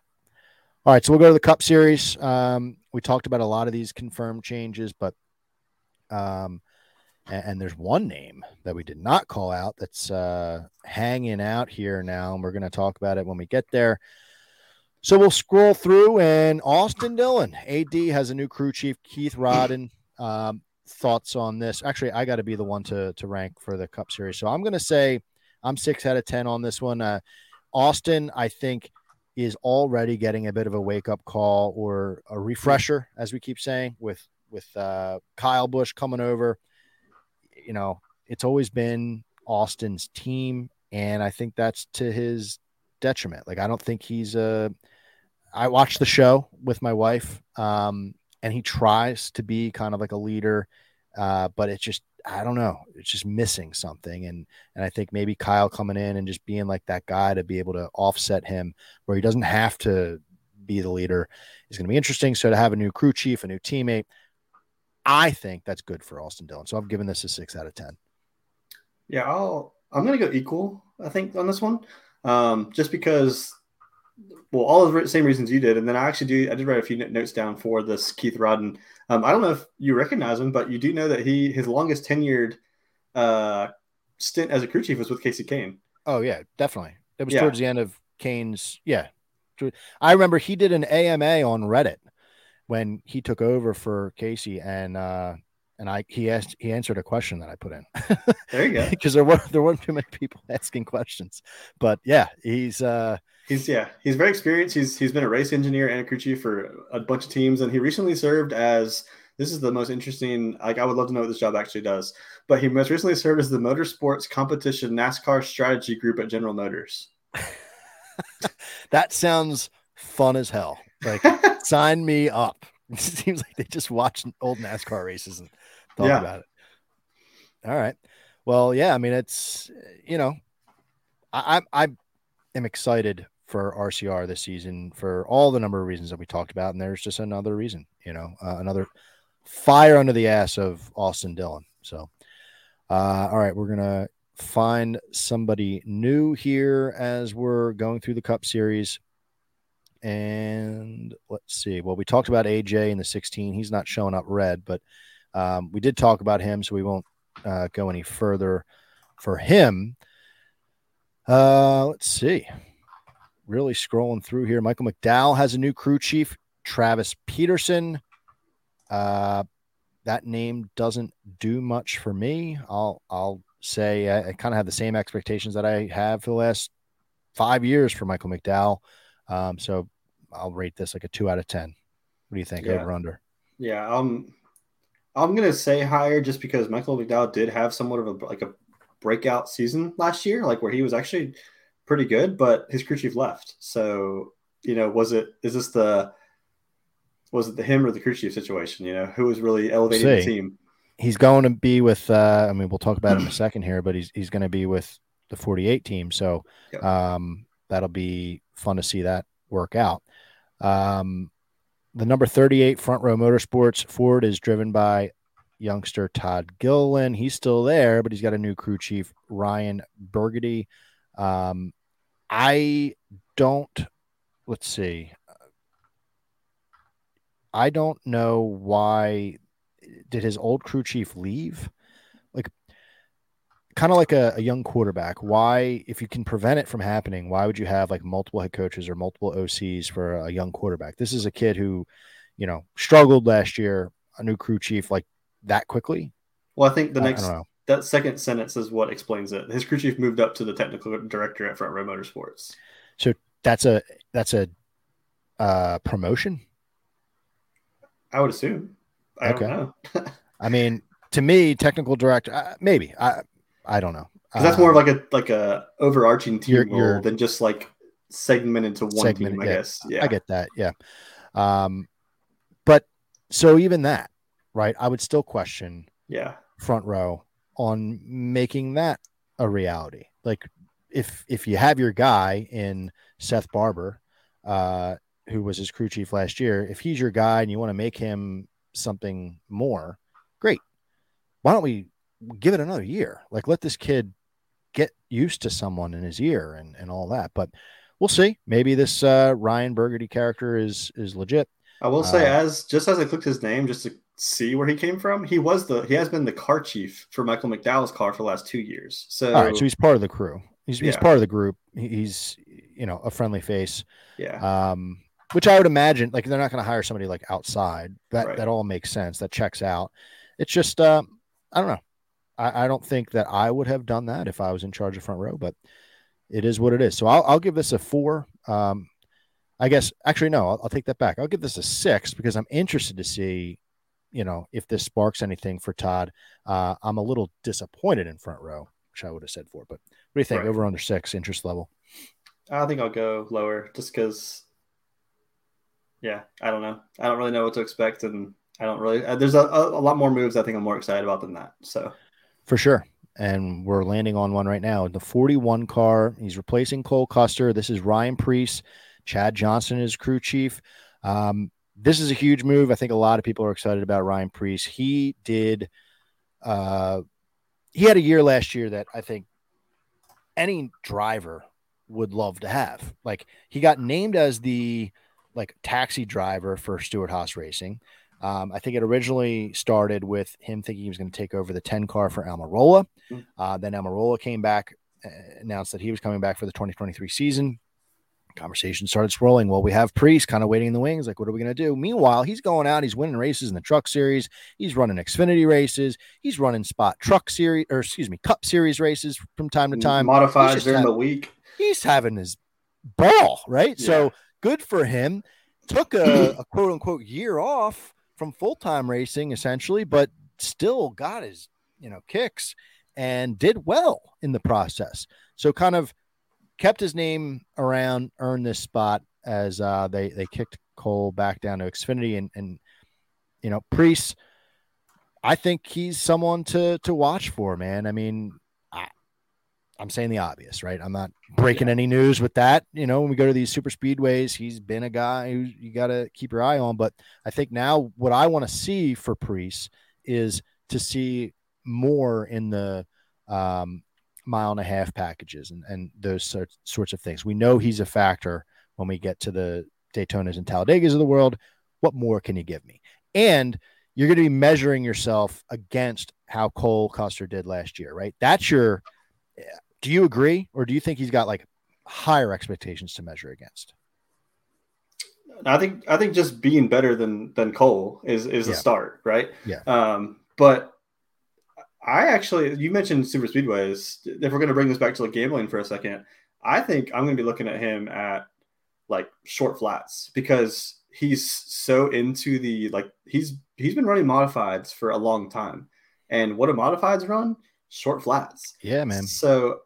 All right, so we'll go to the Cup Series. Um, we talked about a lot of these confirmed changes, but um, and, and there's one name that we did not call out that's uh, hanging out here now, and we're going to talk about it when we get there. So we'll scroll through, and Austin Dillon, AD, has a new crew chief, Keith Rodden. Um, thoughts on this? Actually, I got to be the one to to rank for the Cup Series, so I'm going to say I'm six out of ten on this one. Uh, Austin, I think, is already getting a bit of a wake up call or a refresher, as we keep saying, with with uh, Kyle Busch coming over. You know, it's always been Austin's team, and I think that's to his detriment. Like, I don't think he's a. I watched the show with my wife, um, and he tries to be kind of like a leader, uh, but it's just I don't know, it's just missing something, and and I think maybe Kyle coming in and just being like that guy to be able to offset him where he doesn't have to be the leader is going to be interesting. So to have a new crew chief, a new teammate, I think that's good for Austin Dillon. So I've given this a six out of ten. Yeah, I'll I'm gonna go equal. I think on this one, um, just because, well, all the same reasons you did, and then I actually do. I did write a few notes down for this Keith Rodden. Um, I don't know if you recognize him, but you do know that he his longest tenured uh, stint as a crew chief was with Casey Kahne. Oh yeah, definitely. That was Yeah. towards the end of Kahne's. Yeah, I remember he did an AMA on Reddit when he took over for Casey, and uh, and I he asked he answered a question that I put in There you go. because there weren't there weren't too many people asking questions. But yeah, he's uh He's yeah, he's very experienced. He's he's been a race engineer and a crew chief for a bunch of teams, and he recently served as this is the most interesting. Like I would love to know what this job actually does, but he most recently served as the Motorsports Competition NASCAR Strategy Group at General Motors. that sounds fun as hell. Like sign me up. It seems like they just watch old NASCAR races and talk Yeah. about it. All right. Well, yeah. I mean, it's you know, I I, I am excited for RCR this season for all the number of reasons that we talked about. And there's just another reason, you know, uh, another fire under the ass of Austin Dillon. So, uh, all right, we're going to find somebody new here as we're going through the Cup Series. And let's see. Well, we talked about AJ in the 16. He's not showing up red, but um, we did talk about him, so we won't uh, go any further for him. Uh, let's see. Really scrolling through here. Michael McDowell has a new crew chief, Travis Peterson. Uh, that name doesn't do much for me. I'll I'll say I, I kind of have the same expectations that I have for the last five years for Michael McDowell. Um, so I'll rate this like a two out of ten. What do you think? Yeah. Over under? Yeah, um, I'm gonna say higher just because Michael McDowell did have somewhat of a like a breakout season last year, like where he was actually pretty good, but his crew chief left. So you know, was it is this the was it the him or the crew chief situation? You know, who was really elevating the team? He's going to be with. Uh, I mean, we'll talk about him in a second here, but he's he's going to be with the 48 team. So Yep. um, that'll be fun to see that work out. Um, the number 38 front row motorsports Ford is driven by youngster Todd Gilliland. He's still there, but he's got a new crew chief, Ryan Bergenty. Um, I don't, let's see. I don't know why did his old crew chief leave? Like kind of like a, a young quarterback. Why, if you can prevent it from happening, why would you have like multiple head coaches or multiple OCs for a young quarterback? This is a kid who, you know, struggled last year, a new crew chief like that quickly. Well, I think the I- I next don't know. That second sentence is what explains it. His crew chief moved up to the technical director at Front Row Motorsports. So that's a that's a uh promotion. I would assume. I Okay. don't know I mean, to me, technical director, uh, maybe. I I don't know. that's more of like a like a overarching team You're- role you're- than just like segment into one Segment, team. I yeah. guess. Yeah. I get that. Yeah. Um, but so even that, right? I would still question yeah. front row on making that a reality. Like if if you have your guy in Seth Barbour, uh, who was his crew chief last year, if he's your guy and you want to make him something more, great. Why don't we give it another year? Like let this kid get used to someone in his ear and, and all that. But we'll see. Maybe this uh, Ryan Bergenty character is is legit. I will say, Uh, as just as I clicked his name, just to see where he came from, he was the he has been the car chief for Michael McDowell's car for the last two years. So, All right, so he's part of the crew. He's, he's part of the group. He's you know a friendly face. yeah, um, which I would imagine like they're not going to hire somebody like outside. That Right. that all makes sense. That checks out. It's just uh, I don't know. I, I don't think that I would have done that if I was in charge of front row, but it is what it is. So I'll, I'll give this a four. Um, I guess actually no, I'll, I'll take that back. I'll give this a six because I'm interested to see, you know, if this sparks anything for Todd. Uh, I'm a little disappointed in front row, which I would have said four. But what do you think? Right. Over under six interest level. I think I'll go lower just because. Yeah, I don't know. I don't really know what to expect, and I don't really. Uh, there's a, a, a lot more moves I think I'm more excited about than that. So For sure. And we're landing on one right now. The 41 car. He's replacing Cole Custer. This is Ryan Preece. Chad Johnson is crew chief. Um, this is a huge move. I think a lot of people are excited about Ryan Priest. He did, uh, he had a year last year that I think any driver would love to have. Like he got named as the like taxi driver for Stewart-Haas Racing. Um, I think it originally started with him thinking he was going to take over the 10 car for Almirola. Mm. Uh, then Almirola came back, uh, announced that he was coming back for the 2023 season. Conversation started swirling. Well, we have Preece kind of waiting in the wings. Like, what are we going to do? Meanwhile, he's going out. He's winning races in the truck series. He's running Xfinity races. He's running spot truck series, or excuse me, Cup series races from time to time. modified during had- the week. He's having his ball, right? Yeah. So good for him. Took a, a quote unquote year off from full time racing, essentially, but still got his you know kicks and did well in the process. So kind of kept his name around, earned this spot as uh, they they kicked Cole back down to Xfinity and and you know Preece. I think he's someone to to watch for, man. I mean, I I'm saying the obvious, right? I'm not breaking yeah. any news with that. You know, when we go to these super speedways, he's been a guy who you got to keep your eye on. But I think now what I want to see for Preece is to see more in the um, mile and a half packages and, and those sorts, sorts of things. We know he's a factor when we get to the Daytonas and Talladegas of the world. What more can you give me? And you're going to be measuring yourself against how Cole Custer did last year, right? That's your. Do you agree, or do you think he's got like higher expectations to measure against? I think I think just being better than than Cole is is yeah. a start, right? Yeah. Um, but I actually, you mentioned super speedways. If we're going to bring this back to like gambling for a second, I think I'm going to be looking at him at like short flats because he's so into the like he's he's been running modifieds for a long time, and what do modifieds run? Short flats. Yeah, man. So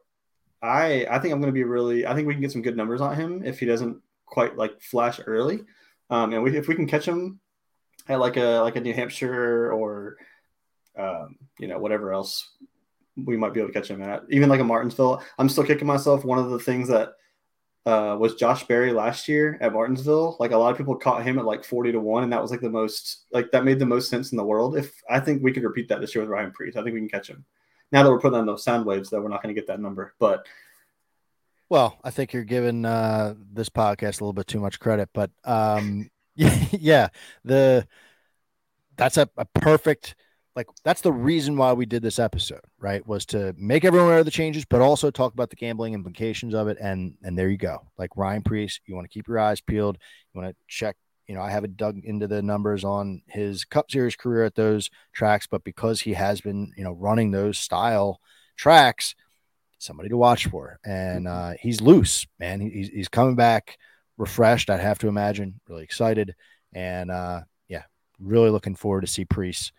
I I think I'm going to be really I think we can get some good numbers on him if he doesn't quite like flash early, um, and we, if we can catch him at like a like a New Hampshire or um, you know whatever else we might be able to catch him at, even like a Martinsville. I'm still kicking myself. One of the things that uh, was Josh Berry last year at Martinsville. Like a lot of people caught him at like 40 to 1, and that was like the most like that made the most sense in the world. If I think we could repeat that this year with Ryan Preece, I think we can catch him. Now that we're putting on those sound waves, though, we're not going to get that number. But well, I think you're giving uh, this podcast a little bit too much credit, but um, yeah, the that's a, a perfect like that's the reason why we did this episode, right? Was to make everyone aware of the changes, but also talk about the gambling implications of it. And and there you go. Like Ryan Preece, you want to keep your eyes peeled. You want to check. You know, I haven't dug into the numbers on his Cup Series career at those tracks, but because he has been, you know, running those style tracks, somebody to watch for. And mm-hmm. uh, he's loose, man. He's he's coming back refreshed. I'd have to imagine, really excited, and uh, yeah, really looking forward to see Preece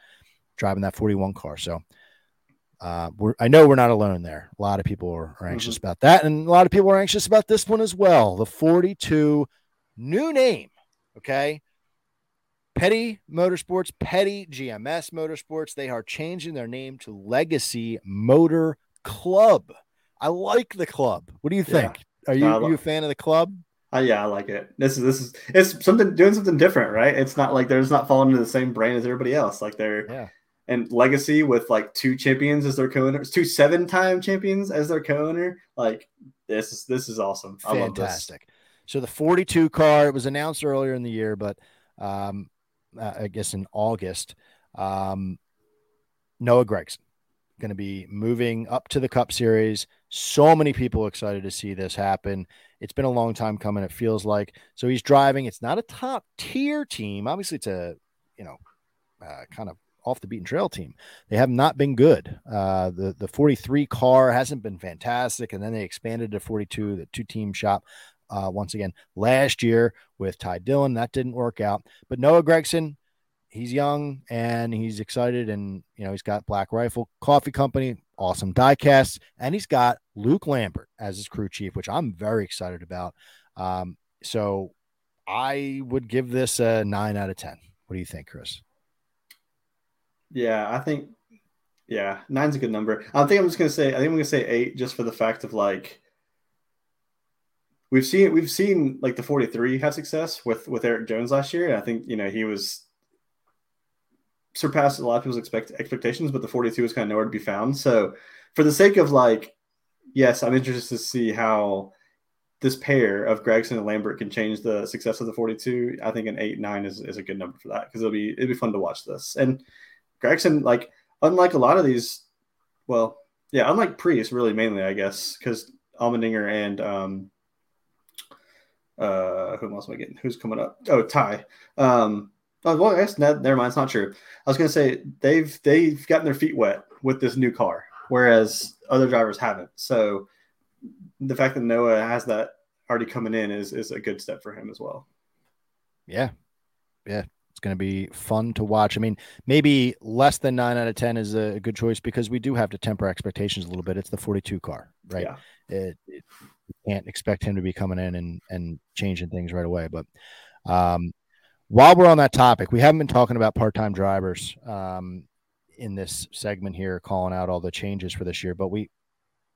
driving that 41 car. So uh, we're, I know we're not alone there. A lot of people are, are anxious mm-hmm. about that. And a lot of people are anxious about this one as well. The 42 new name. Okay. Petty Motorsports, Petty GMS Motorsports. They are changing their name to Legacy Motor Club. I like the club. What do you think? Yeah. Are you, are you a fan of the club? Uh, yeah, I like it. This is this is it's something doing something different, right? It's not like they're just not falling into the same brand as everybody else. Like they're yeah and Legacy with like two champions as their co-owners, two seven-time champions as their co-owner. Like this is this is awesome. Fantastic. So the 42 car it was announced earlier in the year, but um, uh, I guess in August, um, Noah Gragson going to be moving up to the Cup Series. So many people excited to see this happen. It's been a long time coming. It feels like so he's driving. It's not a top tier team. Obviously, it's a you know uh, kind of off the beaten trail team. They have not been good. Uh, the the 43 car hasn't been fantastic, and then they expanded to 42, the two team shop. Uh, once again, last year with Ty Dillon, that didn't work out. But Noah Gragson, he's young and he's excited, and you know he's got Black Rifle Coffee Company, awesome diecasts, and he's got Luke Lambert as his crew chief, which I'm very excited about. Um, so I would give this a nine out of ten. What do you think, Chris? Yeah, I think yeah, nine's a good number. I think I'm just gonna say I think I'm gonna say eight just for the fact of like we've seen we've seen like the 43 have success with with Erik Jones last year. I think you know he was surpassed a lot of people's expect expectations, but the 42 is kind of nowhere to be found. So for the sake of like, yes, I'm interested to see how this pair of Gragson and Lambert can change the success of the 42. I think an eight nine is, is a good number for that because it'll be it'll be fun to watch this and Gragson, like, unlike a lot of these, well, yeah, unlike Preece, really mainly, I guess, because Allmendinger and um, uh, who else am I getting? Who's coming up? Oh, Ty. Um, oh, well, I guess never mind. It's not true. I was gonna say they've they've gotten their feet wet with this new car, whereas other drivers haven't. So the fact that Noah has that already coming in is is a good step for him as well. Yeah, yeah, it's going to be fun to watch. I mean, maybe less than nine out of 10 is a good choice because we do have to temper expectations a little bit. It's the 42 car, right? Yeah. It, it, you can't expect him to be coming in and, and changing things right away. But um, while we're on that topic, we haven't been talking about part time drivers um, in this segment here, calling out all the changes for this year. But we,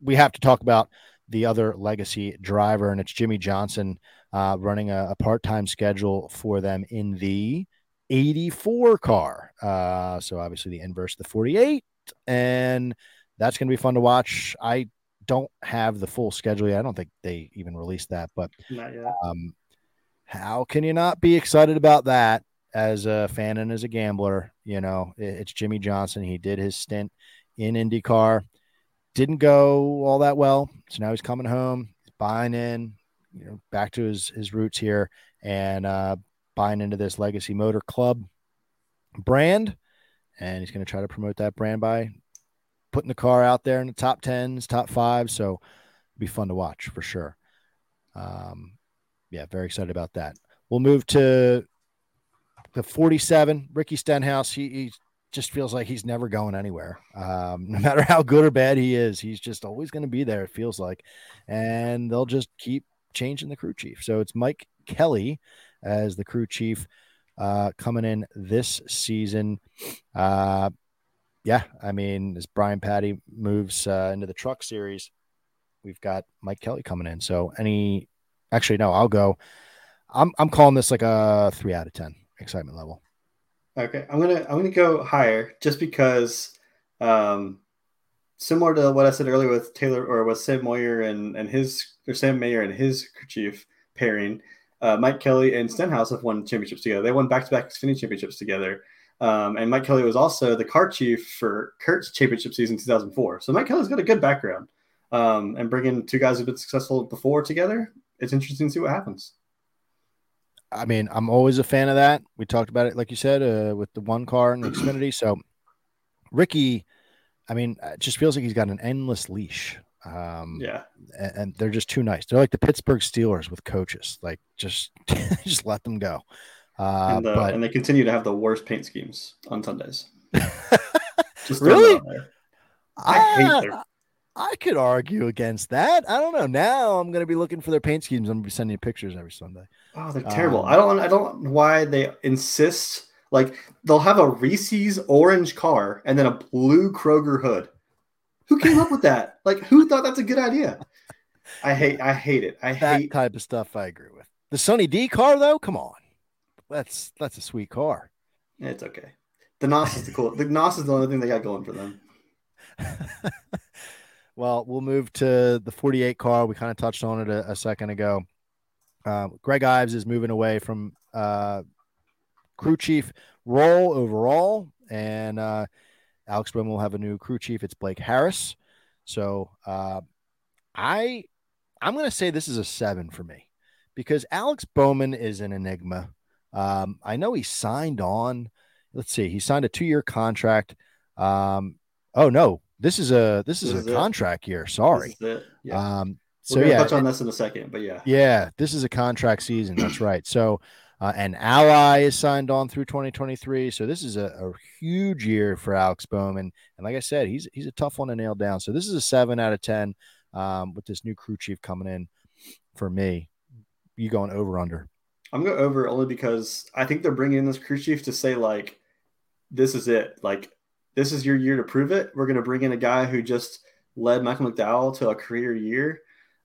we have to talk about the other legacy driver, and it's Jimmie Johnson uh, running a, a part time schedule for them in the 84 car. Uh, so obviously the inverse of the 48, and that's going to be fun to watch. I don't have the full schedule yet. I don't think they even released that, but um, how can you not be excited about that as a fan and as a gambler? You know, it's Jimmie Johnson. He did his stint in IndyCar, didn't go all that well. So now he's coming home, he's buying in, you know, back to his his roots here, and uh, buying into this Legacy Motor Club brand. And he's going to try to promote that brand by putting the car out there in the top tens, top five. So be fun to watch for sure. Um, yeah, very excited about that. We'll move to the 47, Ricky Stenhouse. He, he just feels like he's never going anywhere. Um, no matter how good or bad he is, he's just always going to be there, it feels like. And they'll just keep changing the crew chief. So it's Mike Kelley as the crew chief uh, coming in this season. Uh, yeah, I mean, as Brian Pattie moves uh, into the truck series, we've got Mike Kelley coming in. So any, actually, no, I'll go. I'm I'm calling this like a three out of ten excitement level. Okay, I'm gonna I'm gonna go higher just because, um, similar to what I said earlier with Taylor or with Sam Moyer and and his or Sam Mayer and his chief pairing, uh, Mike Kelley and Stenhouse have won championships together. They won back to back Xfinity championships together. Um, and Mike Kelley was also the car chief for Kurt's championship season 2004. So Mike Kelley's got a good background. Um, and bringing two guys who've been successful before together, it's interesting to see what happens. I mean, I'm always a fan of that. We talked about it, like you said, uh, with the one car and the Xfinity. So Ricky, I mean, it just feels like he's got an endless leash. Um, yeah, and, and, they're just too nice. They're like the Pittsburgh Steelers with coaches. Like, just just let them go. Uh, and, the, but, and they continue to have the worst paint schemes on Sundays. just really? I, I hate their I could argue against that. I don't know. Now I'm going to be looking for their paint schemes. I'm going to be sending you pictures every Sunday. Oh, they're terrible. Um, I don't. I don't know why they insist. Like they'll have a Reese's orange car and then a blue Kroger hood. Who came up with that? Like who thought that's a good idea? I hate. I hate it. I that hate type of stuff. I agree with the Sunny D car though. Come on, that's that's a sweet car. It's okay. The Nos is the cool. The Nos is the only thing they got going for them. Well, we'll move to the 48 car. We kind of touched on it a, a second ago. Um, Greg Ives is moving away from uh, crew chief role overall, and uh, Alex Bowman will have a new crew chief. It's Blake Harris. So uh, I I'm going to say this is a seven for me because Alex Bowman is an enigma. Um, I know he signed on. Let's see, he signed a two year contract. Um, oh no, this is a this is this a is contract it. year. Sorry. Yeah. Um, so yeah, touch on this in a second, but yeah, yeah, this is a contract season. That's right. So, uh, an ally is signed on through 2023. So this is a, a, huge year for Alex Bowman, and like I said, he's he's a tough one to nail down. So this is a seven out of ten um, with this new crew chief coming in for me. You going over under? I'm going over only because I think they're bringing in this crew chief to say like, this is it. Like this is your year to prove it. We're going to bring in a guy who just led Michael McDowell to a career year.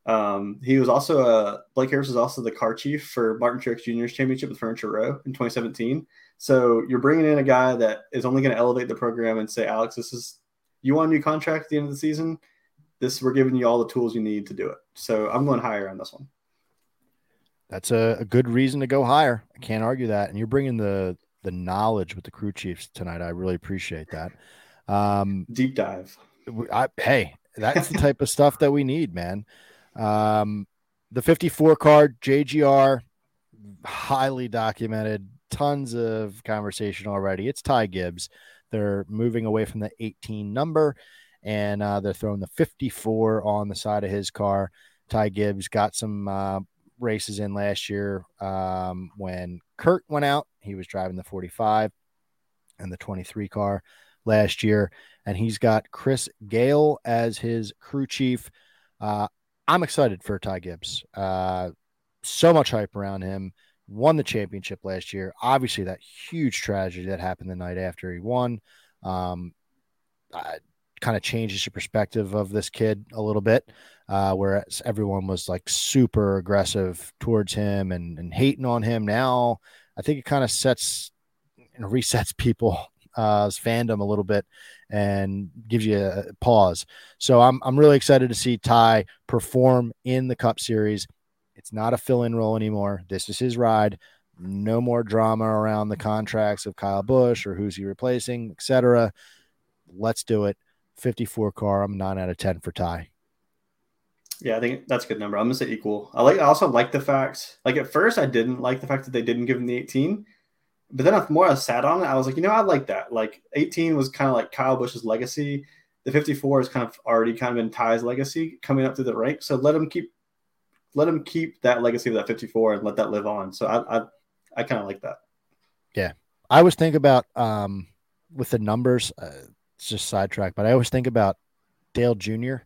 Um, he was also a Blake Harris was also the car chief for Martin Truex Jr.'s championship with Furniture Row in 2017. So you're bringing in a guy that is only going to elevate the program and say, Alex, this is you want a new contract at the end of the season. This we're giving you all the tools you need to do it. So I'm going higher on this one. That's a, a good reason to go higher. I can't argue that. And you're bringing the the knowledge with the crew chiefs tonight. I really appreciate that. Um, Deep dive. I, hey, that's the type of stuff that we need, man. Um, the 54 card JGR, highly documented, tons of conversation already. It's Ty Gibbs. They're moving away from the 18 number and uh, they're throwing the 54 on the side of his car. Ty Gibbs got some uh, races in last year um, when Kurt went out. He was driving the 45 and the 23 car last year, and he's got Chris Gayle as his crew chief. Uh, I'm excited for Ty Gibbs. Uh, so much hype around him. Won the championship last year. Obviously, that huge tragedy that happened the night after he won. Um, I, kind of changes your perspective of this kid a little bit. Uh, whereas everyone was like super aggressive towards him and, and hating on him. Now, I think it kind of sets and resets people uh, Uh, fandom a little bit and gives you a pause. So I'm I'm really excited to see Ty perform in the Cup Series. It's not a fill-in role anymore. This is his ride. No more drama around the contracts of Kyle Busch or who's he replacing, etc. Let's do it. 54 car. I'm nine out of 10 for Ty. Yeah, I think that's a good number. I'm gonna say equal. I like. I also like the fact. Like at first, I didn't like the fact that they didn't give him the 18, but then the more I sat on it, I was like, you know, I like that. Like 18 was kind of like Kyle Busch's legacy. The 54 is kind of already kind of in Ty's legacy coming up through the ranks. So let him keep, let him keep that legacy of that 54 and let that live on. So I, I, I kind of like that. Yeah, I always think about um with the numbers. Uh, it's just sidetrack, but I always think about Dale Jr.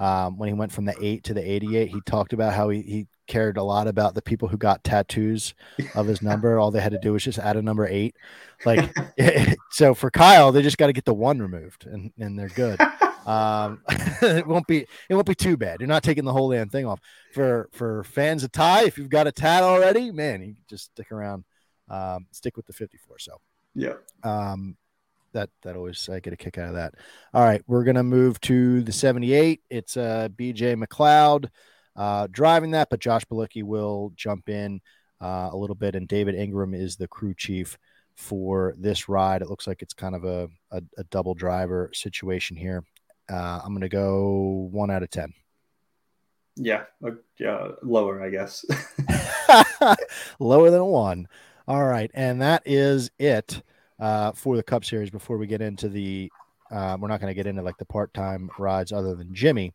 Um, when he went from the eight to the 88, he talked about how he, he cared a lot about the people who got tattoos of his number. All they had to do was just add a number eight. Like, so for Kyle, they just got to get the one removed and, and they're good. Um, it won't be, it won't be too bad. You're not taking the whole damn thing off for, for fans of Ty. If you've got a tat already, man, you just stick around, um, stick with the 54. So, yeah. Um, that that always I get a kick out of that. All right, we're gonna move to the 78. It's uh BJ McLeod uh driving that, but Josh Bilicki will jump in uh, a little bit, and David Ingram is the crew chief for this ride. It looks like it's kind of a a, a double driver situation here. Uh, I'm gonna go one out of ten. Yeah, yeah, lower, I guess. lower than one. All right, and that is it uh, for the Cup Series before we get into the. Uh, we're not going to get into like the part-time rides other than Jimmie,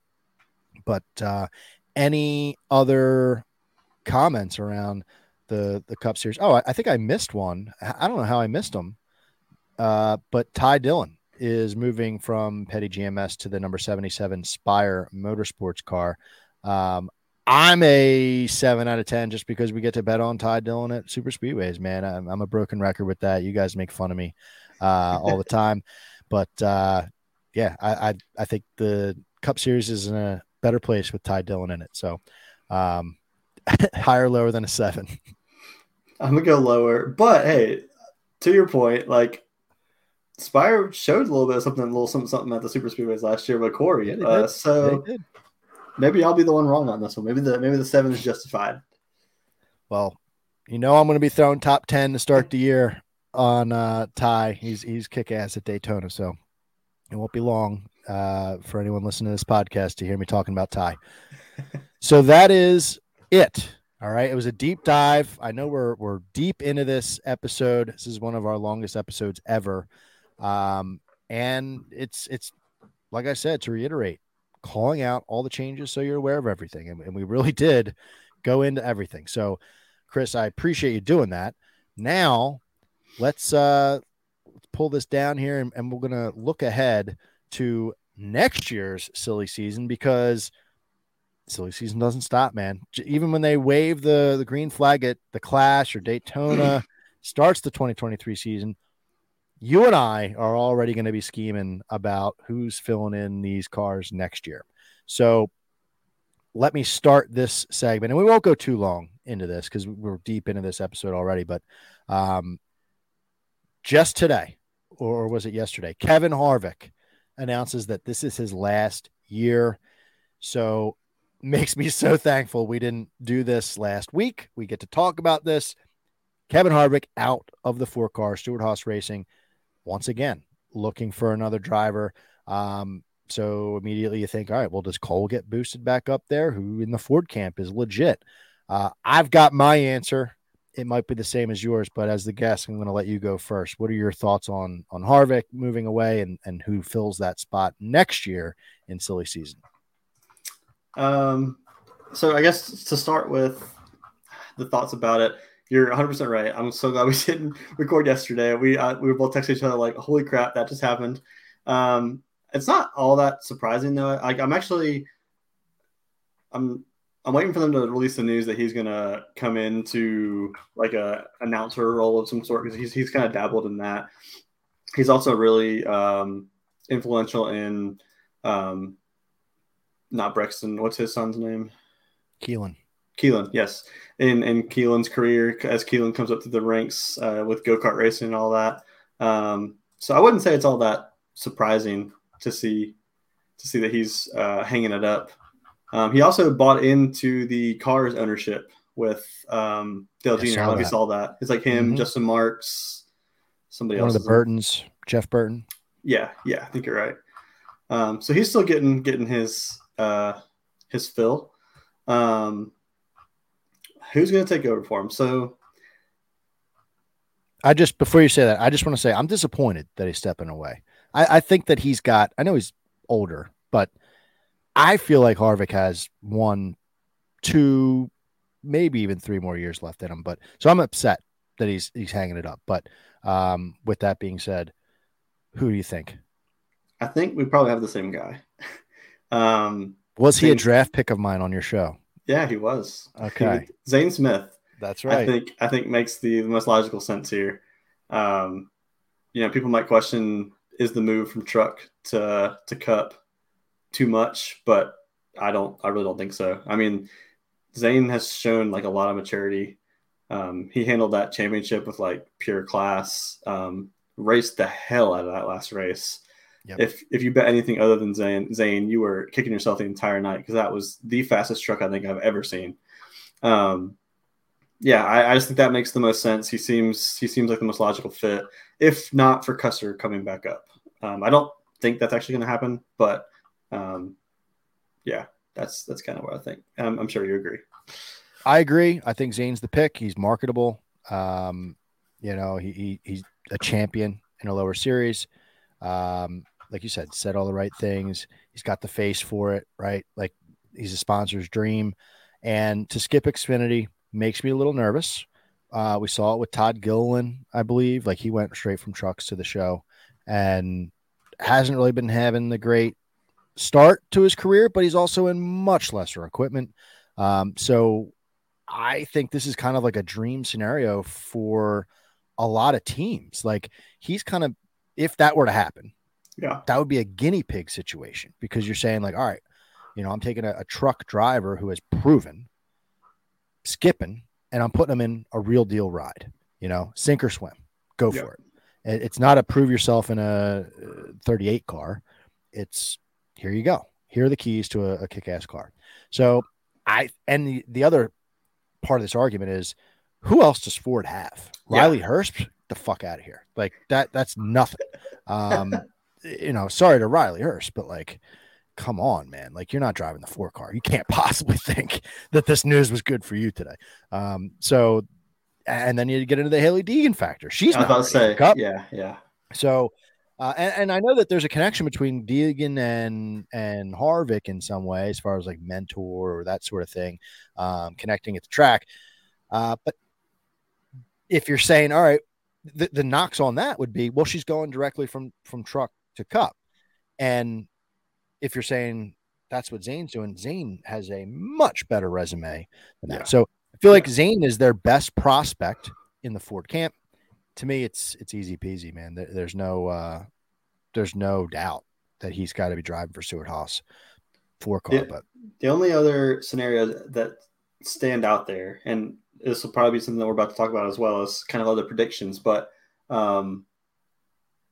but uh, any other comments around the the Cup Series? Oh, I, I, think I missed one. I don't know how I missed them, uh, but Ty Dillon is moving from Petty GMS to the number seventy-seven Spire Motorsports car. Um, I'm a seven out of ten just because we get to bet on Ty Dillon at super speedways. Man, I'm, I'm a broken record with that. You guys make fun of me uh, all the time, but uh, yeah, I, I, I think the Cup Series is in a better place with Ty Dillon in it. So um, higher, lower than a seven. I'm gonna go lower, but hey, to your point, like Spire showed a little bit of something, a little something, something at the super speedways last year with Corey. Yeah, uh, so maybe I'll be the one wrong on this one. Maybe the maybe the seven is justified. Well, you know I'm going to be throwing top ten to start the year on uh, Ty. He's he's kick ass at Daytona, so it won't be long uh, for anyone listening to this podcast to hear me talking about Ty. so that is it. All right, it was a deep dive. I know we're we're deep into this episode. This is one of our longest episodes ever, um, and it's it's like I said to reiterate, calling out all the changes so you're aware of everything. And, and we really did go into everything. So, Chris, I appreciate you doing that. Now, let's uh let's pull this down here and, and we're gonna look ahead to next year's silly season because silly season doesn't stop, man. Even when they wave the the green flag at the Clash or Daytona, starts the 2023 season you and I are already going to be scheming about who's filling in these cars next year. So let me start this segment, and we won't go too long into this because we're deep into this episode already. But um, just today, or was it yesterday, Kevin Harvick announces that this is his last year. So makes me so thankful we didn't do this last week. We get to talk about this. Kevin Harvick out of the four car, Stewart-Haas Racing once again looking for another driver. Um, so immediately you think, all right, well, does Cole get boosted back up there? Who in the Ford camp is legit? Uh, I've got my answer. It might be the same as yours, but as the guest, I'm going to let you go first. What are your thoughts on on Harvick moving away and and who fills that spot next year in silly season? Um, so I guess to start with the thoughts about it, you're 100 percent right. I'm so glad we didn't record yesterday. We uh, we were both texting each other like, "Holy crap, that just happened." Um, it's not all that surprising though. I, I'm actually, I'm I'm waiting for them to release the news that he's gonna come into like a announcer role of some sort because he's he's kind of dabbled in that. He's also really um, influential in um, not Brexton. What's his son's name? Keelan. Keelan, yes, in in Keelan's career as Keelan comes up through the ranks uh, with go kart racing and all that. Um, so I wouldn't say it's all that surprising to see to see that he's uh, hanging it up. Um, he also bought into the Cars ownership with um, Dale Jr. I don't know if you saw that. It's like him, mm-hmm. Justin Marks, somebody One else. One of the Burtons, Jeff Burton. Yeah, yeah, I think you're right. Um, so he's still getting getting his uh, his fill. Um, who's going to take over for him? So I just before you say that, I just want to say I'm disappointed that he's stepping away. I, I think that he's got. I know he's older, but I feel like Harvick has one, two, maybe even three more years left in him. But so I'm upset that he's he's hanging it up. But um, with that being said, who do you think? I think we probably have the same guy. um, was he a draft pick of mine on your show? Yeah, he was. Okay, Zane Smith. That's right. I think I think makes the, the most logical sense here. Um, you know, people might question is the move from truck to to cup too much, but I don't. I really don't think so. I mean, Zane has shown like a lot of maturity. Um, he handled that championship with like pure class. Um, raced the hell out of that last race. Yep. If if you bet anything other than Zane, Zane, you were kicking yourself the entire night because that was the fastest truck I think I've ever seen. Um, yeah, I, I, just think that makes the most sense. He seems he seems like the most logical fit, if not for Custer coming back up. Um, I don't think that's actually going to happen, but um, yeah, that's that's kind of what I think. I'm, I'm, sure you agree. I agree. I think Zane's the pick. He's marketable. Um, you know, he, he he's a champion in a lower series. Um, like you said, said all the right things. He's got the face for it, right? Like he's a sponsor's dream. And to skip Xfinity makes me a little nervous. Uh, we saw it with Todd Gilliland, I believe. Like he went straight from trucks to the show and hasn't really been having the great start to his career, but he's also in much lesser equipment. Um, so I think this is kind of like a dream scenario for a lot of teams. Like he's kind of, if that were to happen, yeah, that would be a guinea pig situation because you're saying like, all right, you know, I'm taking a, a truck driver who has proven skipping and I'm putting them in a real deal ride, you know, sink or swim, go for it. It's not a prove yourself in a uh, 38 car. It's here you go. Here are the keys to a, a kick ass car. So I, and the, the other part of this argument is who else does Ford have? Yeah. Riley Herbst, the fuck out of here. Like that, that's nothing. Um, you know, sorry to Riley Herbst, but like, come on, man. Like you're not driving the four car. You can't possibly think that this news was good for you today. Um, so and then you get into the Hailie Deegan factor. She's not about to say, yeah, yeah. So uh, and, and, I know that there's a connection between Deegan and and Harvick in some way, as far as like mentor or that sort of thing, um, connecting at the track. Uh, but if you're saying, all right, the, the knocks on that would be, well, she's going directly from from truck to cup, and if you're saying that's what Zane's doing, Zane has a much better resume than that. Yeah. So I feel like Zane is their best prospect in the Ford camp. To me, it's it's easy peasy, man. There, there's no uh, there's no doubt that he's got to be driving for Stewart-Haas four car. The, but the only other scenario that stand out there, and this will probably be something that we're about to talk about as well as kind of other predictions, but um,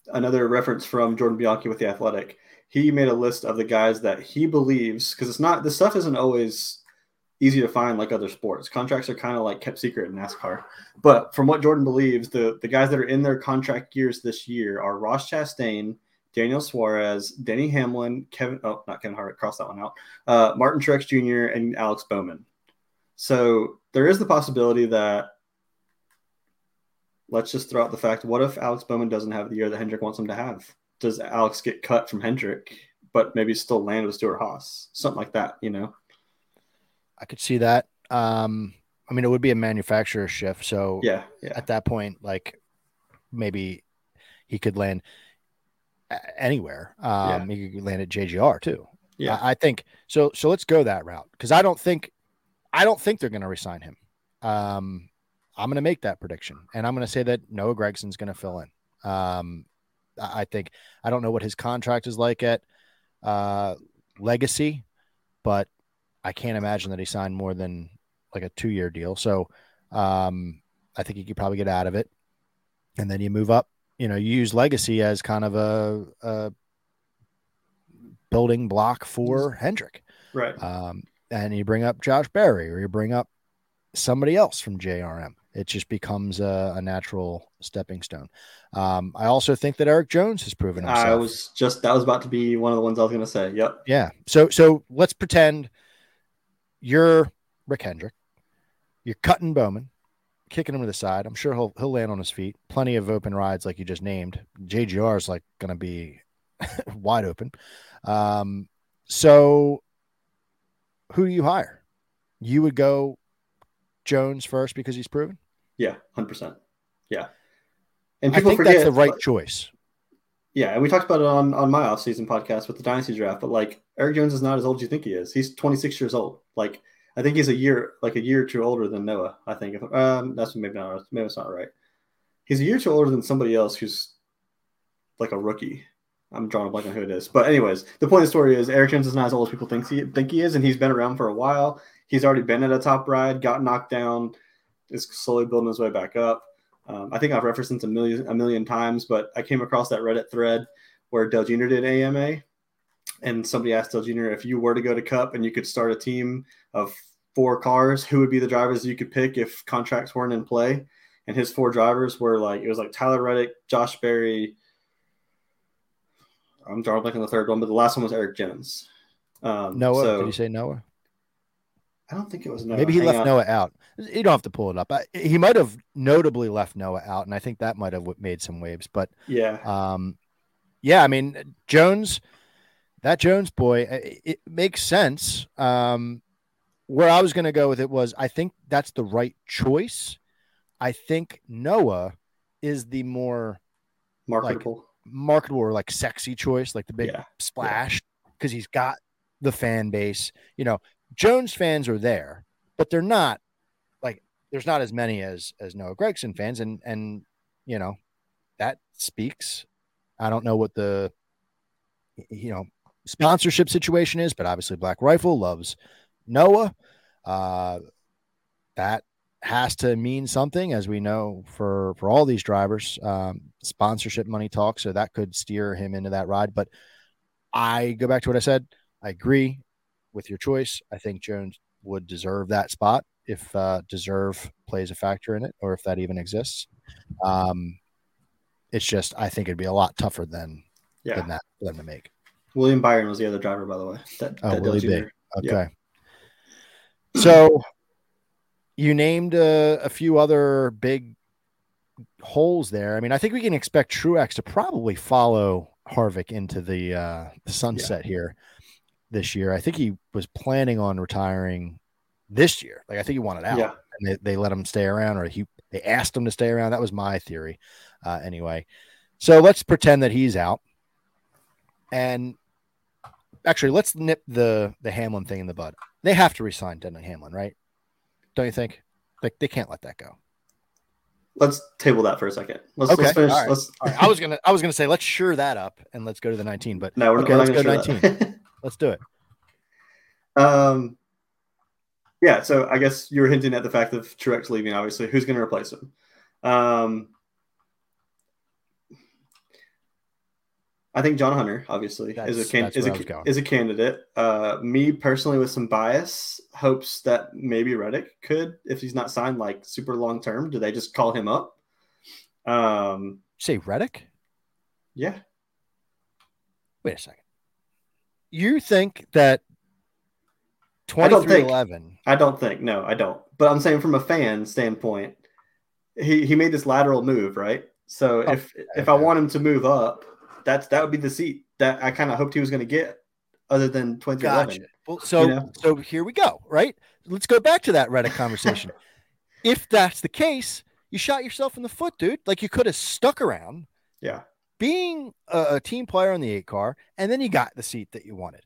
another reference from Jordan Bianchi with the Athletic he made a list of the guys that he believes because it's not this stuff isn't always easy to find like other sports. Contracts are kind of like kept secret in NASCAR. But from what Jordan believes, the the guys that are in their contract years this year are Ross Chastain, Daniel Suarez, Denny Hamlin, Kevin oh not Kevin Harvick, cross that one out. Uh, Martin Truex Jr. and Alex Bowman. So there is the possibility that let's just throw out the fact what if Alex Bowman doesn't have the year that Hendrick wants him to have? does Alex get cut from Hendrick, but maybe still land with Stewart-Haas? Something like that, you know? I could see that. Um, I mean, it would be a manufacturer shift. So yeah, yeah. at that point, like maybe he could land anywhere. Um, yeah. he could land at JGR too. Yeah, I, I think so. So let's go that route because I don't think, I don't think they're going to resign him. Um, I'm going to make that prediction, and I'm going to say that Noah Gragson's going to fill in. Um, I think I don't know what his contract is like at uh, Legacy, but I can't imagine that he signed more than like a two year deal. So um, I think he could probably get out of it, and then you move up. You know, you use Legacy as kind of a, a building block for Hendrick. Right. Um, and you bring up Josh Berry or you bring up somebody else from JRM. It just becomes a, a natural stepping stone. Um, I also think that Erik Jones has proven himself. I was just that was about to be one of the ones I was going to say. Yep. Yeah. So so let's pretend you're Rick Hendrick. You're cutting Bowman, kicking him to the side. I'm sure he'll he'll land on his feet. Plenty of open rides like you just named. JGR is like going to be wide open. Um, so who do you hire? You would go Jones first because he's proven. Yeah, hundred percent. Yeah. And I people think forget that's the right like- choice. Yeah, and we talked about it on on my offseason podcast with the dynasty draft. But like Erik Jones is not as old as you think he is. He's 26 years old. Like I think he's a year like a year or two older than Noah. I think if um that's maybe not maybe it's not right. He's a year or two older than somebody else who's like a rookie. I'm drawing a blank on who it is. But anyways, the point of the story is Erik Jones is not as old as people think he think he is, and he's been around for a while. He's already been at a top ride, got knocked down, is slowly building his way back up. Um, I think I've referenced it a million a million times, but I came across that Reddit thread where Dale Jr. did AMA, and somebody asked Dale Jr. if you were to go to Cup and you could start a team of four cars, who would be the drivers you could pick if contracts weren't in play? And his four drivers were like it was like Tyler Reddick, Josh Berry. I'm drawing blank on the third one, but the last one was Erik Jones. Um, Noah, so- did you say Noah? I don't think it was Noah. Maybe he Hang left on. Noah out. You don't have to pull it up. I, he might have notably left Noah out, and I think that might have made some waves. But Yeah, um, yeah, I mean Jones, that Jones boy, it, it makes sense. Um, where I was going to go with it was, I think that's the right choice. I think Noah is the more marketable. marketable or like sexy choice, like the big Yeah, splash, because he's got the fan base. You know, Jones fans are there, but they're not like there's not as many as as Noah Gragson fans, and and you know that speaks. I don't know what the you know sponsorship situation is, but obviously Black Rifle loves Noah. Uh, that has to mean something, as we know for for all these drivers. Um, sponsorship money talk, so that could steer him into that ride. But I go back to what I said. I agree with your choice. I think Jones would deserve that spot if uh, deserve plays a factor in it, or if that even exists. Um, it's just I think it'd be a lot tougher than yeah. than that for them to make. William Byron was the other driver, by the way. That, Oh, that Willie. B. Yeah. Okay. So you named a, a few other big holes there. I mean, I think we can expect Truex to probably follow Harvick into the uh, the sunset here this year. I think he was planning on retiring this year. Like I think he wanted out, Yeah. and they, they let him stay around, or he they asked him to stay around. That was my theory, uh, anyway. So let's pretend that he's out, and actually let's nip the the Hamlin thing in the bud. They have to resign Denny Hamlin, right? Don't you think? Like they can't let that go. Let's table that for a second. Let's, Okay, let's finish. all right. Let's, All right, I was gonna I was gonna say let's sure that up and let's go to the 19, but no, we're okay, not, let's go gonna 19. share that. let's do it. um, yeah. So I guess you were hinting at the fact of Truex leaving. Obviously, who's going to replace him? Um, I think John Hunter, obviously, is a can- is a I was going. is a candidate. Uh, me personally, with some bias, hopes that maybe Reddick could, if he's not signed like super long term. Do they just call him up? Um, Say Reddick? yeah, Wait a second. You think that I don't think- 2311 I don't think. No, I don't. But I'm saying from a fan standpoint, he he made this lateral move, right? So Oh, if if I want him to move up, that's that would be the seat that I kind of hoped he was going to get, other than 2011. Gotcha. Well, so You know? so here we go, right? Let's go back to that Reddit conversation. if that's the case, you shot yourself in the foot, dude. Like you could have stuck around Yeah, being a, a team player on the eight car, and then you got the seat that you wanted.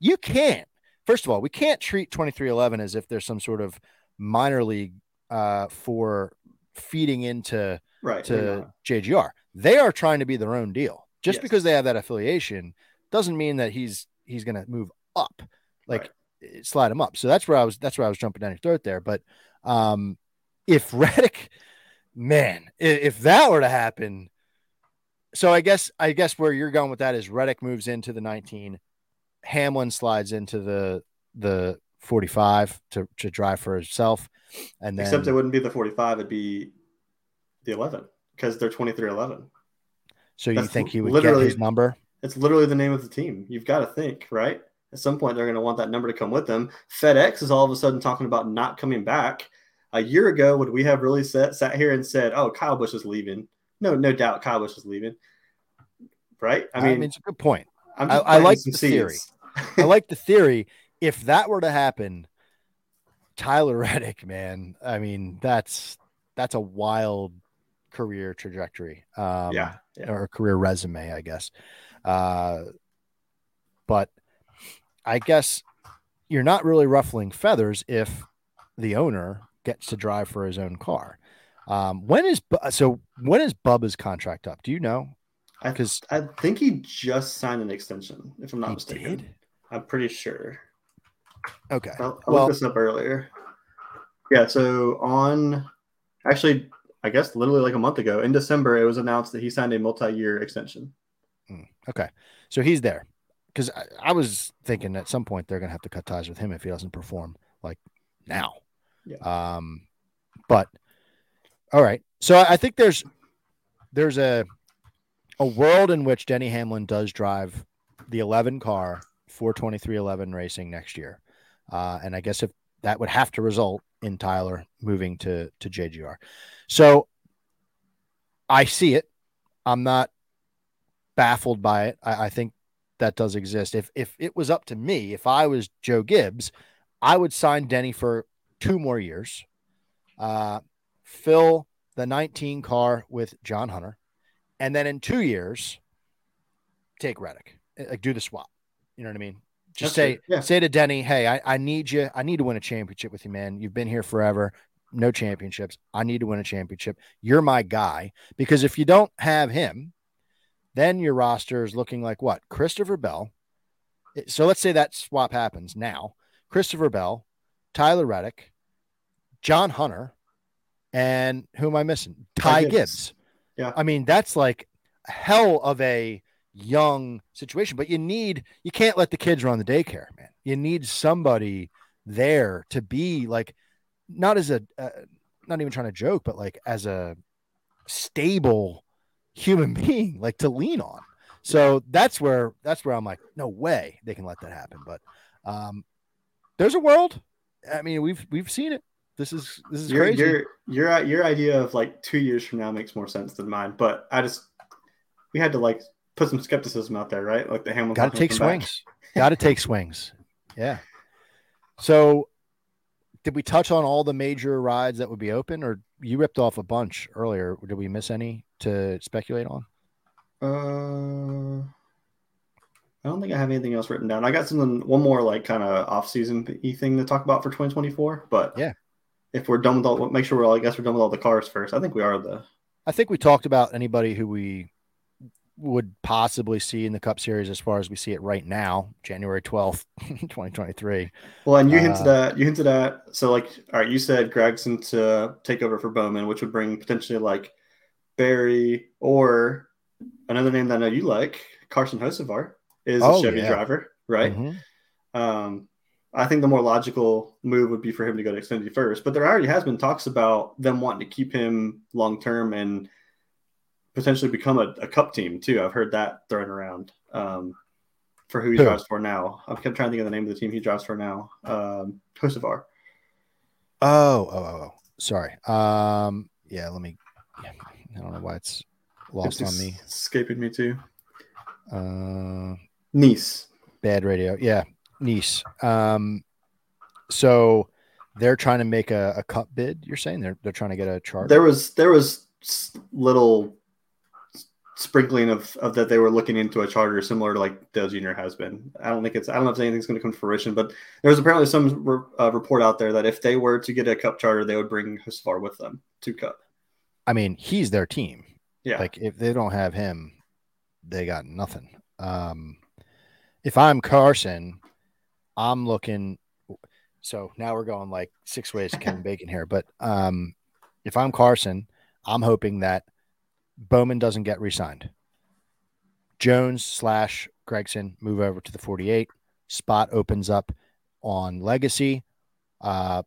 You can't. First of all, we can't treat 2311 as if there's some sort of minor league uh, for feeding into right. to. JGR. They are trying to be their own deal. Just Yes. because they have that affiliation doesn't mean that he's he's going to move up, like eh, slide him up. So that's where I was. That's where I was jumping down your throat there. But um, if Reddick, man, i- if that were to happen, so I guess I guess where you're going with that is Reddick moves into the 19, Hamlin slides into the the 45 to to drive for himself, and then Except it wouldn't be the 45, it'd be the 11 because they're 23 11. so you that's think he would get his number? It's literally the name of the team. You've got to think, right? At some point, they're going to want that number to come with them. FedEx is all of a sudden talking about not coming back. A year ago, would we have really sat, sat here and said, "Oh, Kyle Busch is leaving"? No, no doubt, Kyle Busch is leaving. Right? I mean, it's a good point. I'm I- I like the theory. I like the theory. If that were to happen, Tyler Reddick, man, I mean, that's that's a wild career trajectory. Um, yeah, yeah. or career resume, I guess. Uh, but I guess you're not really ruffling feathers if the owner gets to drive for his own car. Um, when is so? When is Bubba's contract up? Do you know? I, Because I think he just signed an extension, if I'm not he mistaken. did. I'm pretty sure. Okay. I Well- looked this up earlier. Yeah, so on actually, I guess literally like a month ago in December, it was announced that he signed a multi-year extension. Okay. So he's there. Because I, I was thinking at some point they're gonna have to cut ties with him if he doesn't perform like now. Yeah. Um but all right. So I I think there's there's a a world in which Denny Hamlin does drive the 11 car for 2311 racing next year. Uh, and I guess if that would have to result in Tyler moving to to JGR. So I see it. I'm not baffled by it. I, I think that does exist. If if it was up to me, if I was Joe Gibbs, I would sign Denny for two more years. Uh, fill the 19 car with John Hunter, and then in two years, take Reddick. Uh, Like do the swap. You know what I mean? Just That's say yeah. say to Denny, hey, I, I need you. I need to win a championship with you, man. You've been here forever. No championships. I need to win a championship. You're my guy. Because if you don't have him, then your roster is looking like what? Christopher Bell. So let's say that swap happens now. Christopher Bell, Tyler Reddick, John Hunter, and who am I missing? Ty Ty Gibbs. Gibbs. Yeah. I mean, that's like hell of a young situation, but you need, you can't let the kids run the daycare, man. You need somebody there to be like, not as a, uh, not even trying to joke, but like as a stable human being, like to lean on. So that's where that's where I'm like, no way they can let that happen. But um, there's a world. I mean, we've we've seen it. This is this is Your, crazy. your your your idea of like two years from now makes more sense than mine. But I just we had to like put some skepticism out there, right? Like the Hamlin Got to take swings. Got to take swings. Yeah. So, did we touch on all the major rides that would be open, or you ripped off a bunch earlier? Did we miss any to speculate on? Uh, I don't think I have anything else written down. I got something, one more like kind of off season y thing to talk about for 2024. But Yeah. if we're done with all, make sure we're all, I guess we're done with all the cars first. I think we are the. I think we talked about anybody who we would possibly see in the Cup Series as far as we see it right now, January twelfth, twenty twenty three. Well, and you hinted Uh, at you hinted at so like all right, you said Gragson to take over for Bowman, which would bring potentially like Berry or another name that I know you like, Carson Hocevar, is Oh, a Chevy yeah. driver, right? Um, I think the more logical move would be for him to go to Xfinity first, but there already has been talks about them wanting to keep him long term and potentially become a, a cup team too. I've heard that thrown around um, for who he drives for now. I'm kept trying to think of the name of the team he drives for now. Um, Hocevar. Oh, oh, oh, oh, sorry. Um, yeah, let me. Yeah, I don't know why it's lost It's on me. Escaping me too. Uh, Nice. bad radio. Yeah, Nice. Um, so they're trying to make a, a cup bid. You're saying they're they're trying to get a chart. There was there was little sprinkling of, of that they were looking into a charter similar to like Dale Jr. has been. I don't think it's I don't know if anything's going to come to fruition, but there was apparently some re- uh, report out there that if they were to get a cup charter, they would bring Hocevar with them to cup. I mean, he's their team. Yeah, Like if they don't have him, they got nothing. Um, if I'm Carson, I'm looking. So now we're going like six ways to Kevin Bacon here. But um, if I'm Carson, I'm hoping that Bowman doesn't get re-signed. Jones slash Gragson move over to the 48. Spot opens up on Legacy. Uh,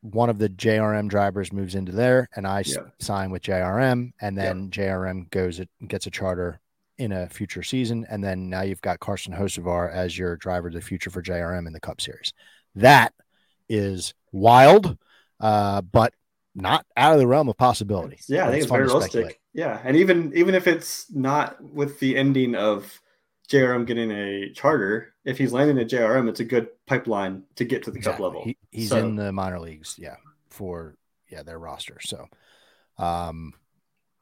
one of the JRM drivers moves into there, and I Yeah. sign with JRM, and then JRM goes it gets a charter in a future season, and then now you've got Carson Hocevar as your driver of the future for JRM in the Cup Series. That is wild, uh, but not out of the realm of possibility. Yeah, I think it's fun very realistic. Yeah, and even even if it's not with the ending of JRM getting a charter, if he's landing at JRM, it's a good pipeline to get to the cup level. He, he's So- in the minor leagues, yeah, for yeah their roster. So, um,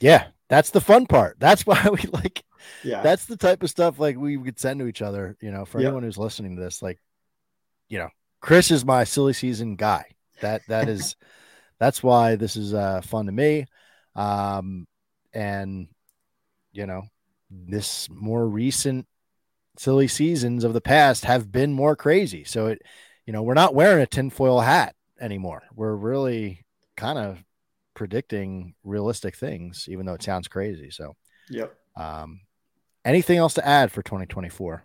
yeah, that's the fun part. That's why we like. yeah, That's the type of stuff like we could send to each other. You know, for Yep. anyone who's listening to this, like, you know, Chris is my silly season guy. That that is, that's why this is uh fun to me. Um, and you know, this more recent silly seasons of the past have been more crazy. So it, you know, we're not wearing a tinfoil hat anymore. We're really kind of predicting realistic things, even though it sounds crazy. So, yep. um, anything else to add for 2024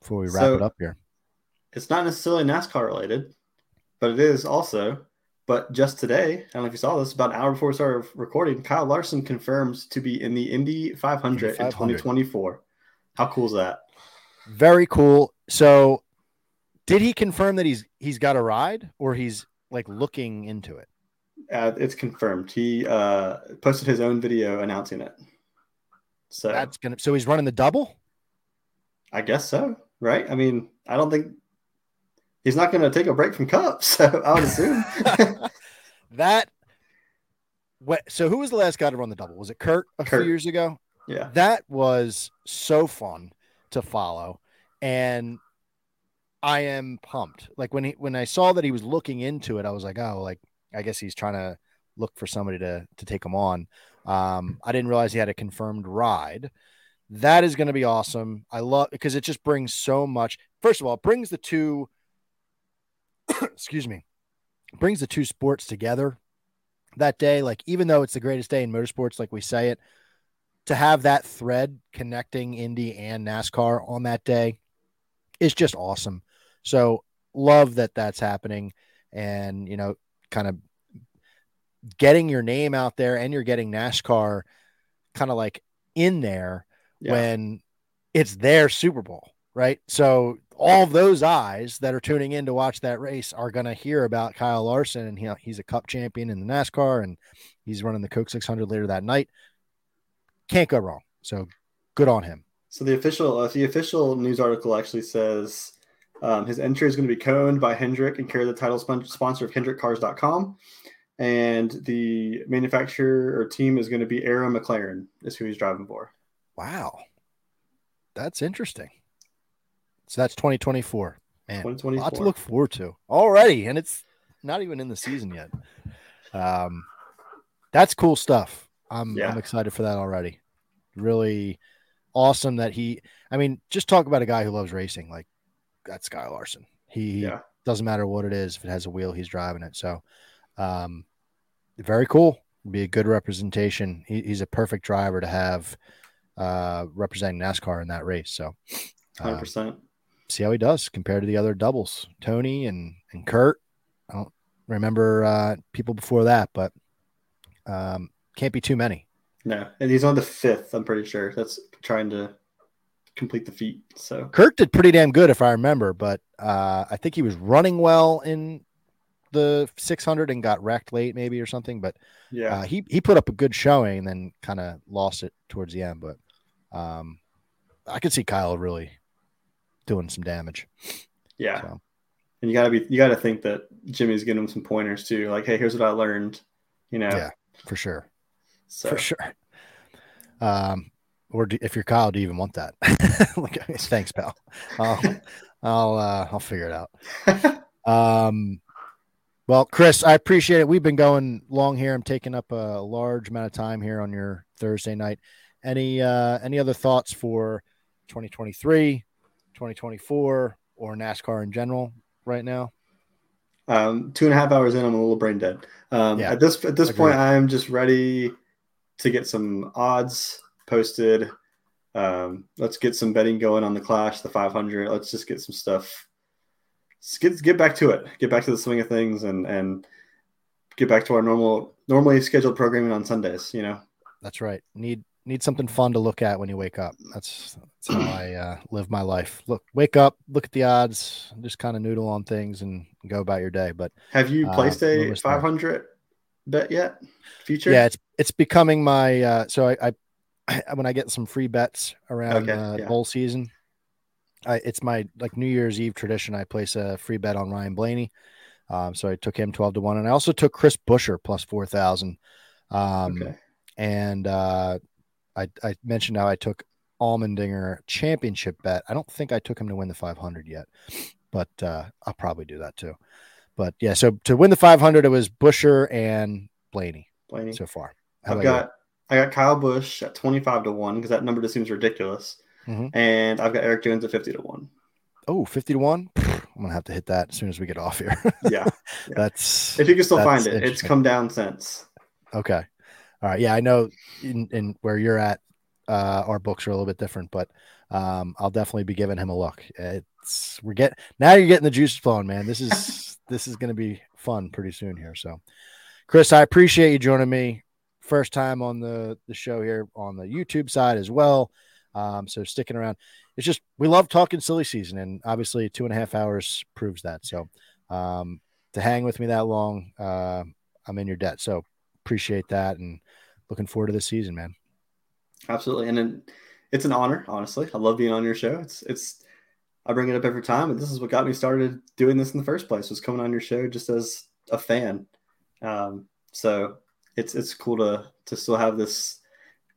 before we wrap So- it up here? It's not necessarily NASCAR related, but it is also. But just today, I don't know if you saw this, about an hour before we started recording, Kyle Larson confirms to be in the Indy 500 Indy in 2024. How cool is that? Very cool. So, did he confirm that he's he's got a ride, or he's like looking into it? Uh, it's confirmed. He uh, posted his own video announcing it. So That's gonna. So he's running the double. I guess so, right? I mean, I don't think he's not going to take a break from Cup, so I would assume. that. What, so who was the last guy to run the double? Was it Kurt a Kurt. few years ago? yeah, that was so fun to follow and i am pumped like when he when i saw that he was looking into it i was like oh like i guess he's trying to look for somebody to to take him on um i didn't realize he had a confirmed ride that is going to be awesome i love because it just brings so much first of all it brings the two excuse me brings the two sports together that day like even though it's the greatest day in motorsports like we say it to have that thread connecting Indy and NASCAR on that day is just awesome. So love that that's happening and you know kind of getting your name out there and you're getting NASCAR kind of like in there yeah, when it's their Super Bowl, right? So all of those eyes that are tuning in to watch that race are going to hear about Kyle Larson and he, he's a cup champion in the NASCAR and he's running the Coke 600 later that night. Can't go wrong. So good on him. So the official, uh, the official news article actually says um, his entry is going to be coned by Hendrick and carry the title spon- sponsor of HendrickCars.com, and the manufacturer or team is going to be Arrow McLaren. Is who he's driving for. Wow. That's interesting. So that's 2024. Man, a lot to look forward to already. And it's not even in the season yet. Um, that's cool stuff. I'm, Yeah. I'm excited for that already. Really awesome that he, I mean, just talk about a guy who loves racing. Like that's Guy Larson. He Yeah. doesn't matter what it is. If it has a wheel, he's driving it. So, um, very cool. Be a good representation. He, he's a perfect driver to have uh, representing NASCAR in that race. So, Hundred uh, percent. See how he does compared to the other doubles, Tony and and Kurt. I don't remember uh, people before that, but um, can't be too many. No, and he's on the fifth. I'm pretty sure that's trying to complete the feat. So Kurt did pretty damn good, if I remember, but uh, I think he was running well in the 600 and got wrecked late, maybe or something. But yeah, uh, he he put up a good showing, and then kind of lost it towards the end. But um, I could see Kyle really doing some damage. yeah. so. And you gotta be, you gotta think that Jimmie's giving him some pointers too. Like, hey, here's what I learned. You know. Yeah, for sure. So for sure. Um, or do, if you're Kyle, do you even want that? like, thanks, pal. I'll, I'll, uh, I'll figure it out. Um, well, Chris, I appreciate it. We've been going long here. I'm taking up a large amount of time here on your Thursday night. any uh, any other thoughts for 2023, 2024, or NASCAR in general right now? Um, two and a half hours in, I'm a little brain dead. Um, Yeah, at this at this agreed. point, I'm just ready to get some odds posted. Um, let's get some betting going on the Clash, the 500. Let's just get some stuff. Let's get get back to it. Get back to the swing of things, and and get back to our normal normally scheduled programming on Sundays. You know, That's right. Need need something fun to look at when you wake up. That's that's how I uh, live my life. Look, wake up, look at the odds, just kind of noodle on things and go about your day. But have you Uh, placed a 500 bet yet? Future? yeah, it's it's becoming my. Uh, so I, I when I get some free bets around Okay, uh, yeah. bowl season, I, it's my like New Year's Eve tradition. I place a free bet on Ryan Blaney. Um, so I took him twelve to one, and I also took Chris Buescher plus four thousand. Um, okay. and uh, I, I mentioned how I took Allmendinger championship bet. I don't think I took him to win the 500 yet, but uh, I'll probably do that too. But yeah, so to win the 500, it was Buescher and Blaney Blaney. so far. How I've about you? got I got Kyle Busch at 25 to 1 because that number just seems ridiculous. Mhm. And I've got Erik Jones at 50 to 1. Oh, 50 to 1. I'm going to have to hit that as soon as we get off here. Yeah. That's if you can still find it, it's come down since. okay. All right. Yeah, I know in, in where you're at, uh, our books are a little bit different, but um, I'll definitely be giving him a look. It's we're getting now you're getting the juices flowing, man. This is this is going to be fun pretty soon here. So, Chris, I appreciate you joining me. First time on the the show here on the YouTube side as well. Um, so sticking around. It's just we love talking silly season, and obviously two and a half hours proves that. So, um, to hang with me that long, uh, I'm in your debt. So appreciate that, and looking forward to this season, man. Absolutely. And then it's an honor, honestly. I love being on your show. It's it's I bring it up every time, and this is what got me started doing this in the first place was coming on your show just as a fan. Um, so it's it's cool to to still have this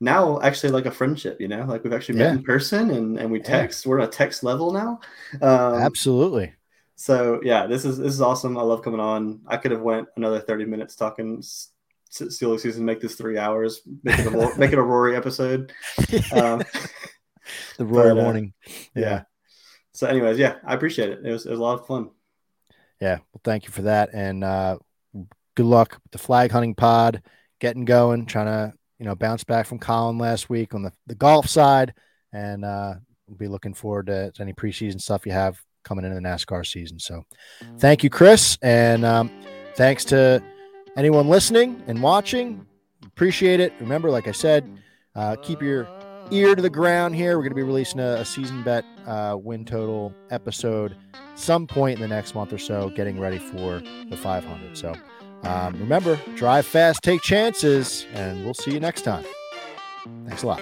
now actually like a friendship, you know, like we've actually met Yeah. in person and and we text. We're on a text level now. Um, Absolutely. So yeah, this is this is awesome. I love coming on. I could have went another thirty minutes talking silly season. Make this three hours. Make it a make it a Rory episode. Um, the Rory but, uh, yeah. yeah. So, anyways, yeah, I appreciate it. It was, it was a lot of fun. Yeah. Well, thank you for that. And uh, good luck with the flag hunting pod, getting going, trying to, you know, bounce back from Collin last week on the, the golf side. And uh, we'll be looking forward to, to any preseason stuff you have coming into the NASCAR season. So thank you, Chris. And um, thanks to anyone listening and watching. Appreciate it. Remember, like I said, uh, keep your ear to the ground here. We're going to be releasing a, a season bet uh, win total episode some point in the next month or so, getting ready for the 500. So um, remember, drive fast, take chances, and we'll see you next time. Thanks a lot.